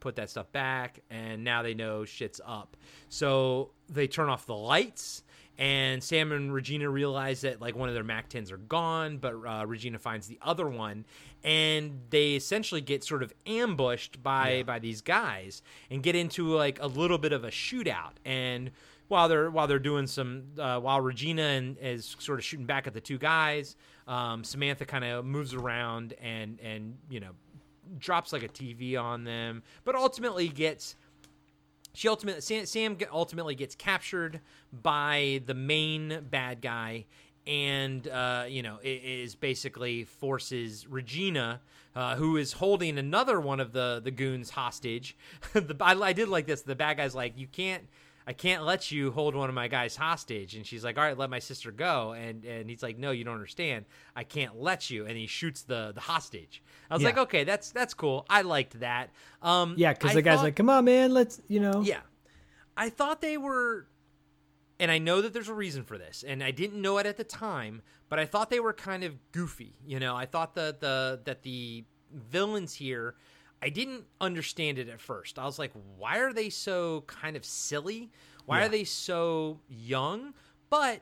put that stuff back. And now they know shit's up. So they turn off the lights. And Sam and Regina realize that like one of their Mac 10s are gone, but uh, Regina finds the other one, and they essentially get sort of ambushed by by these guys and get into like a little bit of a shootout. And while they're while they're doing some uh, while Regina and, is sort of shooting back at the two guys, um, Samantha kind of moves around and and you know drops like a TV on them, but ultimately gets she ultimately Sam, ultimately gets captured by the main bad guy and uh, you know is basically forces Regina uh, who is holding another one of the the goons hostage. The, I, I did like this. The bad guy's like you can't I can't let you hold one of my guys hostage. And she's like, all right, let my sister go. And and he's like, no, you don't understand. I can't let you. And he shoots the the hostage. I was Yeah. like, okay, that's that's cool. I liked that. Um, Yeah, because the guy's thought- like, "Come on, man, let's," you know. yeah. I thought they were and I know that there's a reason for this, and I didn't know it at the time, but I thought they were kind of goofy. You know, I thought that the that the villains here I didn't understand it at first. I was like, why are they so kind of silly? Why Yeah. are they so young? But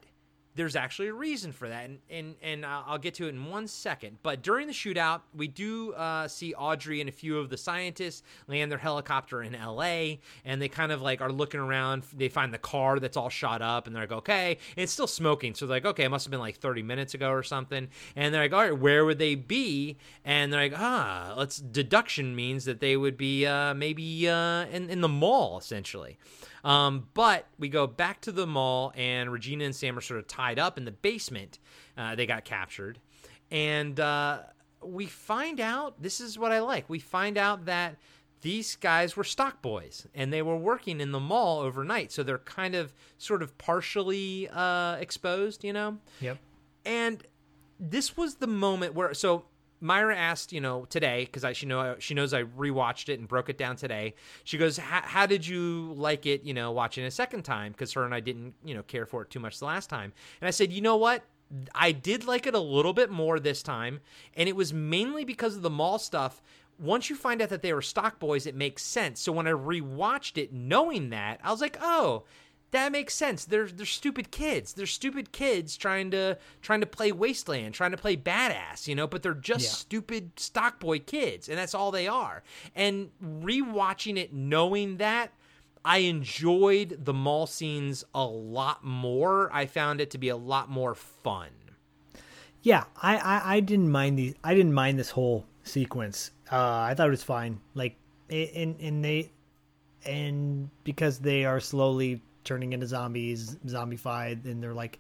there's actually a reason for that, and and and I'll get to it in one second. But during the shootout, we do uh, see Audrey and a few of the scientists land their helicopter in L.A. and they kind of like are looking around. They find the car that's all shot up, and they're like, okay, and it's still smoking. So they're like, okay, it must have been like 30 minutes ago or something. And they're like, all right, where would they be? And they're like, ah, let's deduction means that they would be uh, maybe uh, in in the mall essentially. Um, but we go back to the mall, and Regina and Sam are sort of tied up in the basement. Uh, they got captured. And uh, we find out this is what I like. We find out that these guys were stock boys and they were working in the mall overnight. So they're kind of sort of partially uh, exposed, you know? Yep. And this was the moment where so Myra asked, you know, today because I she know she knows I rewatched it and broke it down today. She goes, "How did you like it? You know, watching a second time because her and I didn't, you know, care for it too much the last time." And I said, "You know what? I did like it a little bit more this time, and it was mainly because of the mall stuff." Once you find out that they were stock boys, it makes sense. So when I rewatched it, knowing that, I was like, "Oh, that makes sense. They're they're stupid kids. They're stupid kids trying to trying to play wasteland, trying to play badass, you know, but they're just Yeah. stupid stockboy kids, and that's all they are. And rewatching it knowing that I enjoyed the mall scenes a lot more. I found it to be a lot more fun. Yeah, I, I, I didn't mind the I didn't mind this whole sequence. Uh, I thought it was fine. Like and and they and because they are slowly turning into zombies, zombified, and they're like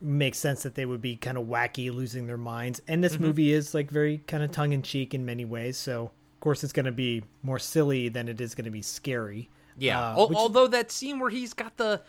makes sense that they would be kind of wacky, losing their minds. And this Mhm. movie is like very kind of tongue in cheek in many ways. So of course it's going to be more silly than it is going to be scary. Yeah. Uh, which- although that scene where he's got the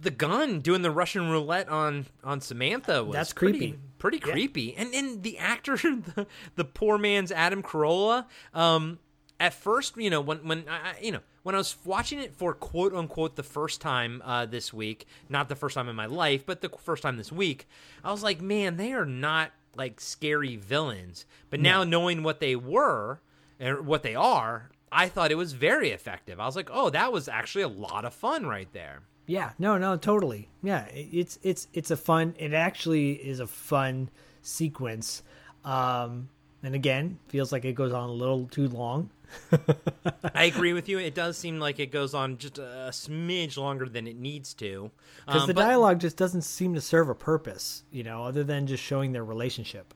the gun doing the Russian roulette on on Samantha was That's pretty- creepy. pretty Yeah. creepy. And and the actor, the, the poor man's Adam Carolla. Um, at first, you know, when when I- you know when I was watching it for quote unquote the first time uh, this week, not the first time in my life, but the first time this week, I was like, man, they are not like scary villains. But now knowing what they were and what they are, I thought it was very effective. I was like, oh, that was actually a lot of fun right there. Yeah, no, no, totally. Yeah, it's it's it's a fun. It actually is a fun sequence. Um, and again, feels like it goes on a little too long. I agree with you. It does seem like it goes on just a smidge longer than it needs to. because Um, the but- dialogue just doesn't seem to serve a purpose, you know, other than just showing their relationship.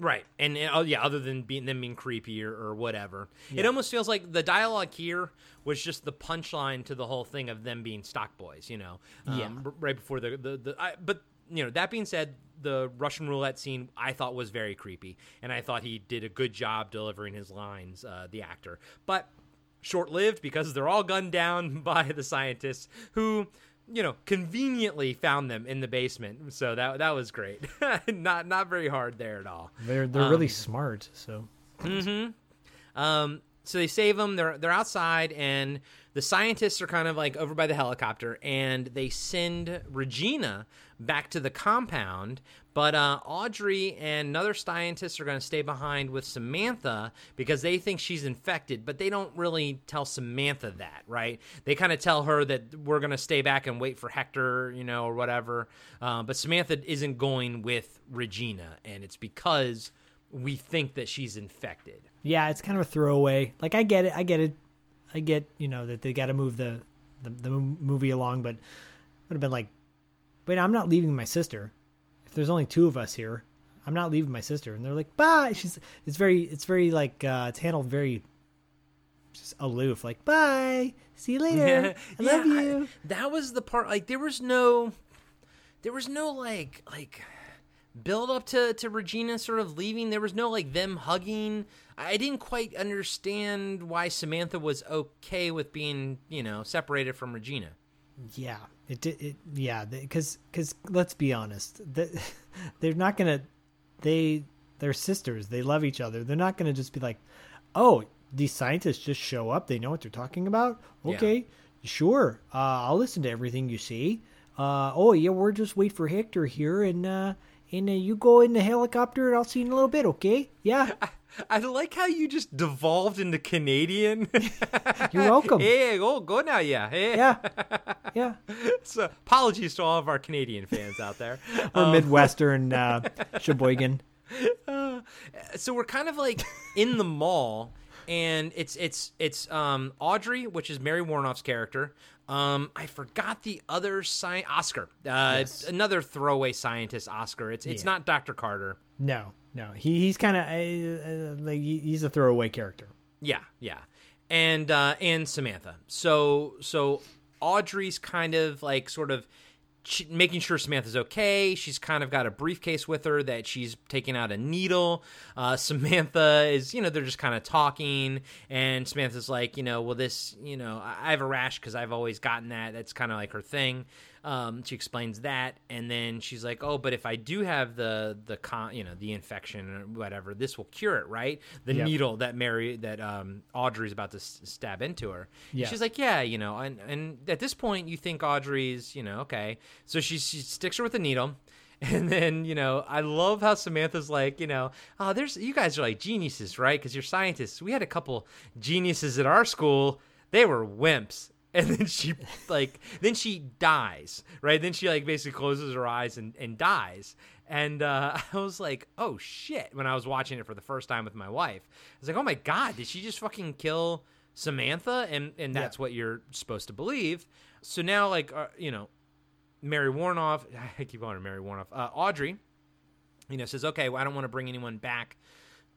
Right, and uh, oh yeah, other than being them being creepy or, or whatever, it almost feels like the dialogue here was just the punchline to the whole thing of them being stock boys. You know, um, Yeah. right before the the, the I, but you know that being said, the Russian roulette scene I thought was very creepy, and I thought he did a good job delivering his lines, uh, the actor, but short lived because they're all gunned down by the scientists who. You know, conveniently found them in the basement, so that that was great. not not very hard there at all. They're they're really Um, smart. So Mm-hmm. Um, so they save them. They're they're outside, and the scientists are kind of like over by the helicopter, and they send Regina back to the compound. But uh, Audrey and another scientist are going to stay behind with Samantha because they think she's infected, but they don't really tell Samantha that, right? They kind of tell her that we're going to stay back and wait for Hector, you know, or whatever. Uh, but Samantha isn't going with Regina, and it's because we think that she's infected. yeah, it's kind of a throwaway. Like I get it, I get it, I get you know that they got to move the, the the movie along, but would have been like, wait, I'm not leaving my sister. If there's only two of us here, I'm not leaving my sister. And they're like, bye. She's it's very it's very like uh, it's handled very just aloof. Like bye, see you later. I love Yeah, you. that was the part. Like there was no, there was no like like build up to to Regina sort of leaving. There was no like them hugging. I didn't quite understand why Samantha was okay with being you know separated from Regina. Yeah, it did. It, yeah, because because let's be honest, that they're not gonna. They they're sisters. They love each other. They're not gonna just be like, oh, these scientists just show up. They know what they're talking about. Yeah. Okay, sure. Uh, I'll listen to everything you say. Uh, oh yeah, we're just wait for Hector here, and uh, and uh, you go in the helicopter, and I'll see you in a little bit. Okay? Yeah. I like how you just devolved into Canadian. You're welcome. Hey, go go now, yeah. Hey. Yeah. Yeah. so apologies to all of our Canadian fans out there. Or Um, Midwestern uh, Sheboygan. Uh, so we're kind of like in the mall and it's it's it's um Audrey which is Mary Woronov's character um I forgot the other sci Oscar uh another throwaway scientist Oscar it's it's Yeah. not Dr. Carter No, no. He he's kind of uh, uh, like he's a throwaway character. Yeah, yeah. And uh and Samantha. So so Audrey's kind of like sort of making sure Samantha's okay. She's kind of got a briefcase with her that she's taking out a needle. Uh Samantha is, you know, they're just kind of talking and Samantha's like, you know, well this, you know, I have a rash cuz I've always gotten that. That's kind of like her thing. Um, she explains that, and then she's like, "Oh, but if I do have the the con, you know, the infection or whatever, this will cure it, right? The Yep. needle that Mary that um, Audrey's about to s- stab into her." And Yeah. She's like, "Yeah, you know," and and at this point, you think Audrey's, you know, okay, so she she sticks her with the needle. And then, you know, I love how Samantha's like, you know, oh, there's you guys are like geniuses, right? Because you're scientists. We had a couple geniuses at our school. They were wimps. And then she like then she dies, right? Then she like basically closes her eyes and, and dies. And uh, I was like, oh shit, when I was watching it for the first time with my wife. I was like, oh my god, did she just fucking kill Samantha? And and Yeah. that's what you're supposed to believe. So now like uh, you know, Mary Woronov, I keep calling her Mary Woronov. Uh, Audrey, you know, says, okay, well, I don't want to bring anyone back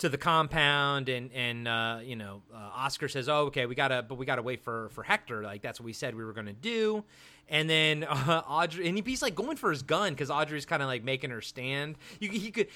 to the compound and and uh, you know uh, Oscar says oh okay we gotta but we gotta wait for for Hector. Like that's what we said we were gonna do. And then uh, Audrey and he's like going for his gun because Audrey's kind of like making her stand. You he could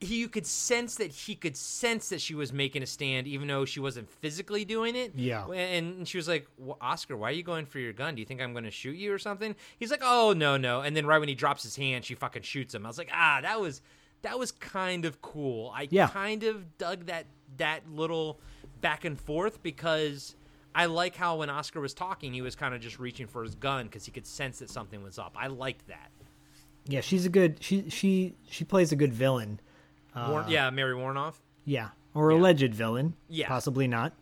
he you could sense that he could sense that she was making a stand even though she wasn't physically doing it. Yeah. and she was like "Wh- Oscar why are you going for your gun? Do you think I'm gonna shoot you or something? He's like oh no no. And then right when he drops his hand she fucking shoots him. I was like ah that was that was kind of cool. I Yeah. kind of dug that that little back and forth because I like how when Oscar was talking, he was kind of just reaching for his gun because he could sense that something was up. I liked that. Yeah, she's a good. She she she plays a good villain. Uh, War- yeah, Mary Woronov. Yeah, or alleged villain. Yeah. possibly not.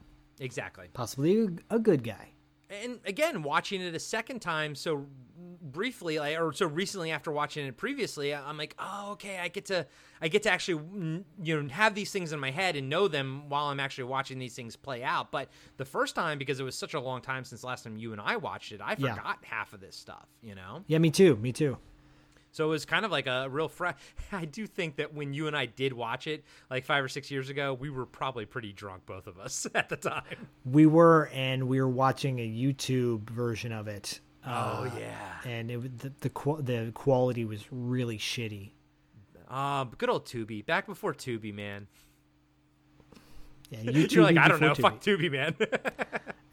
Exactly. Possibly a, a good guy. And again, watching it a second time so briefly, like, or so recently after watching it previously, I'm like, oh, okay, I get to, I get to actually, you know, have these things in my head and know them while I'm actually watching these things play out. But the first time, because it was such a long time since last time you and I watched it, I Yeah. forgot half of this stuff. You know. Yeah, me too. Me too. So it was kind of like a real fresh. I do think that when you and I did watch it, like five or six years ago, we were probably pretty drunk, both of us, at the time. We were, and we were watching a YouTube version of it. Oh, yeah. and it the the, qu- the quality was really shitty. Uh, good old Tubi. Back before Tubi, man. Yeah, YouTube You're like, I don't know. Tubi. Fuck Tubi, man.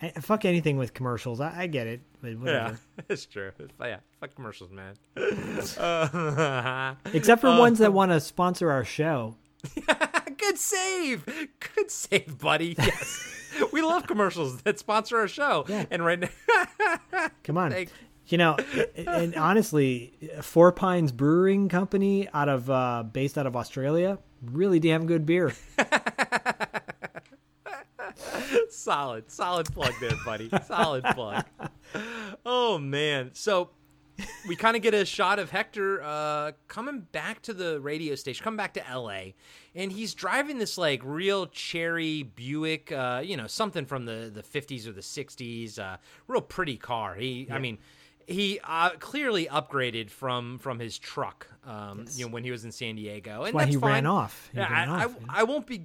Eh, Fuck anything with commercials. I, I get it, but yeah, it's true. But yeah, fuck commercials, man. Uh, Except for uh, ones that want to sponsor our show. Good save. Good save, buddy. Yes. we love commercials that sponsor our show. And right now, Come on. Thank- You know, and- and honestly, Four Pines Brewing Company out of uh, based out of Australia, really damn good beer. solid, solid plug there, buddy. Solid plug. Oh man. So we kind of get a shot of Hector uh, coming back to the radio station, coming back to LA, and he's driving this like real cherry Buick, uh, you know, something from the the 50s or the 60s, uh, real pretty car. He, I mean. He uh, clearly upgraded from from his truck, um, you know, when he was in San Diego, and why that's he ran fine. off. He Yeah, ran I, off, I, I won't be.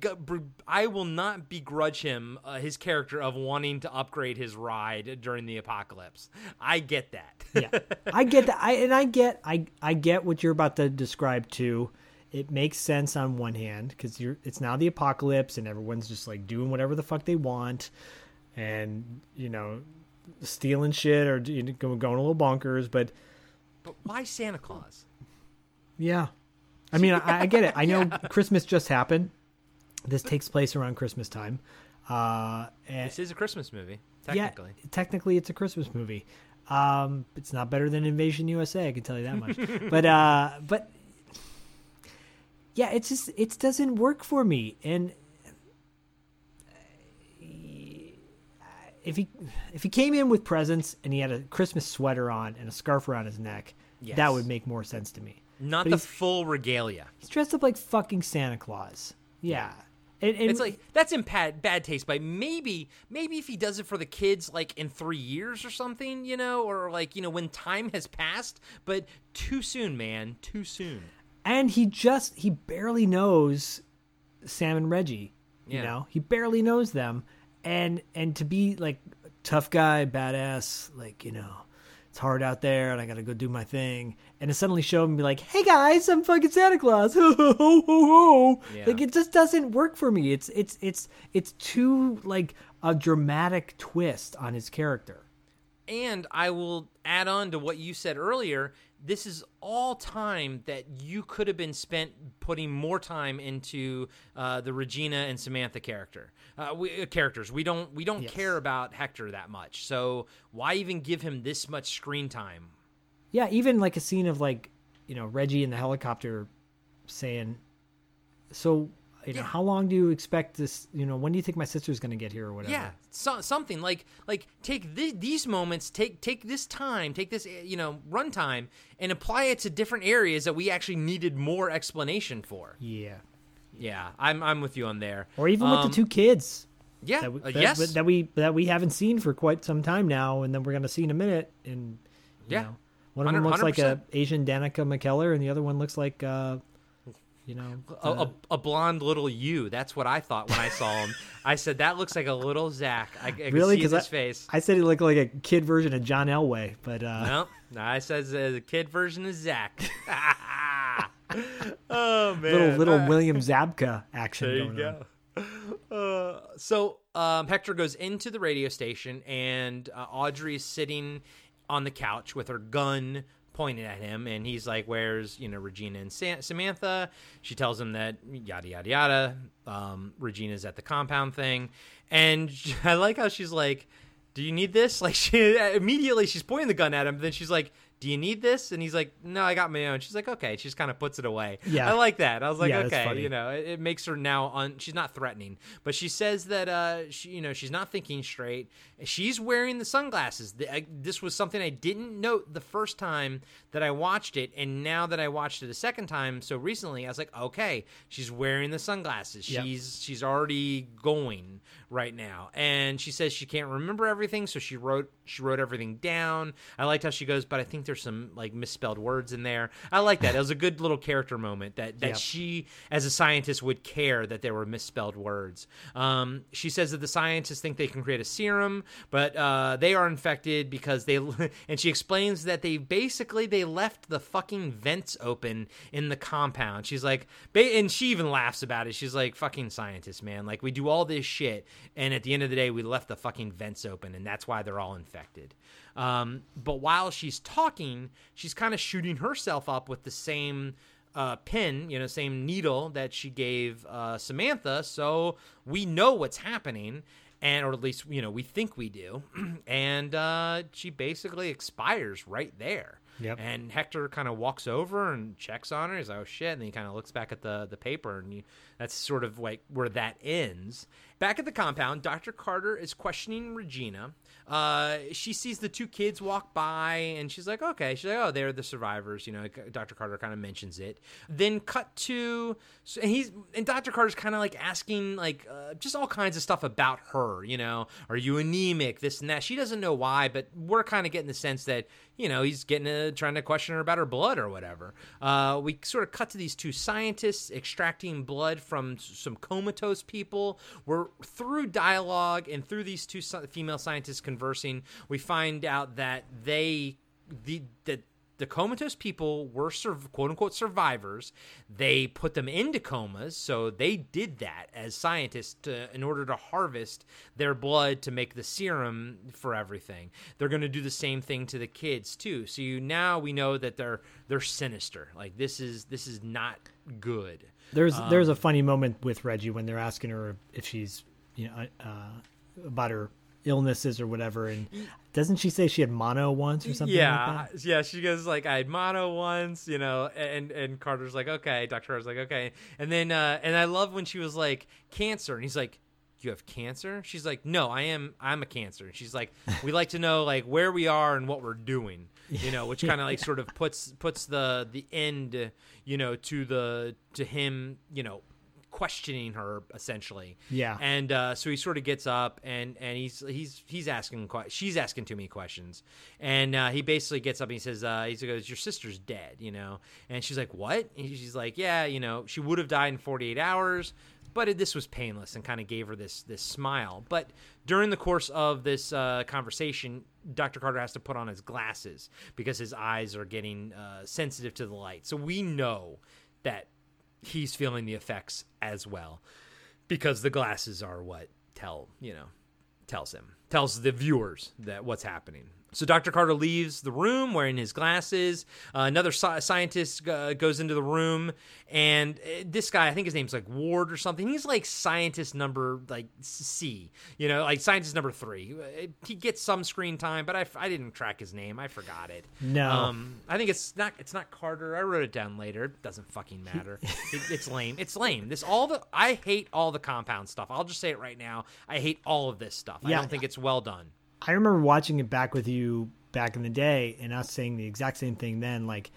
I will not begrudge him uh, his character of wanting to upgrade his ride during the apocalypse. I get that. yeah, I get that. I and I get I I get what you're about to describe too. It makes sense on one hand because you're it's now the apocalypse and everyone's just like doing whatever the fuck they want, and you know, stealing shit or going a little bonkers. But but why Santa Claus? yeah, I mean I, I get it. I know Christmas just happened. This takes place around Christmas time. Uh, and This is a Christmas movie, yeah, technically. technically it's a Christmas movie. Um, it's not better than Invasion USA, I can tell you that much. but uh, but yeah, it's just it doesn't work for me. And if he if he came in with presents and he had a Christmas sweater on and a scarf around his neck, Yes. that would make more sense to me. Not But the full regalia. he's dressed up like fucking Santa Claus. Yeah. And, and it's like that's in bad, bad taste, but maybe maybe if he does it for the kids, like in three years or something, you know, or like you know when time has passed, but too soon, man, too soon. and he just he barely knows Sam and Reggie. You Yeah. know, he barely knows them, and and to be like tough guy, badass, like you know, it's hard out there, and I gotta go do my thing, and to suddenly show him and be like, "Hey guys, I'm fucking Santa Claus," ho ho ho ho ho. Yeah. Like it just doesn't work for me. It's it's it's it's too like a dramatic twist on his character. And I will add on to what you said earlier. This is all time that you could have been spent putting more time into uh, the Regina and Samantha character uh, we, uh, characters. We don't we don't care about Hector that much. So why even give him this much screen time? Yeah, even like a scene of like, you know, Reggie in the helicopter saying, "So, you know, how long do you expect this? You know, when do you think my sister's going to get here or whatever?" Yeah, so, something like like take thi- these moments, take take this time, take this you know runtime, and apply it to different areas that we actually needed more explanation for. Yeah. Yeah, I'm I'm with you on there. Or even Um, with the two kids. Yeah, that we, uh, that, yes. that we that we haven't seen for quite some time now, and then we're going to see in a minute. And you Yeah. know, one of them 100 looks like a Asian Danica McKellar, and the other one looks like, uh, you know, a, uh, a, a blonde little you. That's what I thought when I saw him. I said that looks like a little Zach. I, I really see because his I, face. I said he looked like a kid version of John Elway, but uh, no, no, I said uh, the kid version of Zach. oh man, little little right. William Zabka action There you going go. on. Uh, so um, Hector goes into the radio station, and uh, Audrey is sitting on the couch with her gun pointed at him, and he's like, "Where's you know Regina and Sa- Samantha?" She tells him that yada yada yada. Um, Regina's at the compound thing, and I like how she's like, "Do you need this?" Like she immediately she's pointing the gun at him, then she's like. Do you need this? And he's like, No, I got my own. She's like, Okay. She just kind of puts it away. Yeah. I like that. I was like, Yeah, Okay, you know, it, it makes her now on. She's not threatening, but she says that uh, she, you know, she's not thinking straight. She's wearing the sunglasses. The- I, this was something I didn't note the first time that I watched it, and now that I watched it a second time so recently, I was like, okay, she's wearing the sunglasses. Yep. She's she's already going right now, and she says she can't remember everything, so she wrote she wrote everything down. I liked how she goes, but I think there's some like misspelled words in there. I like that. It was a good little character moment that that Yep. she, as a scientist, would care that there were misspelled words. Um, she says that the scientists think they can create a serum, but uh, they are infected because they. And she explains that they basically they left the fucking vents open in the compound. She's like, and she even laughs about it. She's like, "Fucking scientists, man! Like we do all this shit, and at the end of the day, we left the fucking vents open, and that's why they're all infected." Um, but while she's talking, she's kind of shooting herself up with the same uh, pin, you know, same needle that she gave uh, Samantha. So we know what's happening, and or at least you know we think we do. and uh, she basically expires right there. Yep. And Hector kind of walks over and checks on her. He's like, "Oh shit!" And then he kind of looks back at the the paper, and you, that's sort of like where that ends. Back at the compound, Dr. Carter is questioning Regina. Uh, she sees the two kids walk by, and she's like, "Okay." She's like, "Oh, they're the survivors." You know, Dr. Carter kind of mentions it. Then cut to, so- he's and Dr. Carter's kind of like asking like uh, just all kinds of stuff about her. You know, are you anemic? This and that. She doesn't know why, but we're kind of getting the sense that you know he's getting a, trying to question her about her blood or whatever. Uh, we sort of cut to these two scientists extracting blood from some comatose people. We're through dialogue and through these two female scientists conversing. We find out that they the that the comatose people were quote unquote survivors. They put them into comas, so they did that as scientists to, in order to harvest their blood to make the serum for everything. They're going to do the same thing to the kids too. So you, now we know that they're they're sinister. Like this is this is not good. There's Um, there's a funny moment with Reggie when they're asking her if she's you know uh, about her illnesses or whatever, and doesn't she say she had mono once or something? yeah, like that? yeah. She goes like, "I had mono once," you know, and and Carter's like, "Okay." Doctor Carter's like, "Okay," and then uh, and I love when she was like, "Cancer," and he's like. You have cancer? She's like, no, I am. I'm a cancer. And she's like, we like to know like where we are and what we're doing, you know, which kind of like sort of puts puts the the end, you know, to the to him, you know, questioning her essentially. Yeah. And uh, so he sort of gets up and and he's he's he's asking que- she's asking too many questions, and uh, he basically gets up and he says uh, he goes your sister's dead, you know, and she's like what? And she's like yeah, you know, she would have died in 48 hours. But it, this was painless and kind of gave her this this smile. But during the course of this uh, conversation, Dr. Carter has to put on his glasses because his eyes are getting uh, sensitive to the light. So we know that he's feeling the effects as well. Because the glasses are what tell you know tells him tells the viewers that what's happening so dr carter leaves the room wearing his glasses uh, another sci- scientist uh, goes into the room and uh, this guy i think his name's like ward or something he's like scientist number like c you know like scientist number three Uh, he gets some screen time but i, I didn't track his name i forgot it No. um, I think it's not. It's not Carter. I wrote it down later. It doesn't fucking matter. it, it's lame. It's lame. This all the. I hate all the compound stuff. I'll just say it right now. I hate all of this stuff. I don't think it's well done. I remember watching it back with you back in the day, and us saying the exact same thing then. Like,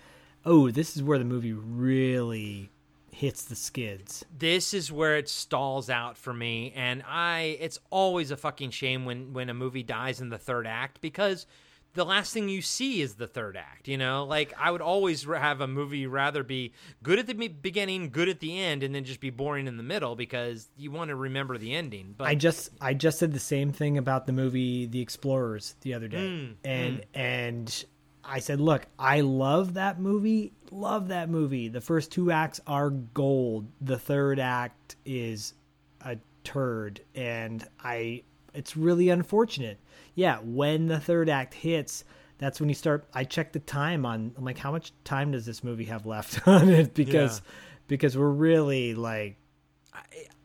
oh, this is where the movie really hits the skids. This is where it stalls out for me, and I. It's always a fucking shame when when a movie dies in the third act because the last thing you see is the third act. You know, like I would always have a movie rather be good at the beginning, good at the end, and then just be boring in the middle because you want to remember the ending. But I just I just said the same thing about the movie The Explorers the other day, Mm, and mm. and I said, look, I love that movie, love that movie. The first two acts are gold. The third act is a turd, and I it's really unfortunate. Yeah, when the third act hits. That's when you start. I check the time on. I'm like, how much time does this movie have left on it? Because, because we're really like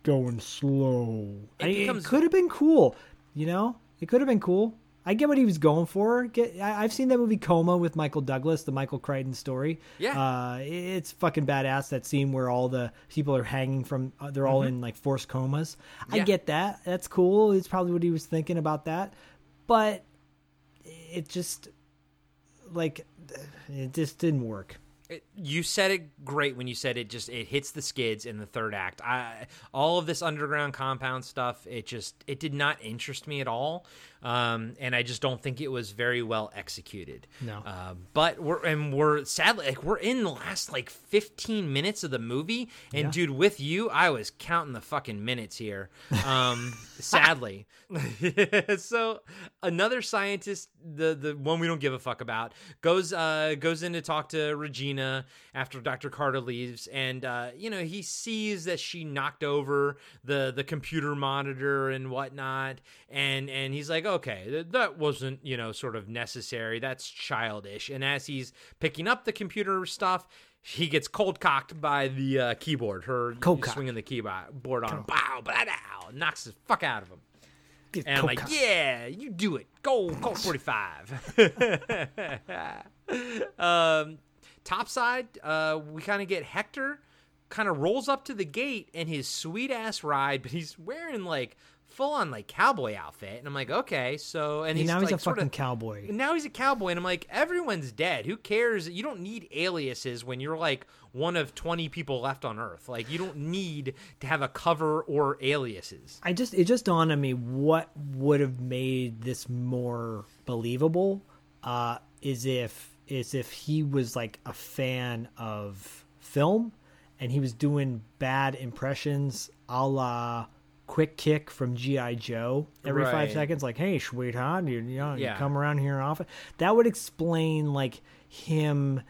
going slow. It I- It, could have been cool, you know. It could have been cool. I get what he was going for. Get, I, I've seen that movie Coma with Michael Douglas, the Michael Crichton story. Yeah. uh, it's fucking badass. That scene where all the people are hanging from, uh, they're all Mhm. in like forced comas. I get that. That's cool. It's probably what he was thinking about that, but it just like it just didn't work. It- you said it great when you said it just it hits the skids in the third act i all of this underground compound stuff it just it did not interest me at all um, and i just don't think it was very well executed. No. uh, but we're and we're sadly like we're in the last like 15 minutes of the movie. And Yeah. dude with you i was counting the fucking minutes here. Um sadly. So another scientist the the one we don't give a fuck about goes uh goes in to talk to regina after dr carter leaves. And uh you know he sees that she knocked over the the computer monitor and whatnot. And and he's like okay th- that wasn't you know sort of necessary that's childish and as he's picking up the computer stuff he gets cold cocked by the uh, keyboard. Her Cold cocked. swinging the keyboard on him. Bow, bow, bow, knocks the fuck out of him. Get and I'm like, yeah, you do it. Go, go 45. um, topside, uh, we kind of get Hector kind of rolls up to the gate in his sweet ass ride, but he's wearing like full on like cowboy outfit. And I'm like, okay, so, and And he's now he's like, a fucking cowboy. now he's a cowboy, and I'm like, everyone's dead. Who cares? You don't need aliases when you're like one of 20 people left on Earth. Like, you don't need to have a cover or aliases. I just it just dawned on me what would have made this more believable uh, is if is if he was like a fan of film and he was doing bad impressions a la quick kick from GI Joe every five seconds, like "Hey, sweetheart, you, you know, Yeah. you come around here often." That would explain like him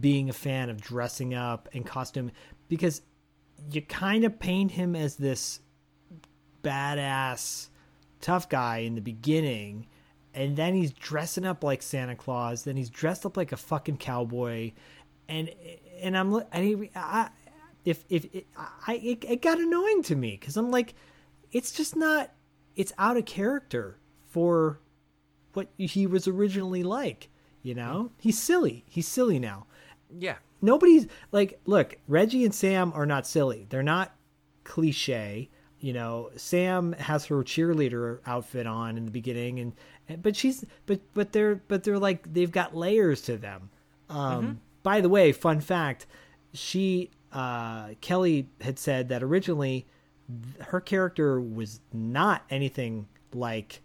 being a fan of dressing up and costume because you kind of paint him as this badass tough guy in the beginning and then he's dressing up like Santa Claus then he's dressed up like a fucking cowboy and and I'm and he, I, if if it, I it, it got annoying to me cuz I'm like it's just not it's out of character for what he was originally like you know? He's silly. He's silly now. Yeah. nobody's like look reggie and sam are not silly. They're not cliche you know? Sam has her cheerleader outfit on in the beginning and, and but she's but but they're but they're like they've got layers to them. Um Mhm. by the way fun fact she uh kelli had said that originally her character was not anything like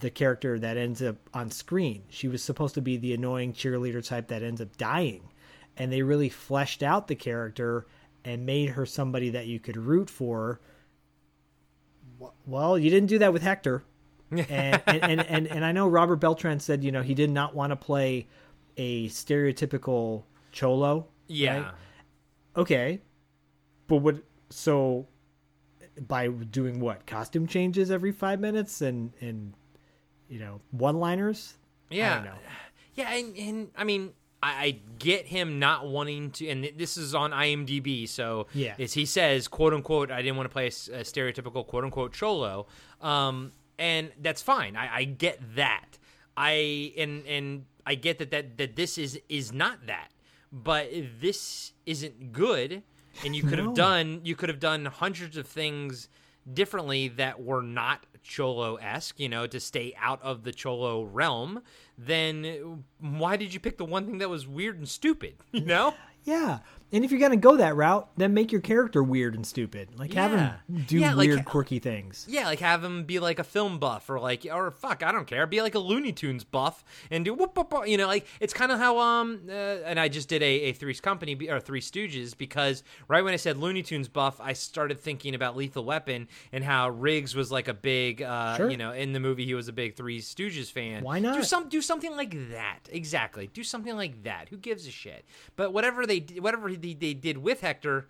the character that ends up on screen. She was supposed to be the annoying cheerleader type that ends up dying. And they really fleshed out the character and made her somebody that you could root for. Well, you didn't do that with Hector. and, and, and, and, and I know Robert Beltran said, you know, he did not want to play a stereotypical cholo. Yeah. right? Okay. But what, so by doing what? Costume changes every five minutes and, and, you know, one liners? Yeah. I don't know. Yeah, and, and I mean, I, I get him not wanting to, and this is on IMDb, so Yeah. as he says, quote unquote, I didn't want to play a stereotypical quote unquote cholo, um, and that's fine. I, I get that. I and and I get that that that this is is not that, but this isn't good, and you could No. have done you could have done hundreds of things differently that were not cholo esque, you know, to stay out of the cholo realm, then why did you pick the one thing that was weird and stupid? You know? Yeah. And if you're gonna go that route, then make your character weird and stupid. Like have him do Yeah, like- weird, quirky things. Yeah, like have him be like a film buff or like or fuck, I don't care, be like a Looney Tunes buff and do whoop, whoop, whoop, you know, like it's kind of how um uh, and I just did a, a Three's Company or Three Stooges because right when I said Looney Tunes buff, I started thinking about Lethal Weapon and how Riggs was like a big uh Sure. you know, in the movie he was a big Three Stooges fan. Why not? Do some do something like that. Exactly. Do something like that. Who gives a shit? But whatever they whatever they, they did with Hector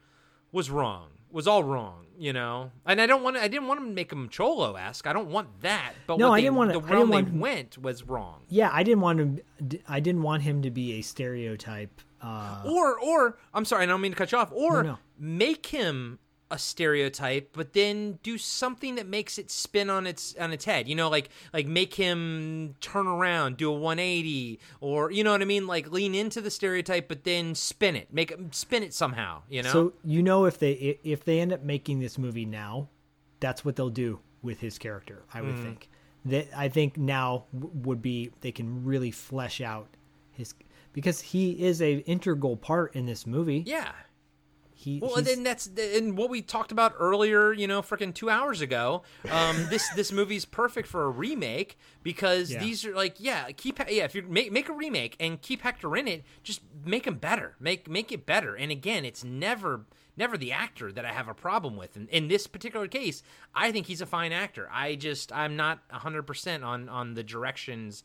was wrong. Was all wrong, you know. And I don't want to, I didn't want to make him Cholo esque. I don't want that. But No, I they, didn't want the to- I realm didn't they went was wrong. Yeah, I didn't want him. I didn't want him to be a stereotype. Uh, Or or I'm sorry, I don't mean to cut you off. Or No, no. make him a stereotype, but then do something that makes it spin on its on its head. You know, like like make him turn around, do a 180, or you know what I mean, like lean into the stereotype, but then spin it, make it spin it somehow. You know. So you know if they if they end up making this movie now, that's what they'll do with his character. I would Mhm. think that I think now would be they can really flesh out his because he is a integral part in this movie. Yeah. He Well, and then that's and what we talked about earlier. You know, freaking two hours ago. Um, this this movie's perfect for a remake because Yeah. these are like, yeah, keep yeah. If you make make a remake and keep Hector in it, just make him better. Make make it better. And again, it's never never the actor that I have a problem with. And in this particular case, I think he's a fine actor. I just I'm not hundred percent on on the directions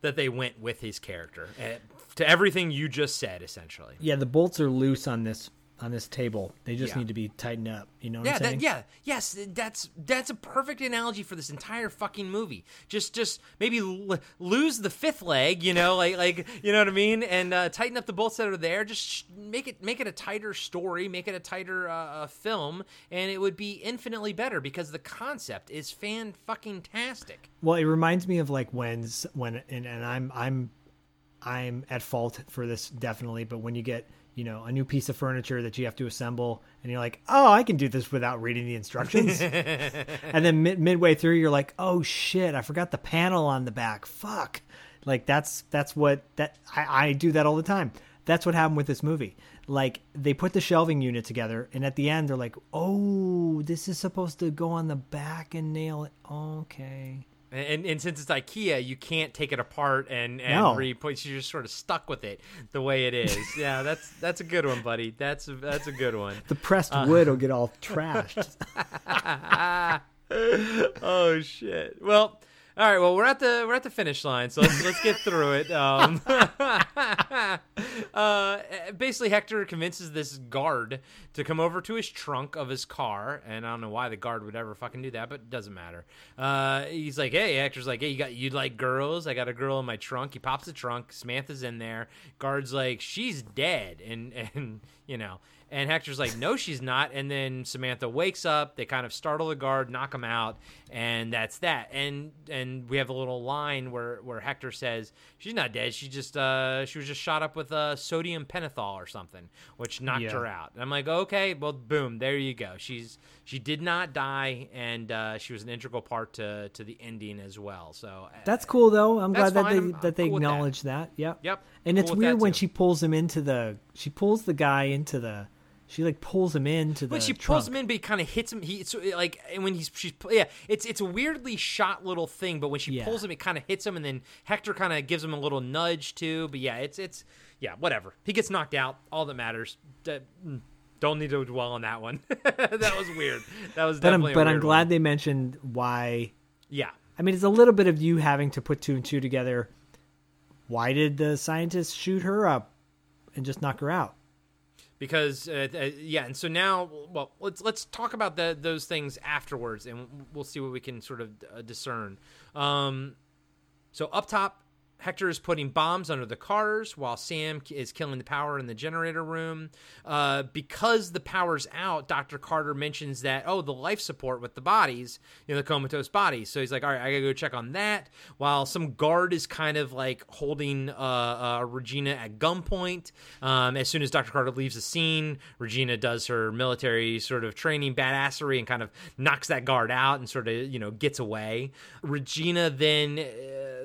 that they went with his character. Uh, to everything you just said, essentially. yeah, the bolts are loose on this on this table. They just Yeah. need to be tightened up. You know what yeah, I'm saying? that, yeah, yes. That's that's a perfect analogy for this entire fucking movie. Just just maybe l- lose the fifth leg, you know, like like you know what I mean, and uh, tighten up the bolts that are there. Just sh- make it make it a tighter story, make it a tighter uh, uh, film, and it would be infinitely better because the concept is fan fucking tastic. Well, it reminds me of like when when and, and I'm I'm I'm at fault for this definitely, but when you get you know a new piece of furniture that you have to assemble, and you're like, oh, I can do this without reading the instructions, and then mid- midway through, you're like, oh shit, I forgot the panel on the back. Fuck, like that's that's what that I, I do that all the time. That's what happened with this movie. Like they put the shelving unit together, and at the end, they're like, "Oh, this is supposed to go on the back and nail it." Okay. And, and since it's IKEA, you can't take it apart and and No. re-put. You're just sort of stuck with it the way it is. yeah, that's that's a good one, buddy. That's a, that's a good one. The pressed Uh, wood will get all trashed. oh shit. Well, all right. Well, we're at the we're at the finish line, so let's let's get through it. Um, uh, basically, Hector convinces this guard to come over to his trunk of his car, and I don't know why the guard would ever fucking do that, but it doesn't matter. Uh, he's like, "Hey," Hector's like, "Hey, you got you like girls? I got a girl in my trunk." He pops the trunk. Samantha's in there. Guard's like, "She's dead," and and you know. And Hector's like, no, she's not. And then Samantha wakes up. They kind of startle the guard, knock him out, and that's that. And and we have a little line where where Hector says she's not dead. She just uh she was just shot up with uh, sodium pentothal or something, which knocked Yeah. her out. And I'm like, okay, well, boom, there you go. She's she did not die, and uh, she was an integral part to to the ending as well. So uh, That's cool though. I'm glad that they I'm- I'm that they cool with that. acknowledge that. Yep. Yep. And it's weird when she pulls him into the she pulls the guy into the she like pulls him into the when she trunk. pulls him in, but he kind of hits him. He it's like and when he's she's yeah, it's it's a weirdly shot little thing. But when she Yeah. pulls him, it kind of hits him, and then Hector kind of gives him a little nudge too. But yeah, it's it's yeah, whatever. He gets knocked out. All that matters. Mm, Don't need to dwell on that one. that was weird. That was But I'm definitely. a but I'm glad one. they mentioned why. Yeah. I mean, it's a little bit of you having to put two and two together. Why did the scientist shoot her up and just knock her out? Because uh, uh, yeah and so now well let's let's talk about the, those things afterwards and we'll see what we can sort of uh, discern. Um, so up top Hector is putting bombs under the cars while Sam is killing the power in the generator room. Uh, because the power's out, Dr. Carter mentions that, oh, the life support with the bodies, you know, the comatose bodies. So he's like, all right, I gotta go check on that. While some guard is kind of like holding uh, uh, Regina at gunpoint. Um, as soon as Dr. Carter leaves the scene, Regina does her military sort of training badassery and kind of knocks that guard out and sort of, you know, gets away. Regina then.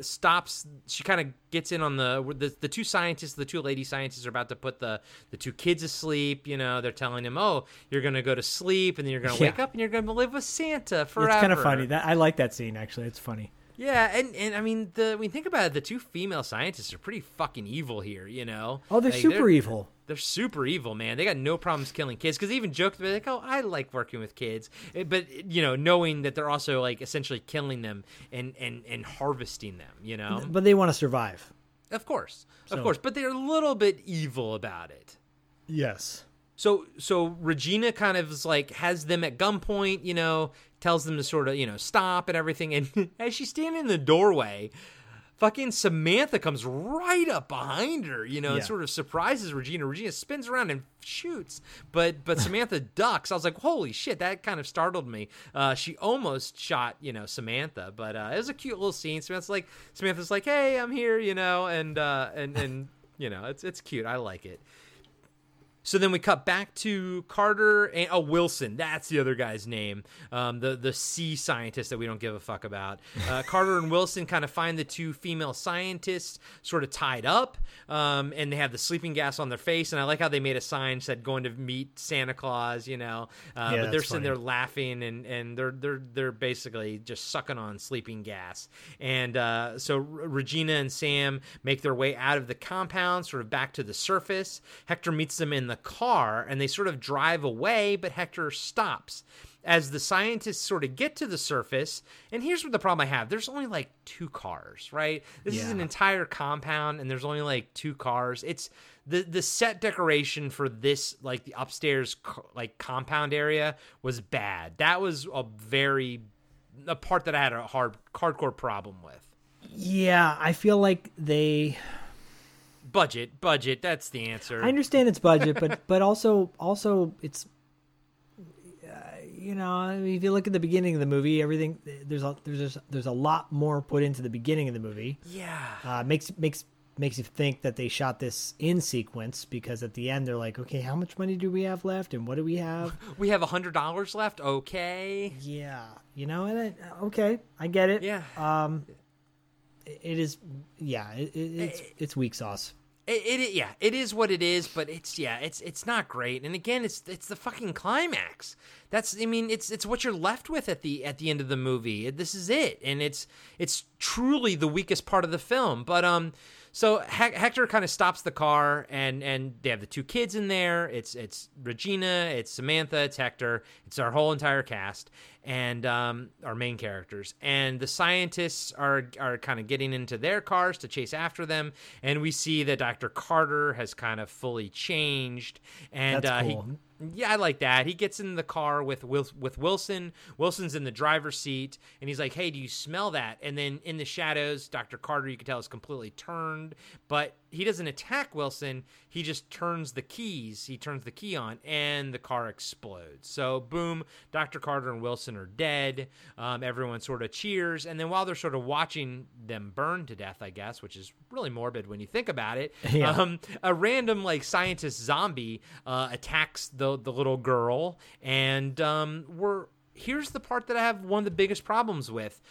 Stops. She kind of gets in on the, the the two scientists, the two lady scientists are about to put the the two kids asleep. You know, they're telling him, "Oh, you're gonna go to sleep, and then you're gonna Yeah. wake up, and you're gonna live with Santa forever." It's kind of funny. That I like that scene actually. It's funny. Yeah, and, and I mean, the when you think about it, the two female scientists are pretty fucking evil here. You know? Oh, they're Like, super evil. They're super evil, man. They got no problems killing kids because even joked they're like, "Oh, I like working with kids," Eh, but you know, knowing that they're also like essentially killing them and and and harvesting them. You know? But they want to survive. Of course, of course, but they're a little bit evil about it. Yes. So so Regina kind of is like has them at gunpoint, you know, tells them to sort of, you know, stop and everything. And as she's standing in the doorway, fucking Samantha comes right up behind her, you know, and sort of surprises Regina. Regina spins around and shoots, but but Samantha ducks. I was like, holy shit, that kind of startled me. Uh, she almost shot, you know, Samantha, but uh, it was a cute little scene. Samantha's like, Samantha's like, hey, I'm here, you know, and uh, and and you know, it's it's cute. I like it. So then we cut back to Carter and oh Wilson, that's the other guy's name, um, the the sea scientist that we don't give a fuck about. Uh, Carter and Wilson kind of find the two female scientists sort of tied up, um, and they have the sleeping gas on their face. And I like how they made a sign said "Going to meet Santa Claus," you know. Uh, Yeah, but they're sitting there laughing and and they're they're they're basically just sucking on sleeping gas. And uh, so Regina and Sam make their way out of the compound, sort of back to the surface. Hector meets them in the car, and they sort of drive away, but Hector stops. As the scientists sort of get to the surface, and here's what the problem I have: there's only like two cars, right? This is an entire compound, and there's only like two cars. It's the the set decoration for this like the upstairs like compound area was bad. That was a very a part that I had a hard hardcore problem with. Yeah, I feel like they. Budget, budget. That's the answer. I understand it's budget, but but also also it's. Uh, you know, I mean, if you look at the beginning of the movie, everything there's a there's there's a lot more put into the beginning of the movie. Yeah. uh, makes makes makes you think that they shot this in sequence because at the end they're like, okay, how much money do we have left, and what do we have? We have a hundred dollars left. Okay. Yeah, you know, and it, okay, I get it. Yeah. Um, it is, yeah, it, it, it's it's weak sauce. It, it yeah, it is what it is, but it's yeah, it's it's not great. And again, it's it's the fucking climax. That's I mean, it's it's what you're left with at the at the end of the movie. This is it, and it's it's truly the weakest part of the film. But um, so Hec- Hector kind of stops the car, and and they have the two kids in there. It's it's Regina, it's Samantha, it's Hector, it's our whole entire cast, and um, our main characters. And the scientists are are kind of getting into their cars to chase after them, and we see that Dr. Carter has kind of fully changed, and That's uh, cool. he yeah, I like that. He gets in the car with with Wilson. Wilson's in the driver's seat, and he's like, "Hey, do you smell that?" And then in the shadows, Doctor Carter, you can tell, is completely turned, but he doesn't attack Wilson. He just turns the keys. He turns the key on, and the car explodes. So, boom, Doctor Carter and Wilson are dead. Um, everyone sort of cheers, and then while they're sort of watching them burn to death, I guess, which is really morbid when you think about it. Yeah. Um, a random like scientist zombie uh, attacks the the little girl, and um, we're here's the part that I have one of the biggest problems with.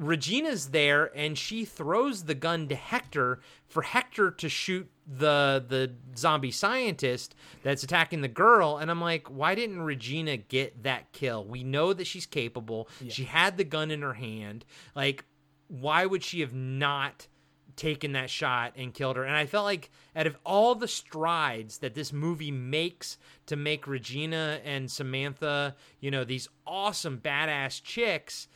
Regina's there, and she throws the gun to Hector for Hector to shoot the the zombie scientist that's attacking the girl. And I'm like, why didn't Regina get that kill? We know that she's capable. She had the gun in her hand. Like, why would she have not? taken that shot and killed her. And I felt like out of all the strides that this movie makes to make Regina and Samantha, you know, these awesome badass chicks,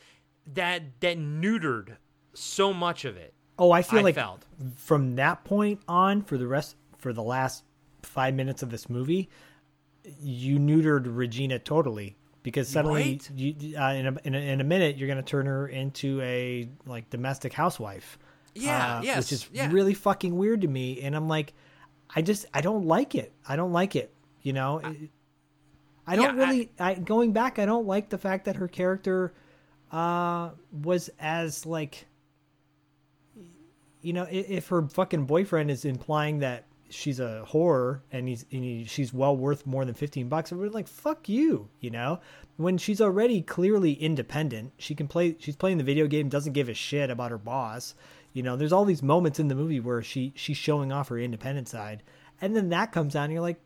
that that neutered so much of it. Oh, I feel I like felt. from that point on, for the rest, for the last five minutes of this movie, you neutered Regina totally because suddenly, Right? you, uh, in, a, in, a, in a minute, you're going to turn her into a like domestic housewife. Yeah, uh, yes, which is yeah. really fucking weird to me. And I'm like, I just, I don't like it. I don't like it. You know, I, don't yeah, I- really. I, going back, I don't like the fact that her character uh was as like you know, if her fucking boyfriend is implying that she's a horror and he's and he, she's well worth more than 15 bucks we're like fuck you you know? When she's already clearly independent she can play she's playing the video game doesn't give a shit about her boss you know? There's all these moments in the movie where she she's showing off her independent side and then that comes out and you're like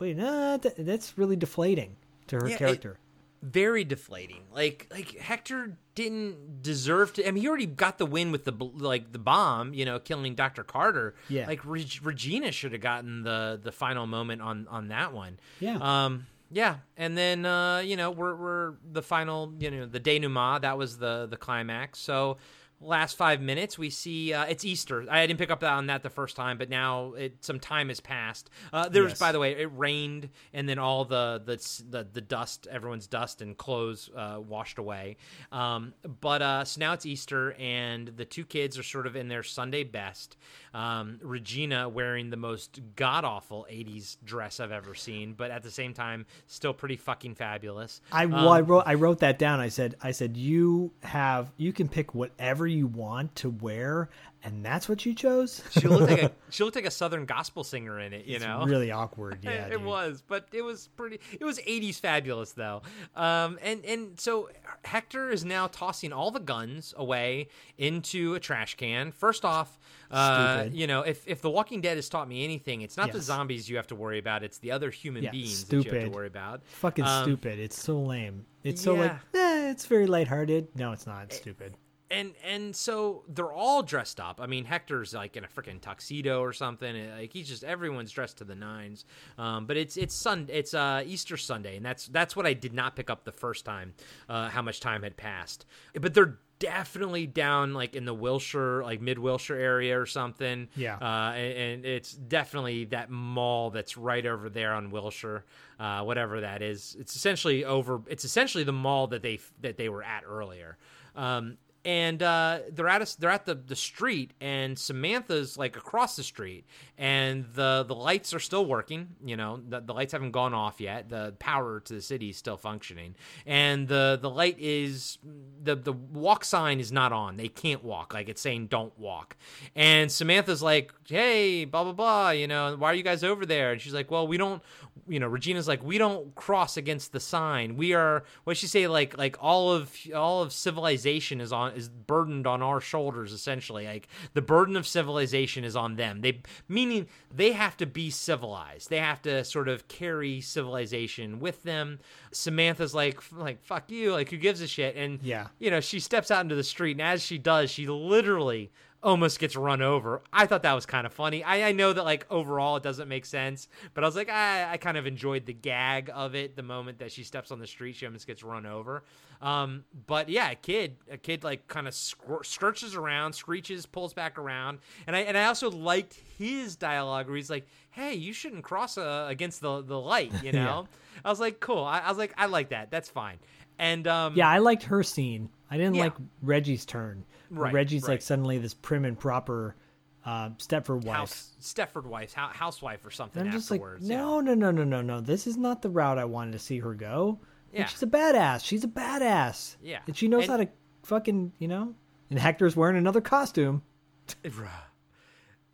wait nah, that, that's really deflating to her Yeah, character very deflating. Like like Hector didn't deserve to. I mean, he already got the win with the like the bomb, you know, killing Dr. Carter. Yeah. Like Reg- Regina should have gotten the the final moment on on that one. Yeah. Um. Yeah, and then uh, you know we're we're the final you know the denouement that was the the climax. So last five minutes we see uh, it's Easter. I didn't pick up on that the first time, but now it some time has passed. Uh, there was Yes. by the way it rained and then all the the the, the dust everyone's dust and clothes uh, washed away. Um, but uh, so now it's Easter and the two kids are sort of in their Sunday best. Um, Regina wearing the most god awful '80s dress I've ever seen, but at the same time still pretty fucking fabulous. I well, I Um, wrote I wrote that down. I said I said you have you can pick whatever you want to wear, and that's what you chose. she looked like a she looked like a southern gospel singer in it. You It's know, really awkward. Yeah, it was, but it was pretty. It was '80s fabulous though. Um, and and so Hector is now tossing all the guns away into a trash can. First off, uh, you know, if if The Walking Dead has taught me anything, it's not the zombies you have to worry about; it's the other human Yeah, beings that you have to worry about. Fucking Um, stupid. It's so lame. It's so like, eh, it's very lighthearted. No, it's not. It's stupid. And and so they're all dressed up. I mean, Hector's like in a freaking tuxedo or something. Like he's just everyone's dressed to the nines. Um, but it's it's Sun it's uh, Easter Sunday, and that's that's what I did not pick up the first time. Uh, how much time had passed? But they're definitely down like in the Wilshire, like mid Wilshire area or something. Yeah. Uh, and, and it's definitely that mall that's right over there on Wilshire, uh, whatever that is. It's essentially over. It's essentially the mall that they that they were at earlier. Um, and uh, they're at a, they're at the, the street, and Samantha's like across the street, and the the lights are still working. You know, the, the lights haven't gone off yet. The power to the city is still functioning, and the the light is the the walk sign is not on. They can't walk. Like it's saying don't walk. And Samantha's like, hey, blah blah blah. You know, why are you guys over there? And she's like, well, we don't. You know, Regina's like, we don't cross against the sign. We are. What she say? Like like all of all of civilization is on is burdened on our shoulders. Essentially, like the burden of civilization is on them. They meaning they have to be civilized. They have to sort of carry civilization with them. Samantha's like like fuck you. Like who gives a shit? And Yeah. you know, she steps out into the street, and as she does, she literally almost gets run over. I thought that was kind of funny. I, I know that like overall it doesn't make sense, but I was like, I, I kind of enjoyed the gag of it. The moment that she steps on the street, she almost gets run over. Um, but yeah, a kid, a kid like kind of scr- skirches around, screeches, pulls back around, and I and I also liked his dialogue where he's like, "Hey, you shouldn't cross uh, against the the light," you know. I was like, "Cool." I, I was like, "I like that. That's fine." And um, Yeah, I liked her scene. I didn't Yeah. like Reggie's turn. Right, Reggie's like suddenly this prim and proper uh, Stepford wife. house Stepford wife, hou- housewife or something And I'm just like, afterwards. yeah. no, no, no, no, no, no. This is not the route I wanted to see her go. Yeah. she's a badass. She's a badass. Yeah. And she knows And- how to fucking, you know. And Hector's wearing another costume.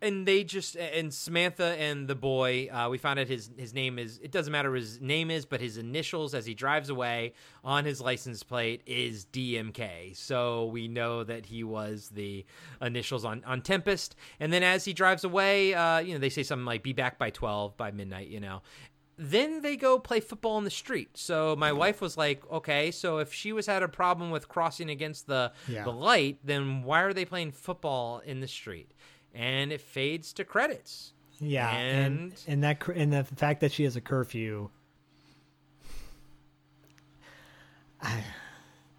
and they just and Samantha and the boy, uh, we found out his his name is it doesn't matter what his name is, but his initials as he drives away on his license plate is DMK. So we know that he was the initials on on Tempest. And then as he drives away, uh, you know, they say something like "Be back by twelve by midnight," you know. Then they go play football in the street. So my wife was like, "Okay, so if she was had a problem with crossing against the Yeah. the light, then why are they playing football in the street?" And it fades to credits. Yeah, and, and and that and the fact that she has a curfew. I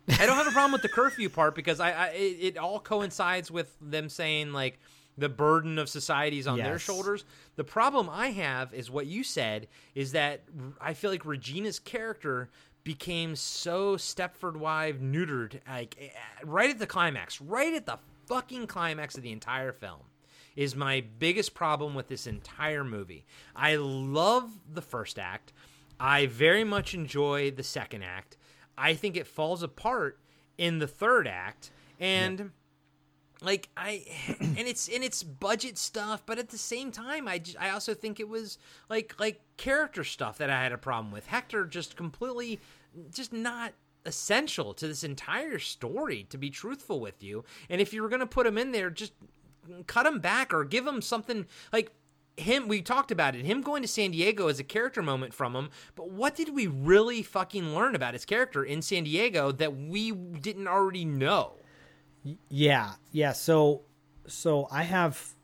I don't have a problem with the curfew part because I, I it, it all coincides with them saying like the burden of society's on their shoulders. The problem I have is what you said is that I feel like Regina's character became so Stepford wife neutered like eh, right at the climax, right at the fucking climax of the entire film is my biggest problem with this entire movie. I love the first act. I very much enjoy the second act. I think it falls apart in the third act and like I and it's and it's budget stuff, but at the same time, I just, I also think it was like like character stuff that I had a problem with. Hector just completely just not essential to this entire story to be truthful with you and if you were going to put him in there just cut him back or give him something like him we talked about it him going to san diego is a character moment from him but what did we really fucking learn about his character in san diego that we didn't already know? Yeah yeah so so i have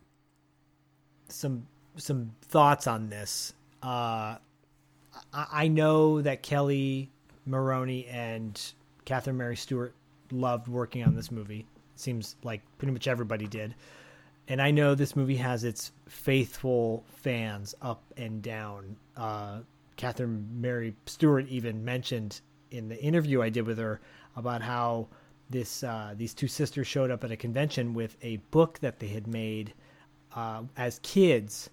some some thoughts on this. Uh i, I know that kelli maroney and catherine mary stewart loved working on this movie. Seems like pretty much everybody did and I know this movie has its faithful fans up and down. Uh, Catherine Mary Stewart even mentioned in the interview I did with her about how this uh, these two sisters showed up at a convention with a book that they had made uh, as kids.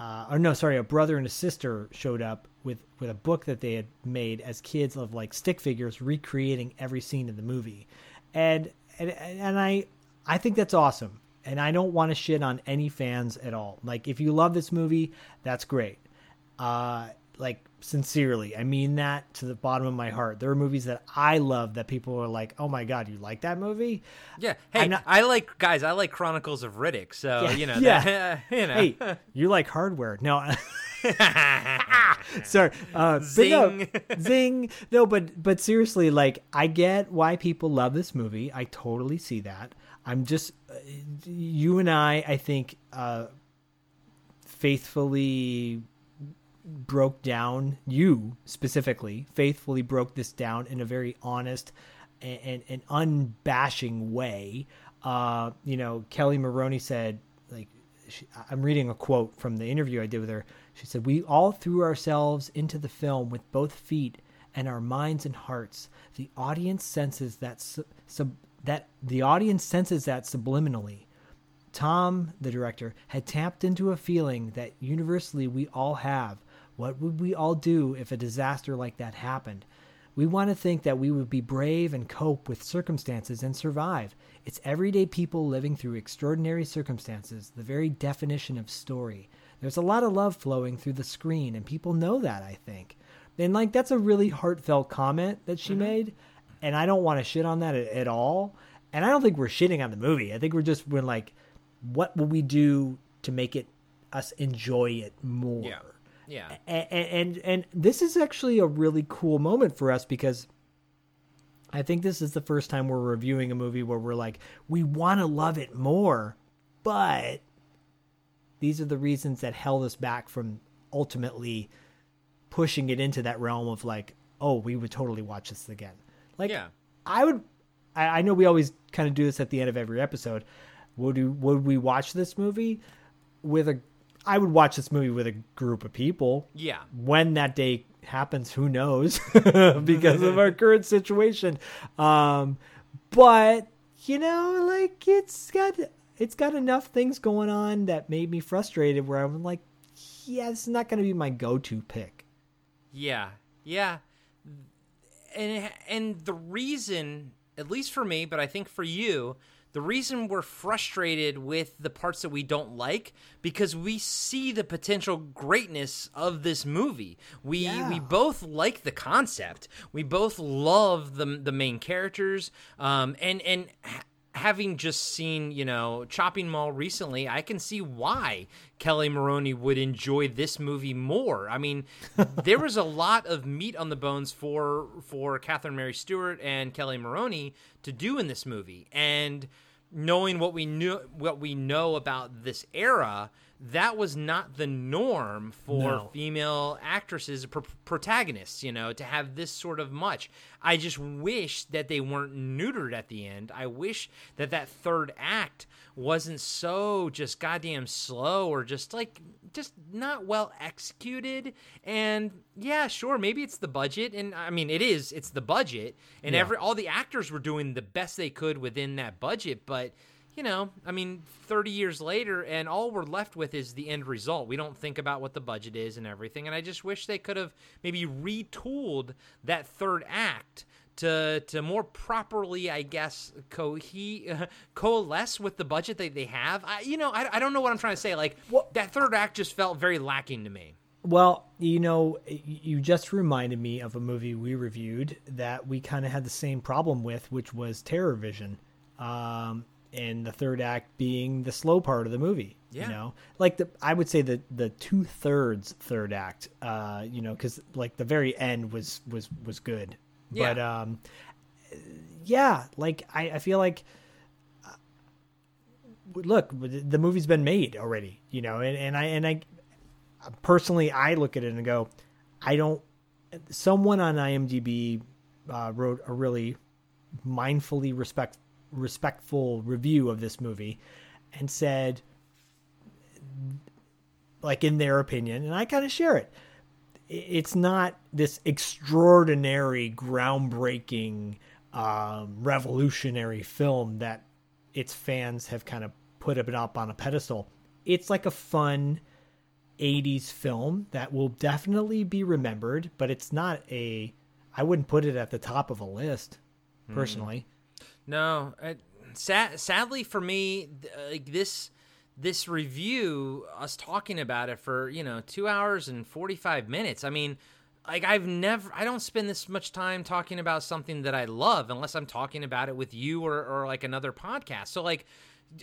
Uh, or no, sorry, a brother and a sister showed up with with a book that they had made as kids of like stick figures recreating every scene in the movie, and and and I I think that's awesome and I don't want to shit on any fans at all. Like if you love this movie, that's great. Uh like sincerely, I mean that to the bottom of my heart. There are movies that I love that people are like, "Oh my god, you like that movie?" Yeah. Hey, not, I like guys. I like Chronicles of Riddick. So yeah, you know. Yeah. That, you know. Hey, you like hardware? No. Sorry. Uh, Zing. No, zing. No, but but seriously, like I get why people love this movie. I totally see that. I'm just uh, you and I. I think uh, faithfully broke down you specifically faithfully broke this down in a very honest and, and, and unbashing way uh, you know kelli maroney said like she, i'm reading a quote from the interview i did with her she said we all threw ourselves into the film with both feet and our minds and hearts the audience senses that sub, that the audience senses that subliminally tom the director had tapped into a feeling that universally we all have what would we all do if a disaster like that happened? We want to think that we would be brave and cope with circumstances and survive. It's everyday people living through extraordinary circumstances, the very definition of story. There's a lot of love flowing through the screen, and people know that, I think. And, like, that's a really heartfelt comment that she mm-hmm. made, and I don't want to shit on that at, at all. And I don't think we're shitting on the movie. I think we're just, we're like, what will we do to make it us enjoy it more? Yeah. Yeah. And, and and this is actually a really cool moment for us because I think this is the first time we're reviewing a movie where we're like, we want to love it more, but these are the reasons that held us back from ultimately pushing it into that realm of like, oh, we would totally watch this again. Like, yeah. I would. I, I know we always kind of do this at the end of every episode. Would we, would we watch this movie with a I would watch this movie with a group of people. Yeah. When that day happens, who knows? because of our current situation. Um, but you know, like it's got it's got enough things going on that made me frustrated. Where I'm like, yeah, this is not going to be my go-to pick. Yeah, yeah, and and the reason, at least for me, but I think for you, the reason we're frustrated with the parts that we don't like because we see the potential greatness of this movie. We yeah. we both like the concept. We both love the the main characters. Um, and and having just seen, you know, Chopping Mall recently, I can see why Kelli Maroney would enjoy this movie more. I mean, there was a lot of meat on the bones for for Catherine Mary Stewart and Kelli Maroney to do in this movie. And knowing what we knew what we know about this era, that was not the norm for no. female actresses, pr- protagonists, you know, to have this sort of much. I just wish that they weren't neutered at the end. I wish that that third act wasn't so just goddamn slow or just like just not well executed and yeah sure maybe it's the budget and i mean it is it's the budget and Yeah. every all the actors were doing the best they could within that budget but you know i mean 30 years later and all we're left with is the end result we don't think about what the budget is and everything and i just wish they could have maybe retooled that third act to to more properly, I guess, co- he, uh, coalesce with the budget that they have. I, you know, I, I don't know what I'm trying to say. Like that third act just felt very lacking to me. Well, you know, you just reminded me of a movie we reviewed that we kind of had the same problem with, which was TerrorVision. Um, and the third act being the slow part of the movie. Yeah. You know, like the I would say the the two thirds third act. Uh, you know, because like the very end was was was good, Yeah. but um, yeah, like I I feel like. uh, Look, the movie's been made already, you know, and, and I and I personally I look at it and go, I don't. Someone on IMDb uh, wrote a really mindfully respect respectful review of this movie and said like in their opinion and i kind of share it it's not this extraordinary groundbreaking um, revolutionary film that its fans have kind of put it up on a pedestal. It's like a fun 80s film that will definitely be remembered but it's not a i wouldn't put it at the top of a list personally No, it, sad, sadly for me, uh, like this this review, us talking about it for you know two hours and forty five minutes. I mean, like I've never, I don't spend this much time talking about something that I love unless I'm talking about it with you or or like another podcast. So like.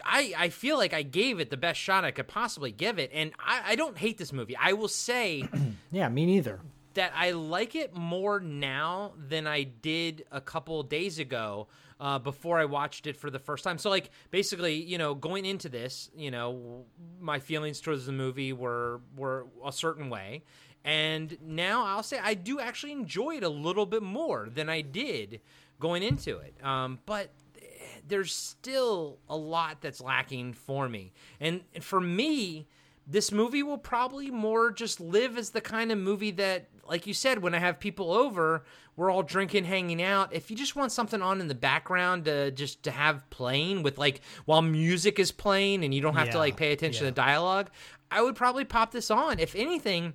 I, I feel like I gave it the best shot I could possibly give it, and I, I don't hate this movie. I will say yeah me neither that I like it more now than I did a couple days ago uh, before I watched it for the first time. So, like, basically, you know, going into this, you know, my feelings towards the movie were were a certain way, and now I'll say I do actually enjoy it a little bit more than I did going into it. Um, but there's still a lot that's lacking for me, and, and for me this movie will probably more just live as the kind of movie that like you said when i have people over we're all drinking hanging out. If you just want something on in the background to just to have playing with like while music is playing and you don't have to like pay attention to the dialogue i would probably pop this on. If anything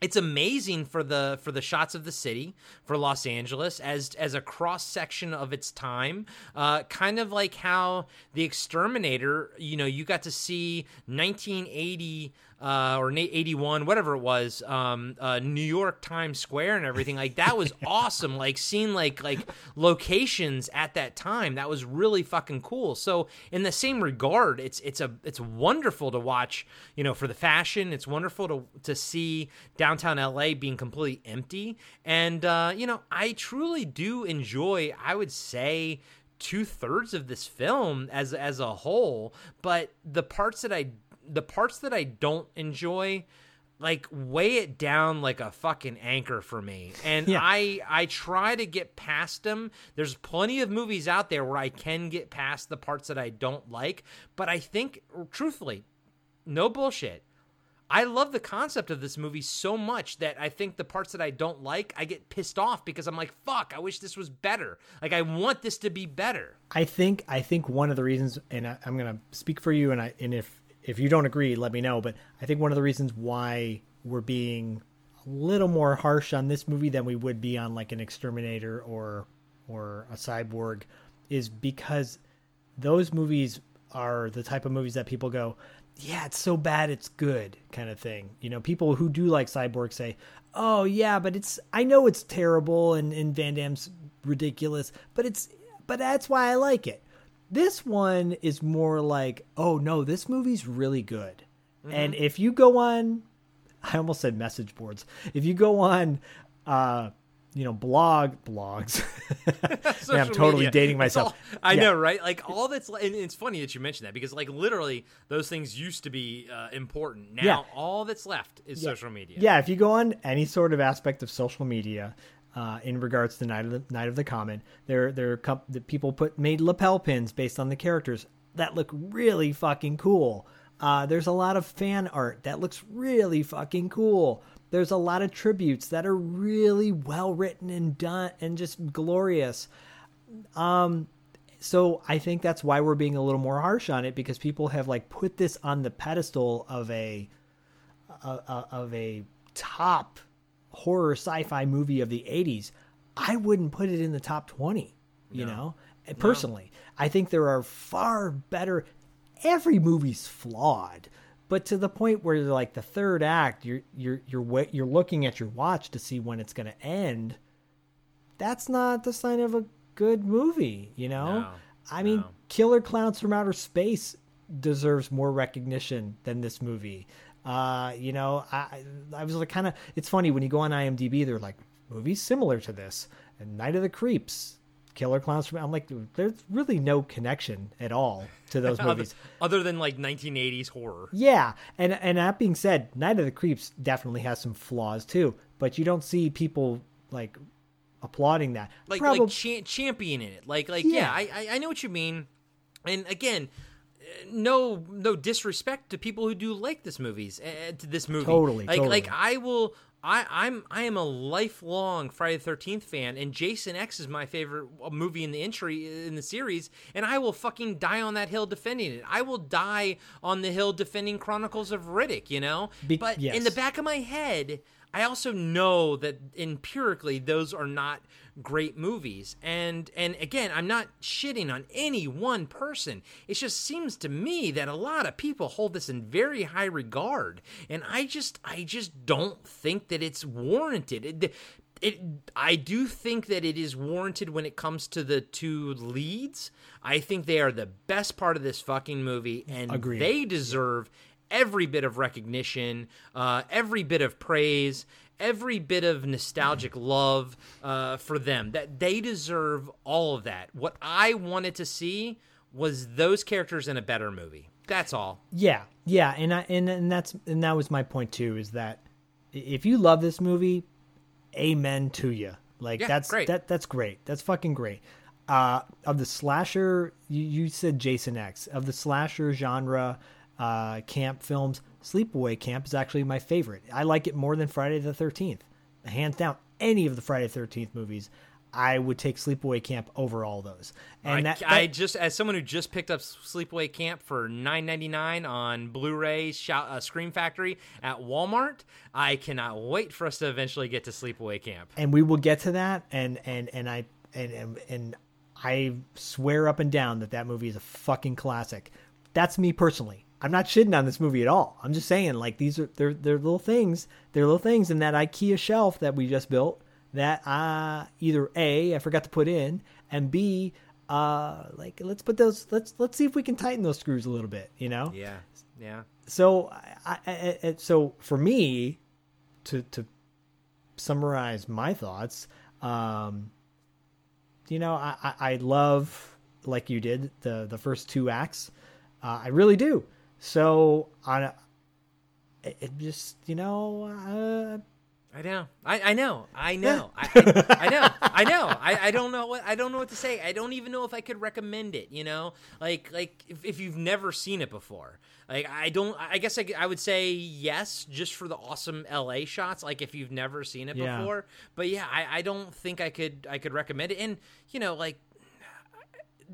it's amazing for the for the shots of the city for Los Angeles as as a cross section of its time, uh, kind of like how the Exterminator. You know, you got to see 1980 uh, or 81, whatever it was, um, uh, New York Times Square and everything. Like that was awesome. Like seeing like like locations at that time. That was really fucking cool. So in the same regard, it's it's a it's wonderful to watch. You know, for the fashion, it's wonderful to to see downtown LA being completely empty. And uh, you know, I truly do enjoy. I would say two thirds of this film as as a whole, but the parts that I the parts that I don't enjoy like weigh it down like a fucking anchor for me and Yeah. i i try to get past them there's plenty of movies out there where i can get past the parts that i don't like but i think truthfully no bullshit I love the concept of this movie so much that I think the parts that I don't like, I get pissed off because I'm like, fuck, I wish this was better. Like, I want this to be better. I think I think one of the reasons, and I, I'm going to speak for you, and I and if if you don't agree, let me know. But I think one of the reasons why we're being a little more harsh on this movie than we would be on like an Exterminator or or a Cyborg is because those movies are the type of movies that people go, yeah, it's so bad it's good kind of thing. You know, people who do like Cyborg say, oh yeah, but it's I know it's terrible and and Van Damme's ridiculous, but it's but that's why I like it. This one is more like, oh no, this movie's really good. And if you go on I almost said message boards. If you go on uh you know, blog blogs. Man, I'm totally media. dating myself. all- I Yeah. know, right? Like all that's, and it's funny that you mentioned that because, like, literally, those things used to be uh, important. Now, Yeah. all that's left is Yeah. social media. Yeah, if you go on any sort of aspect of social media, uh, in regards to Night of the Night of the Comet, there there are com- the people put made lapel pins based on the characters that look really fucking cool. Uh, there's a lot of fan art that looks really fucking cool. There's a lot of tributes that are really well written and done and just glorious. Um, so I think that's why we're being a little more harsh on it because people have like put this on the pedestal of a uh, uh, of a top horror sci-fi movie of the 80s I wouldn't put it in the top 20, you know? Personally, I think there are far better every movie's flawed, but to the point where like the third act, you're you're you're you're looking at your watch to see when it's going to end. That's not the sign of a good movie, you know? No, I mean, Killer Clowns from Outer Space deserves more recognition than this movie. Uh, you know, I I was like kind of it's funny when you go on IMDb they're like movies similar to this and Night of the Creeps, Killer Clowns from I'm like there's really no connection at all to those movies. other than like 1980s horror. Yeah, and and that being said, Night of the Creeps definitely has some flaws too, but you don't see people like applauding that. like Probab- like cha- championing it like like yeah, Yeah. I, I i know what you mean and again no no disrespect to people who do like this movies uh, to this movie Totally, like totally. like i will I, I'm I am a lifelong Friday the Thirteenth fan, and Jason X is my favorite uh, movie in the entry in the series, and I will fucking die on that hill defending it. I will die on the hill defending Chronicles of Riddick, you know. Be- but in the back of my head, I also know that empirically those are not great movies. And and again, I'm not shitting on any one person. It just seems to me that a lot of people hold this in very high regard, and I just I just don't think that it's warranted. It, it I do think that it is warranted when it comes to the two leads. I think they are the best part of this fucking movie and Agreed. they deserve every bit of recognition, uh, every bit of praise, every bit of nostalgic love uh, for them. That they deserve all of that. What I wanted to see was those characters in a better movie. That's all. Yeah, yeah, and I and and that's and that was my point too. Is that if you love this movie, amen to you. Like Yeah, that's great. that that's great. That's fucking great. Uh, of the slasher, you, you said Jason X. Of the slasher genre, uh, camp films, Sleepaway Camp is actually my favorite. I like it more than Friday the Thirteenth, hands down. Any of the Friday the Thirteenth movies, I would take Sleepaway Camp over all those. And I, that, I just, as someone who just picked up Sleepaway Camp for nine ninety nine on Blu-ray, Shout, uh, Scream Factory at Walmart, I cannot wait for us to eventually get to Sleepaway Camp. and we will get to that and and and i and and, and i swear up and down that that movie is a fucking classic that's me personally i'm not shitting on this movie at all. I'm just saying like these are they're they're little things. They're little things in that ikea shelf that we just built that uh either a i forgot to put in and b uh like let's put those let's let's see if we can tighten those screws a little bit you know? Yeah, yeah. so I, I, I so for me to to summarize my thoughts um you know i i, I love like you did the the first two acts. Uh, i really do so on it, it just you know uh, I know. I, I know. I know. I, I, I know. I know. I, I don't know what I don't know what to say. I don't even know if I could recommend it. You know, like like if, if you've never seen it before. Like I don't. I guess I, I would say yes, just for the awesome LA shots. Like if you've never seen it Yeah. before. But yeah, I, I don't think I could I could recommend it. And you know, like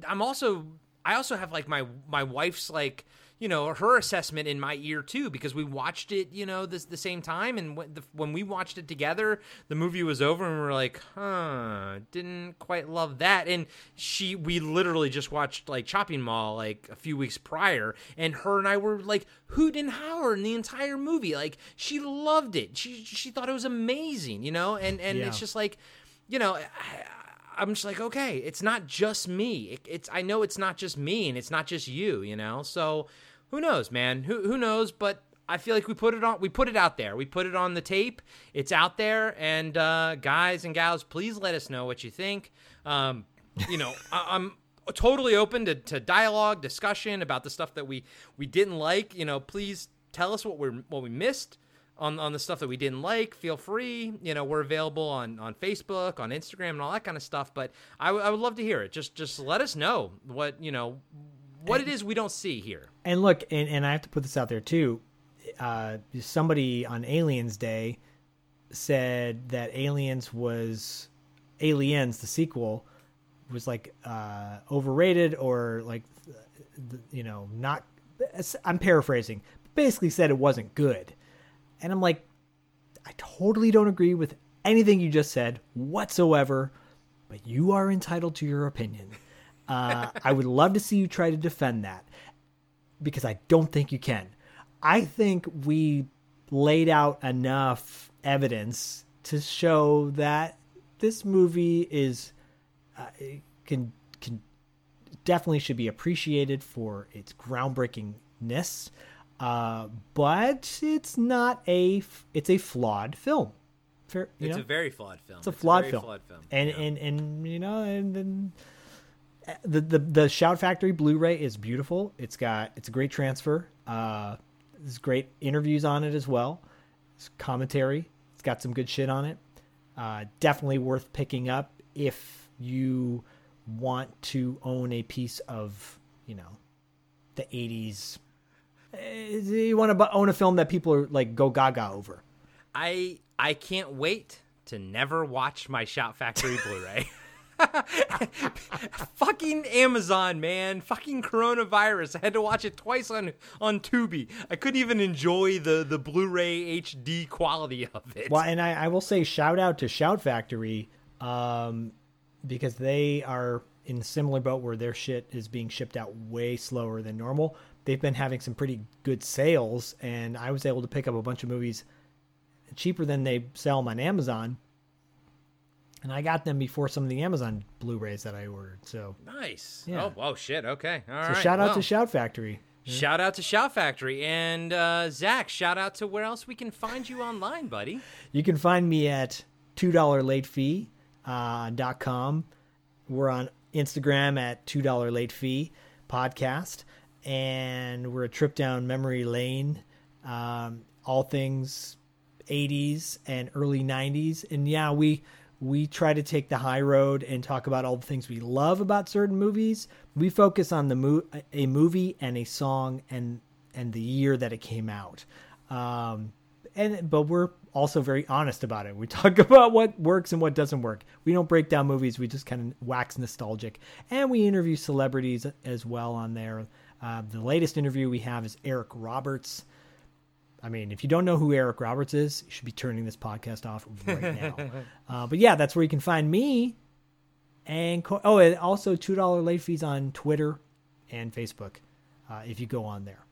I'm also I also have like my my wife's like you know her assessment in my ear too because we watched it you know this the same time and when, the, when we watched it together the movie was over and we are like huh didn't quite love that and she we literally just watched like Chopping Mall like a few weeks prior and her and I were like hoot and holler in the entire movie like she loved it she she thought it was amazing you know and and Yeah. it's just like you know I, I'm just like, okay, it's not just me. It, it's I know it's not just me, and it's not just you. You know, so who knows, man? Who who knows? But I feel like we put it on. We put it out there. We put it on the tape. It's out there, and uh, guys and gals, please let us know what you think. Um, you know, I, I'm totally open to, to dialogue, discussion about the stuff that we we didn't like. You know, please tell us what we're what we missed on on the stuff that we didn't like. Feel free. You know, we're available on on Facebook, on Instagram, and all that kind of stuff. But I, w- I would love to hear it. Just just let us know what you know what it is we don't see here. And look, and, and I have to put this out there too. Uh, somebody on Aliens Day said that Aliens was Aliens, the sequel, was like uh, overrated or like, you know, not. I'm paraphrasing. Basically, said it wasn't good, and I'm like, I totally don't agree with anything you just said whatsoever, but you are entitled to your opinion. Uh, I would love to see you try to defend that because I don't think you can. I think we laid out enough evidence to show that this movie is uh, can can definitely should be appreciated for its groundbreakingness, uh, but it's not a it's a flawed film. Fair, It's know? a very flawed film. It's a flawed, very film. flawed film. And and and you know and then the the the Shout Factory Blu-ray is beautiful. It's got it's a great transfer. Uh, there's great interviews on it as well. It's commentary. It's got some good shit on it. Uh, definitely worth picking up if you want to own a piece of you know the 80s. Eh, You want to own a film that people are like go gaga over. I I can't wait to never watch my Shout Factory Blu-ray. Fucking Amazon, man. Fucking coronavirus. I had to watch it twice on on Tubi. I couldn't even enjoy the the Blu-ray HD quality of it. Well, and I, I will say shout out to Shout Factory um, because they are in a similar boat where their shit is being shipped out way slower than normal. They've been having some pretty good sales, and I was able to pick up a bunch of movies cheaper than they sell them on Amazon. And I got them before some of the Amazon Blu-rays that I ordered. So Nice. Yeah. Oh, oh shit. Okay. All so right. shout out well, to Shout Factory. Shout out to Shout Factory and uh, Zach. Shout out to where else we can find you online, buddy. You can find me at two dollar late fee uh, dot com. We're on Instagram at two dollar late fee podcast, and we're a trip down memory lane. Um, all things 80s and early 90s, and yeah, we we try to take the high road and talk about all the things we love about certain movies. We focus on the mo- a movie and a song and and the year that it came out. Um, and but we're also very honest about it. We talk about what works and what doesn't work. We don't break down movies. We just kind of wax nostalgic, and we interview celebrities as well on there. Uh, the latest interview we have is Eric Roberts. I mean, if you don't know who Eric Roberts is, you should be turning this podcast off right now. uh, but yeah, that's where you can find me. And co- oh, and also two dollar late fees on Twitter and Facebook uh, if you go on there.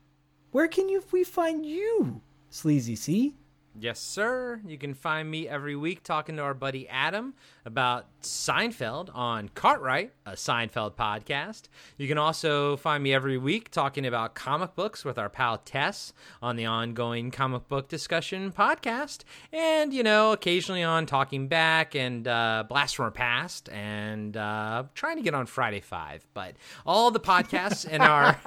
Where can you we find you, Sleazy C? Yes, sir. You can find me every week talking to our buddy Adam about Seinfeld on Cartwright, a Seinfeld podcast. You can also find me every week talking about comic books with our pal Tess on the ongoing comic book discussion podcast. And, you know, occasionally on Talking Back and uh, Blast from our Past and uh, trying to get on Friday 5. But all the podcasts in our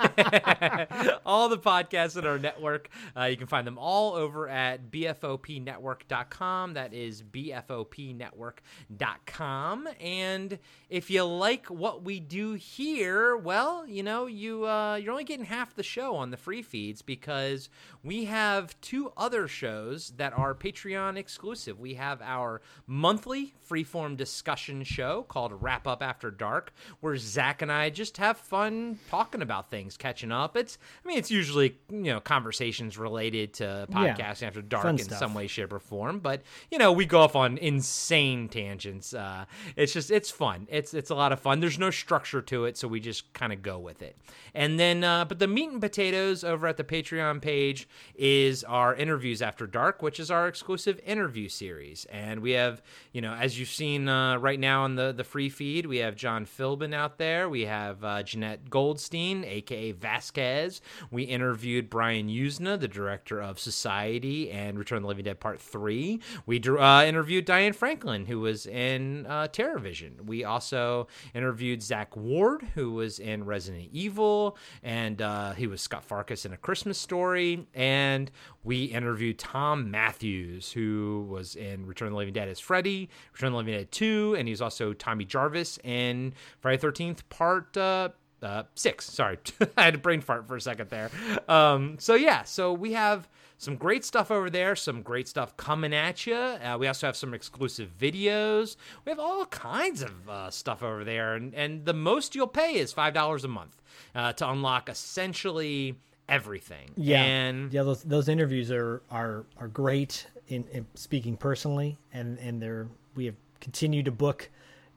all the podcasts in our network, uh, you can find them all over at bfopnetwork.com. That is bfopnetwork.com. And if you like what we do here, well, you know, you uh, you're only getting half the show on the free feeds because we have two other shows that are Patreon exclusive. We have our monthly freeform discussion show called Wrap Up After Dark, where Zach and I just have fun talking about things, catching up. It's, I mean, it's usually you know conversations related to Yeah. podcasting after dark Fun in stuff. some way, shape, or form. But you know, we go off on insane tangents. Uh, it's just it's fun. It's it's a lot of fun. There's no structure to it, so we just kind of go with it. And then, uh, but the meat and potatoes over at the Patreon page is our interviews after dark, which is our exclusive interview series. And we have, you know, as you've seen uh, right now on the the free feed, we have John Philbin out there. We have uh, Jenette Goldstein, aka Vasquez. We interviewed Brian Yuzna, the director of Society and Return of the Living Dead Part Three. We uh, interviewed Diane Franklin, who was in uh, TerrorVision. We also interviewed Zack Ward, who was in Resident Evil, and uh, he was Scut Farkus in A Christmas Story. And we interviewed Thom Mathews, who was in Return of the Living Dead as Freddy, Return of the Living Dead 2, and he's also Tommy Jarvis in Friday the 13th Part uh, uh, six. Sorry, I had a brain fart for a second there. Um, so yeah, so we have some great stuff over there. Some great stuff coming at you. Uh, we also have some exclusive videos. We have all kinds of uh, stuff over there, and and the most you'll pay is five dollars a month uh, to unlock essentially everything. Yeah, and yeah. Those those interviews are are are great. in, in speaking personally, and and there we have continued to book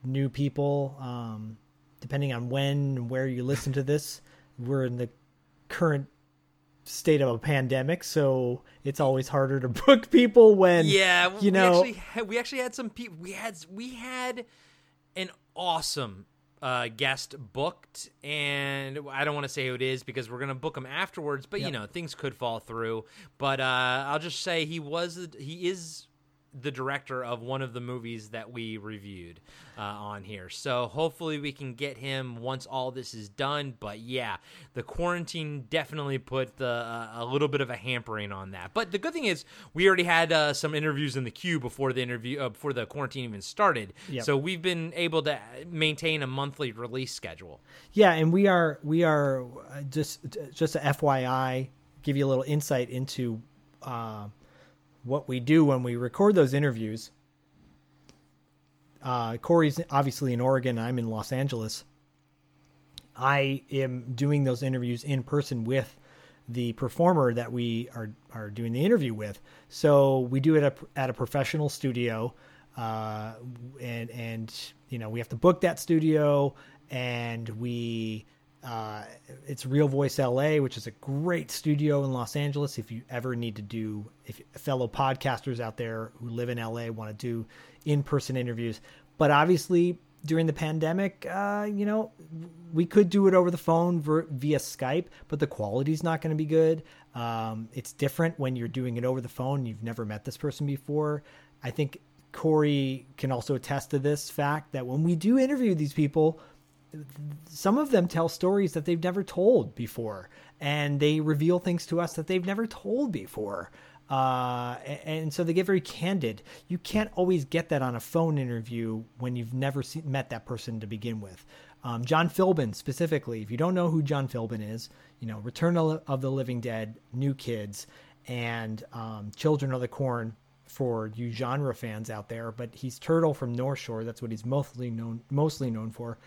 new people. Um, depending on when and where you listen to this, we're in the current state of a pandemic, so it's always harder to book people when yeah, you know we actually had, we actually had some people. We had we had an awesome uh, guest booked, and I don't want to say who it is because we're gonna book him afterwards. But you know, things could fall through. But uh, I'll just say he was he is the director of one of the movies that we reviewed uh, on here. So hopefully we can get him once all this is done. But yeah, the quarantine definitely put the, uh, a little bit of a hampering on that. But the good thing is we already had uh, some interviews in the queue before the interview uh, before the quarantine even started. Yep. So we've been able to maintain a monthly release schedule. Yeah, and we are we are uh, just just a FYI, give you a little insight into uh, what we do when we record those interviews. Uh, Corey's obviously in Oregon. I'm in Los Angeles. I am doing those interviews in person with the performer that we are are doing the interview with. So we do it at, at a professional studio, uh, and and you know we have to book that studio, and we uh, it's Real Voice LA, which is a great studio in Los Angeles. If you ever need to do, if fellow podcasters out there who live in LA want to do in person interviews, but obviously during the pandemic, uh, you know, we could do it over the phone via Skype, but the quality's not going to be good. Um, it's different when you're doing it over the phone. You've never met this person before. I think Corey can also attest to this fact that when we do interview these people, some of them tell stories that they've never told before, and they reveal things to us that they've never told before. Uh, and so they get very candid. You can't always get that on a phone interview when you've never see, met that person to begin with. Um, John Philbin specifically, if you don't know who John Philbin is, you know Return of the Living Dead, New Kids, and um, Children of the Corn for you genre fans out there. But he's Turtle from North Shore. That's what he's mostly known mostly known for,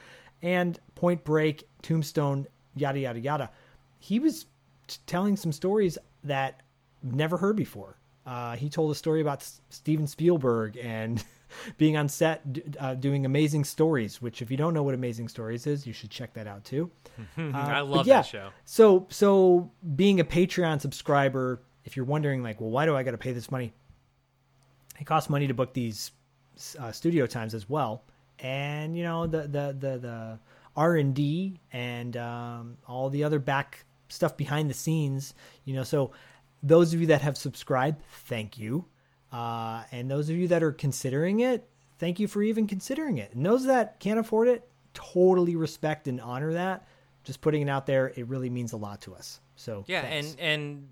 and Point Break, Tombstone, yada yada yada. He was t- telling some stories that I've never heard before. Uh, he told a story about S- Steven Spielberg and being on set d- uh, doing amazing stories. Which, if you don't know what Amazing Stories is, you should check that out too. Uh, I love yeah, that show. So, so being a Patreon subscriber, if you're wondering, like, well, why do I got to pay this money? It costs money to book these uh, studio times as well, and you know the the the the R and D and um, all the other back stuff behind the scenes. You know, so those of you that have subscribed, thank you, uh, and those of you that are considering it, thank you for even considering it. And those that can't afford it, totally respect and honor that. Just putting it out there, it really means a lot to us. So Yeah, thanks. and and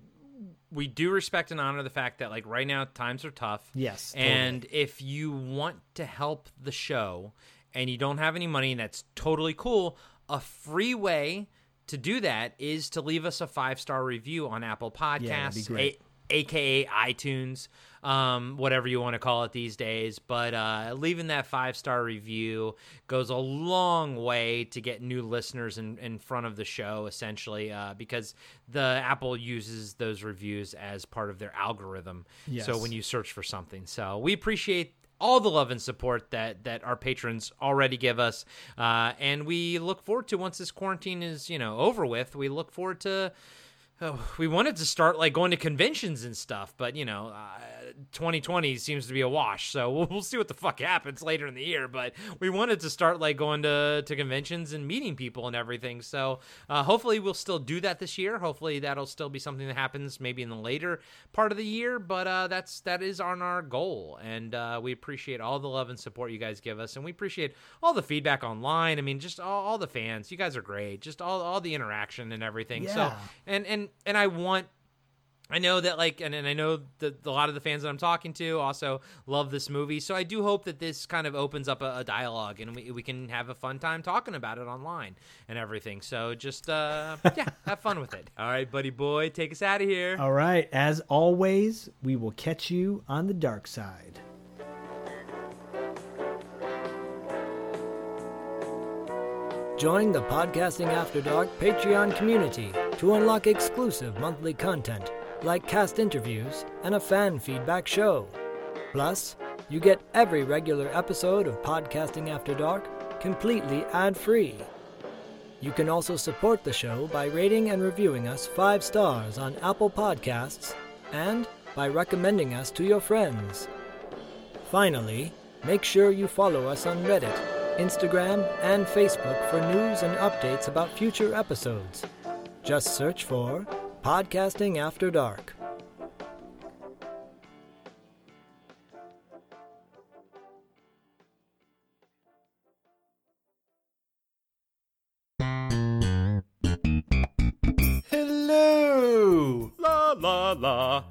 we do respect and honor the fact that like right now times are tough. Yes, and if you want to help the show and you don't have any money, and that's totally cool. A free way to do that is to leave us a five star review on Apple Podcasts, Yeah, that'd be great. a- aka iTunes, um, whatever you want to call it these days. But uh, leaving that five star review goes a long way to get new listeners in, in front of the show, essentially, uh, because the Apple uses those reviews as part of their algorithm. So when you search for something, so we appreciate all the love and support that that our patrons already give us uh, and we look forward to once this quarantine is you know over with we look forward to we wanted to start like going to conventions and stuff but you know uh, 2020 seems to be a wash so we'll, we'll see what the fuck happens later in the year but we wanted to start like going to to conventions and meeting people and everything so uh, hopefully we'll still do that this year. Hopefully that'll still be something that happens maybe in the later part of the year but uh, that's that is on our goal and uh, we appreciate all the love and support you guys give us and we appreciate all the feedback online. I mean just all, all the fans you guys are great just all, all the interaction and everything so and and and i want I know that like and, and I know that a lot of the fans that I'm talking to also love this movie. So I do hope that this kind of opens up a, a dialogue and we, we can have a fun time talking about it online and everything. So just uh yeah, have fun with it. All right, buddy boy, take us out of here. All right. As always, we will catch you on the dark side. Join the Podcasting After Dark Patreon community to unlock exclusive monthly content, like cast interviews and a fan feedback show. Plus, you get every regular episode of Podcasting After Dark completely ad free. You can also support the show by rating and reviewing us five stars on Apple Podcasts and by recommending us to your friends. Finally, make sure you follow us on Reddit, Instagram, and Facebook for news and updates about future episodes. Just search for Podcasting After Dark.